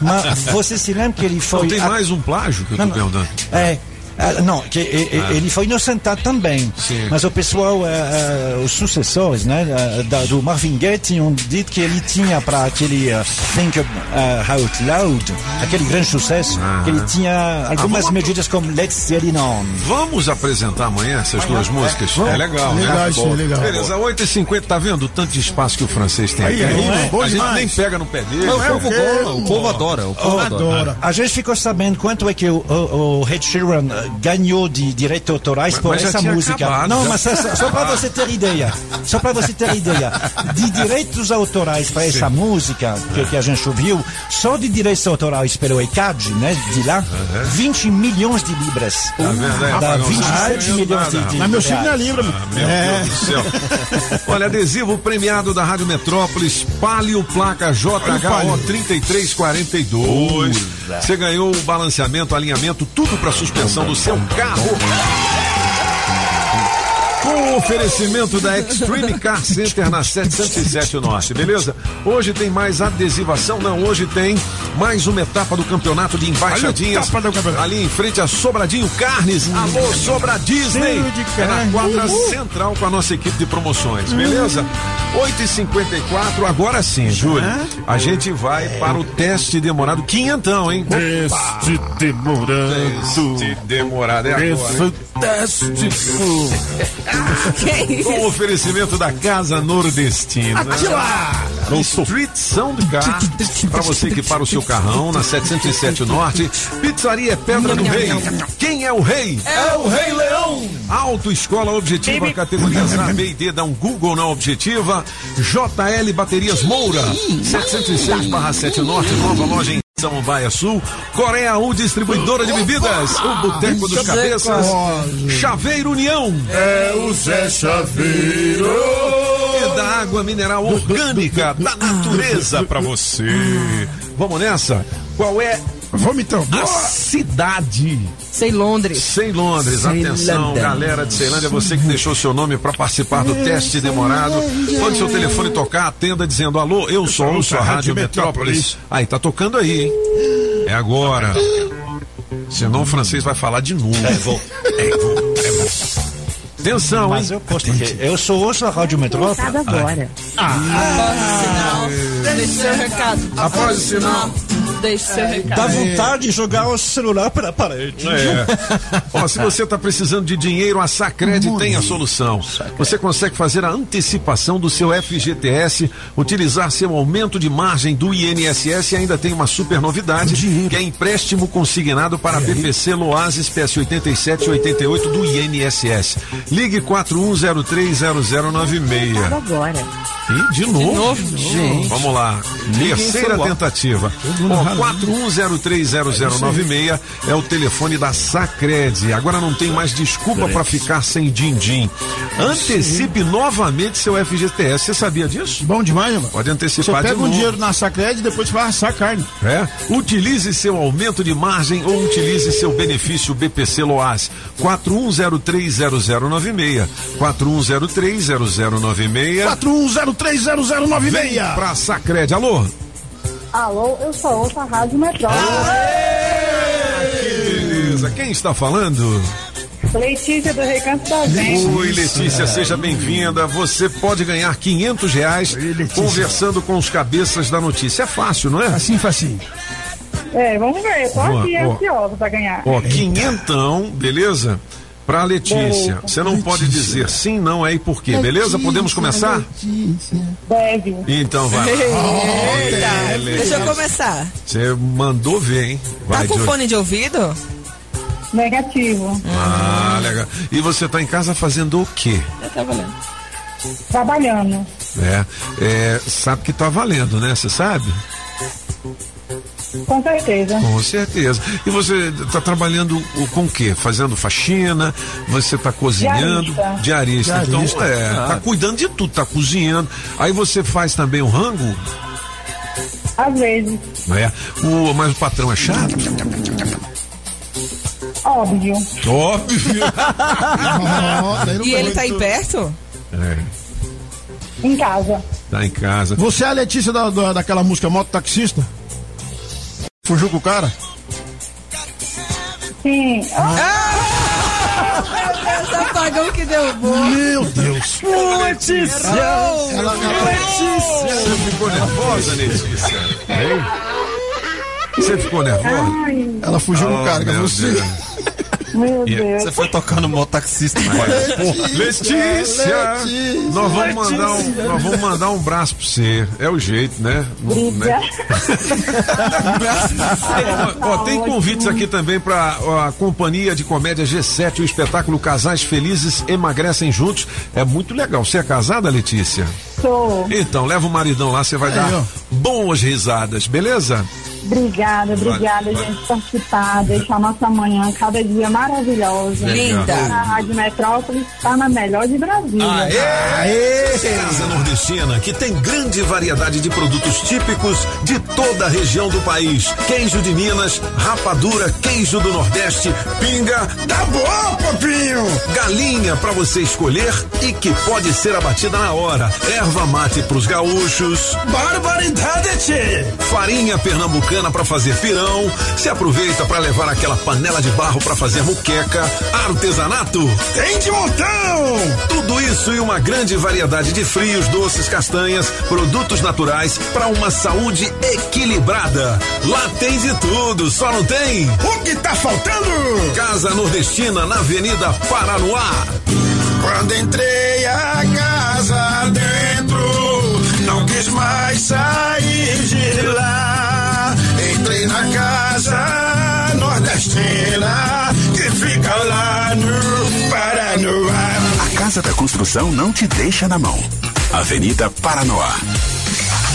mas você se lembra que ele foi... Não, tem a- mais um plágio que eu tô não. perguntando. É. ah, não, que Ah. ele foi inocentado também. Mas o pessoal, ah, ah, os sucessores né, ah, da- do Marvin Gaye tinham dito que ele tinha para aquele ah, Think ah, Out Loud, aquele grande sucesso, que ele tinha algumas vamos- medidas como Let's Get It On. Vamos apresentar amanhã essas duas músicas? É legal, Legal, né? sim, legal. Beleza, 8h50, tá vendo o tanto de espaço que o francês tem Aí, aqui? aí, Não né? é? A gente nem pega no pé dele. Mas o É povo quê? gosta, o povo adora, o povo adora. A gente ficou sabendo quanto é que o, o, o Ed Sheeran eh, ganhou de direitos autorais Mas- por essa música. acabado, Não, mas só, só para você ter ideia. Só para você ter ideia. De direitos autorais para essa música que, que a gente ouviu, só de direitos autorais pelo ECAD, né, de lá, 20 milhões de libras. Tá vendo? É, Dá rapaz, não 27 ganhou milhões de, de Mas meu signo é reais. Libra, meu. Meu É. Deus do céu. Olha, adesivo premiado da Rádio Metrópolis, Palio Placa JHO 3342. Você ganhou o balanceamento, alinhamento, tudo para suspensão do seu carro. Com o oferecimento da Extreme Car Center na 707 Norte, beleza? Hoje tem mais adesivação, não, hoje tem mais uma etapa do campeonato de embaixadinhas. Campeonato. Ali em frente a Sobradinho Carnes. Alô, Sobra Disney! É na quadra central com a nossa equipe de promoções, beleza? 8h54, agora sim, Júlio. A gente vai para o teste demorado quinhentão, hein? Teste demorado. Teste demorado, é agora. Com o oferecimento da Casa Nordestina. Atila! Street Sound Car, para você que para o seu carrão na 707 Norte. Pizzaria Pedra do Rei. Quem é o rei? É o Rei Leão. Autoescola Objetiva, categorias A, B e D, dá um Google na Objetiva. JL Baterias Moura, 706/7 Norte, nova loja em Samambaia Sul. Coreia 1, distribuidora de bebidas. O Boteco dos Cabeças. Chaveiro União. É o Zé Chaveiro. Da água mineral orgânica da natureza pra você. Vamos nessa? Qual é Vamos então. a cidade? Sei Londres. Sem Londres, atenção, galera de Ceilândia, você que deixou seu nome para participar do teste demorado. Quando seu telefone tocar, atenda dizendo: Alô, eu sou ouço a Rádio Metrópolis. Aí, tá tocando aí, hein? É agora. Senão o francês vai falar de novo. É, vou. É, vou. Atenção, Mas hein? eu posso porque eu sou ouço a Rádio Metrópole. agora. Deixe seu recado. Após o sinal. Deixe seu recado. Dá vontade de jogar o celular para a parede. É. Ó, se você está precisando de dinheiro, a Sacred tem a solução. Você consegue fazer a antecipação do seu FGTS, utilizar seu aumento de margem do INSS e ainda tem uma super novidade, que é empréstimo consignado para a BPC Loas PS 87 e 88 do INSS. Ligue 41030096. Agora. E de novo? novo? Gente. Vamos lá. Terceira tentativa. Ó, 41030096 é o telefone da Sacred. Agora não tem mais desculpa para ficar sem din-din. Antecipe novamente seu FGTS. Você sabia disso? Bom demais, mano. Pode Você antecipar de pega um novo. dinheiro na Sacred e depois vai assar carne. É? Utilize seu aumento de margem ou utilize seu benefício BPC Loas. 41030096. 41030096. 41030096. Pra Sacred. Alô? Alô, eu sou ouço a Rádio Metrópole. Beleza. Quem está falando? Letícia do Recanto da Gente. Oi, Letícia, seja bem-vinda. Você pode ganhar 500 reais conversando com os cabeças da notícia. É fácil, não é? Assim, facinho. É, vamos ver. Eu tô aqui boa. ansiosa pra ganhar. Ó, quinhentão, beleza? Pra Letícia. Você não pode dizer sim, não é e por quê, beleza? Podemos começar? Deve. Então vai. Eita, deixa eu começar. Você mandou ver, hein? Tá Vai, com Johnny. fone de ouvido? Negativo. Ah, legal. E você tá em casa fazendo o quê? Trabalhando. Trabalhando. É, é, sabe que tá valendo, né? Você sabe? Com certeza. Com certeza. E você está trabalhando com o quê? Fazendo faxina? Você está cozinhando? Diarista. Diarista. Então, Diarista. é, Ah. tá cuidando de tudo, tá cozinhando. Aí você faz também o rango? Às vezes. É? O, mas o patrão é chato? Óbvio. Óbvio. E ele tá aí perto? É, Em casa. tá em casa. Você é a Letícia da, da- daquela música Moto Taxista? Fugiu com o cara? Sim. Esse apagão que deu bom. Meu Deus. Letícia! Ela- Letícia! Você ficou nervosa, Letícia? Hein? Você ficou nervosa? Ela fugiu com o cara, que é meu você. Deus. Meu Deus. Você foi tocar no mototaxista. Letícia! Nós vamos, mandar um, nós vamos mandar um braço pra você. É o jeito, né? Não- né? Ó, ó, tem convites aqui também para a companhia de comédia G7, o espetáculo Casais Felizes Emagrecem Juntos. É muito legal. Você é casada, Letícia? Sou. Então, leva o maridão lá, você vai Aí, dar ó. boas risadas, beleza? Obrigada, obrigada, Vai, vai. gente, por participar, deixar nossa manhã cada dia maravilhosa. Linda. A Rádio Metrópolis está na melhor de Brasília. Casa Nordestina, que tem grande variedade de produtos típicos de toda a região do país. Queijo de Minas, rapadura, queijo do Nordeste, pinga. Tá bom, papinho! Galinha pra você escolher e que pode ser abatida na hora. Erva mate pros gaúchos. Barbaridade, tchê! Farinha pernambucana pra fazer pirão. Se aproveita pra levar aquela panela de barro pra fazer muqueca. Artesanato. Tem de montão! Tudo isso e uma grande variedade de frios, doces, castanhas, produtos naturais para uma saúde equilibrada. Lá tem de tudo, só não tem. O que tá faltando? Casa Nordestina na Avenida Paranoá. Quando entrei a casa dentro, não quis mais sair de lá. Entrei na casa nordestina que fica lá no Paranoá. A Casa da Construção não te deixa na mão. Avenida Paranoá.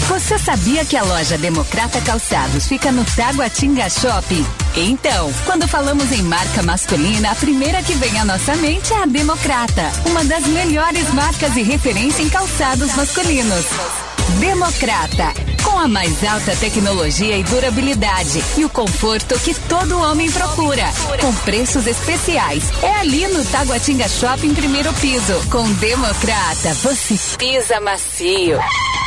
Você sabia que a loja Democrata Calçados fica no Taguatinga Shopping? Então, quando falamos em marca masculina, a primeira que vem à nossa mente é a Democrata, uma das melhores marcas e referência em calçados masculinos. Democrata, com a mais alta tecnologia e durabilidade e o conforto que todo homem procura, com preços especiais. É ali no Taguatinga Shopping, primeiro piso. Com Democrata, você pisa macio.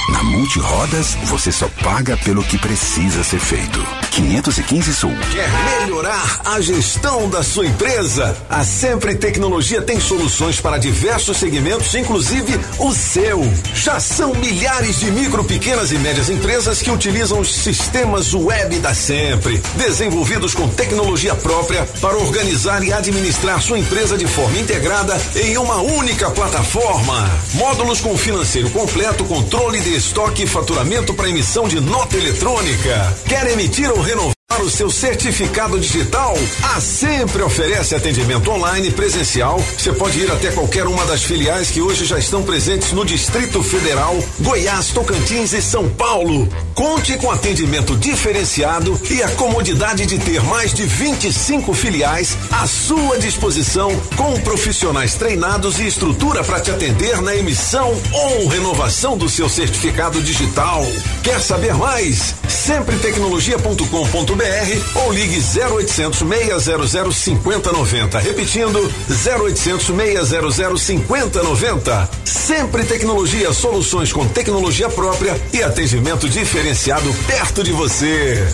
Na Multirodas, você só paga pelo que precisa ser feito. 515 Sul. Quer melhorar a gestão da sua empresa? A Sempre Tecnologia tem soluções para diversos segmentos, inclusive o seu. Já são milhares de micro, pequenas e médias empresas que utilizam os sistemas web da Sempre, desenvolvidos com tecnologia própria para organizar e administrar sua empresa de forma integrada em uma única plataforma. Módulos com financeiro completo, controle de estoque e faturamento para emissão de nota eletrônica. Quer emitir ou renovar o seu certificado digital? A Sempre oferece atendimento online presencial. Você pode ir até qualquer uma das filiais que hoje já estão presentes no Distrito Federal, Goiás, Tocantins e São Paulo. Conte com atendimento diferenciado e a comodidade de ter mais de 25 filiais à sua disposição, com profissionais treinados e estrutura para te atender na emissão ou renovação do seu certificado digital. Quer saber mais? Ou ligue 0800 600 5090. Repetindo, 0800 600 5090. Sempre Tecnologia, soluções com tecnologia própria e atendimento diferenciado perto de você.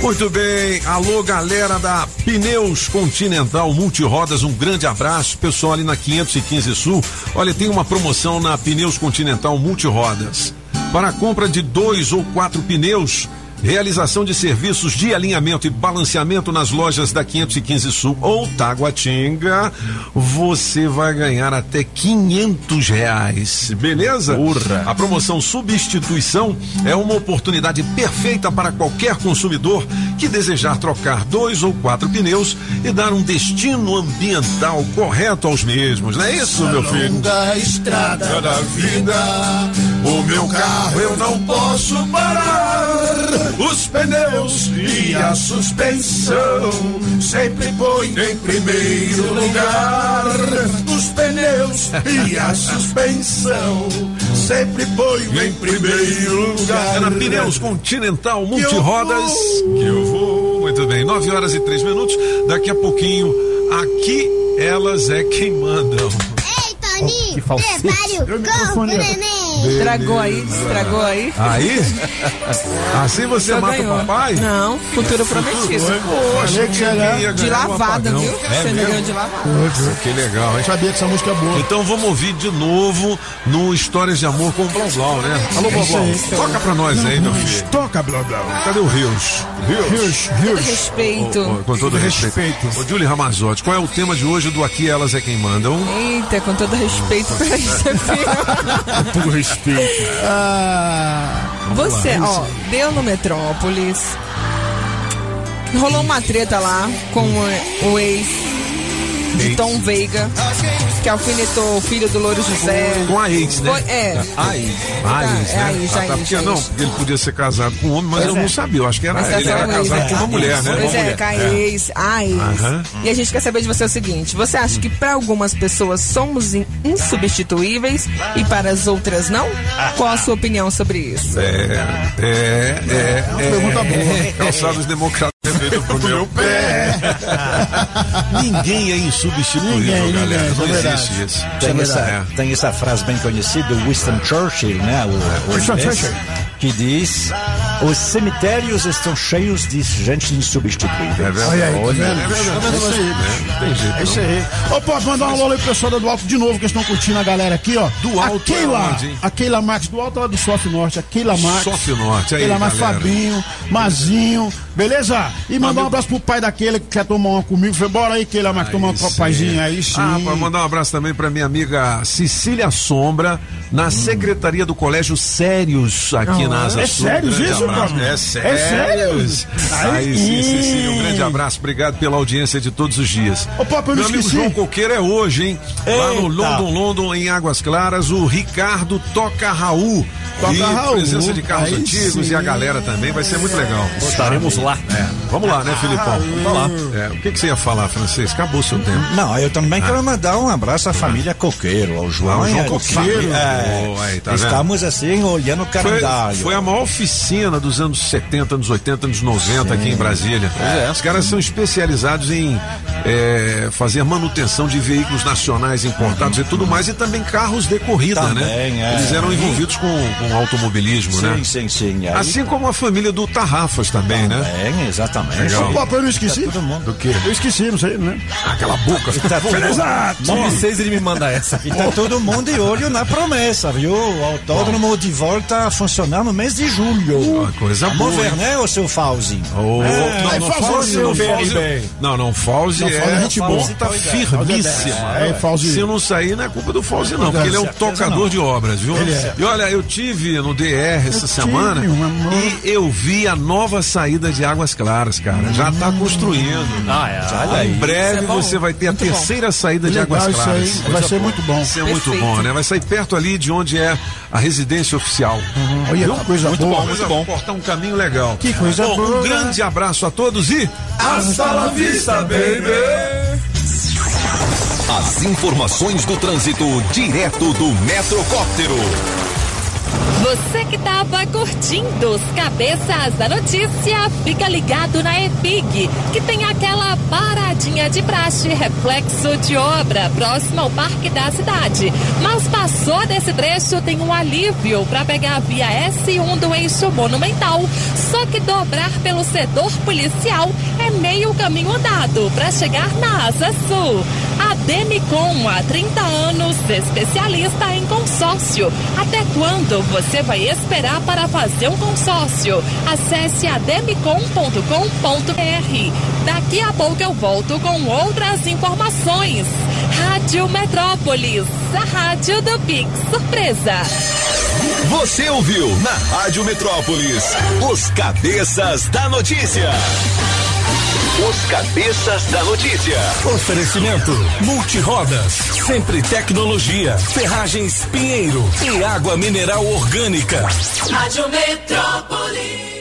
Muito bem, alô galera da Pneus Continental Multirodas, um grande abraço, pessoal ali na 515 Sul. Olha, tem uma promoção na Pneus Continental Multirodas. Para a compra de dois ou quatro pneus, Realização de serviços de alinhamento e balanceamento nas lojas da 515 Sul ou Taguatinga. Você vai ganhar até 500 reais. Beleza? A promoção Substituição é uma oportunidade perfeita para qualquer consumidor que desejar trocar dois ou quatro pneus e dar um destino ambiental correto aos mesmos. Não é isso, meu filho? longa estrada da vida. O meu carro eu não posso parar. Os pneus e a suspensão sempre põe em primeiro lugar. Os pneus e a suspensão sempre põe em primeiro lugar. Na Pneus Continental Multirodas que eu vou. Muito bem, 9 horas e 3 minutos. Daqui a pouquinho, aqui elas é quem mandam. Toninho, prepare o cão pro neném. Estragou aí, estragou aí. Aí? Assim você Só mata ganhou. o papai? Não, futuro prometido. Poxa, de, ia de ganhar um lavada, viu? É Você mesmo? ganhou de lavada. Que legal, hein? Sabia que essa música é boa. Então vamos ouvir de novo no Histórias de Amor com o Blau Blau, né? Alô, Blau Blau, toca pra nós aí, meu filho. Toca, blá blá. Cadê o Rios? Rios, Com Rios. respeito. Ô, ô, com todo respeito. Ô, Julie Ramazotti, qual é o tema de hoje do Aqui Elas é Quem Mandam? Eita, com todo respeito isso aqui. Respeito. Ah, Você, ó, deu no Metrópolis. Rolou uma treta lá com o, o ex de Tom Veiga, que alfinetou o filho do Louro José. Com a ex, né? Foi- é. A ex. A ex, é né? a ex, a ex, a não, ex. porque ele podia ser casado com um homem, mas Pois eu é. não sabia. Eu acho que era Mas ele era é casado com uma é. mulher, né? Pois é, com a ex, a ex. Aham. E a gente quer saber de você o seguinte: você acha que para algumas pessoas somos in- insubstituíveis e para as outras não? Qual a sua opinião sobre isso? É, é, é. uma pergunta boa. é. Calçados democratas é feito pro meu pé. Ninguém é insubstituível, Ninguém, galera. ninguém, Não é existe isso. Tem É. essa, tem essa frase bem conhecida do Winston Churchill, né? O, o Winston inglês, Churchill. que diz: os cemitérios estão cheios de gente insubstituível. É verdade. Olha aí, tá? É verdade. Tá? É, tem jeito, É isso aí. Ô, pode mandar um alô aí pro pessoal do Alto de novo, que estão curtindo a galera aqui, ó. Do Alto a é Keila, a Keila Max do Alto, ela é do Sof Norte. A Keila Max. Sof Norte, aí, Keila Max. Fabinho, Mazinho, beleza? E mandar um abraço pro pai da Keila que quer tomar uma comigo. Falei, bora aí, Keila Max, tomar uma paizinho aí, sim. Ah, mandar um abraço também pra minha amiga Cecília Sombra, na secretaria do Colégio Sérios, aqui na Asa é Sul. sérios Um isso, abraço. É É sérios. sérios? Aí sim, sim. Cecília, um grande abraço. Obrigado pela audiência de todos os dias. Ô, papo, eu não Meu amigo. João Coqueiro é hoje, hein? Lá no Eita. London, London, em Águas Claras, o Ricardo Toca Raul. Toca e Raul. presença de carros Aí antigos sim. e a galera também, vai ser muito legal. Estaremos lá. É, vamos lá, né, Filipão? Vamos lá. É, o que, que você ia falar, francês? Acabou seu tempo. Não, eu também Ah. quero mandar um abraço à família Coqueiro, ao João. Ah, o João Coqueiro. família. É, aí, tá vendo? estamos assim, olhando o Foi, calendário. foi a maior oficina dos anos 70, anos 80, anos 90 aqui em Brasília. É. Os caras são especializados em é, fazer manutenção de veículos nacionais importados e tudo mais, e também carros de corrida, Também, né? é. Eles eram envolvidos com, com automobilismo, Sim, né? sim, sim. Aí- Assim como a família do Tarrafas também, né? Também, exatamente. Legal. Ô, papo, eu não esqueci. Do quê? Eu esqueci, não sei, né? Aquela boca. Tá todo- Exato. Nove seis ele me manda essa. E tá todo mundo de olho na promessa, viu? O autódromo de volta a funcionar no mês de julho. Ah, coisa boa, Vamos ver, hein? né, o seu Fauzi? Oh, É, não, não, Fauzi, o não, Fauzi, não, não, Fauzi é, gente boa. Fauzi tá Fauzi é. É, Fauzi. Se não sair, não é culpa do Fauzi, não, porque ele é um tocador de obras, viu? Ele é. E olha, eu tive no DR essa semana amor. e eu vi a nova saída de Águas Claras, cara. Já tá construindo. Ah, é. Em breve é bom, você vai ter a muito bom. terceira saída de Águas Claras. Vai ser muito bom. Vai ser muito bom, né? Vai sair perto ali de onde é a residência oficial. Olha, Viu? coisa muito boa. bom, muito bom. Cortar um caminho legal. Que coisa Bom, boa. Um grande abraço a todos e Hasta la vista, baby. As informações do trânsito direto do Metrocóptero. Você que estava curtindo os cabeças da notícia, fica ligado na EPIG, que tem aquela paradinha de praxe, reflexo de obra, próximo ao Parque da Cidade. Mas passou desse trecho, tem um alívio para pegar a via S1 do eixo monumental. Só que dobrar pelo setor policial é meio caminho andado para chegar na Asa Sul. A Demicon, há 30 anos, especialista em consórcio. Até quando você vai esperar para fazer um consórcio? Acesse ademicon.com.br. Daqui a pouco eu volto com outras informações. Rádio Metrópolis, a rádio do Pix Surpresa. Você ouviu na Rádio Metrópolis os cabeças da notícia. Os cabeças da notícia. Oferecimento Multirodas, sempre tecnologia, ferragens Pinheiro e água mineral orgânica. Rádio Metrópolis.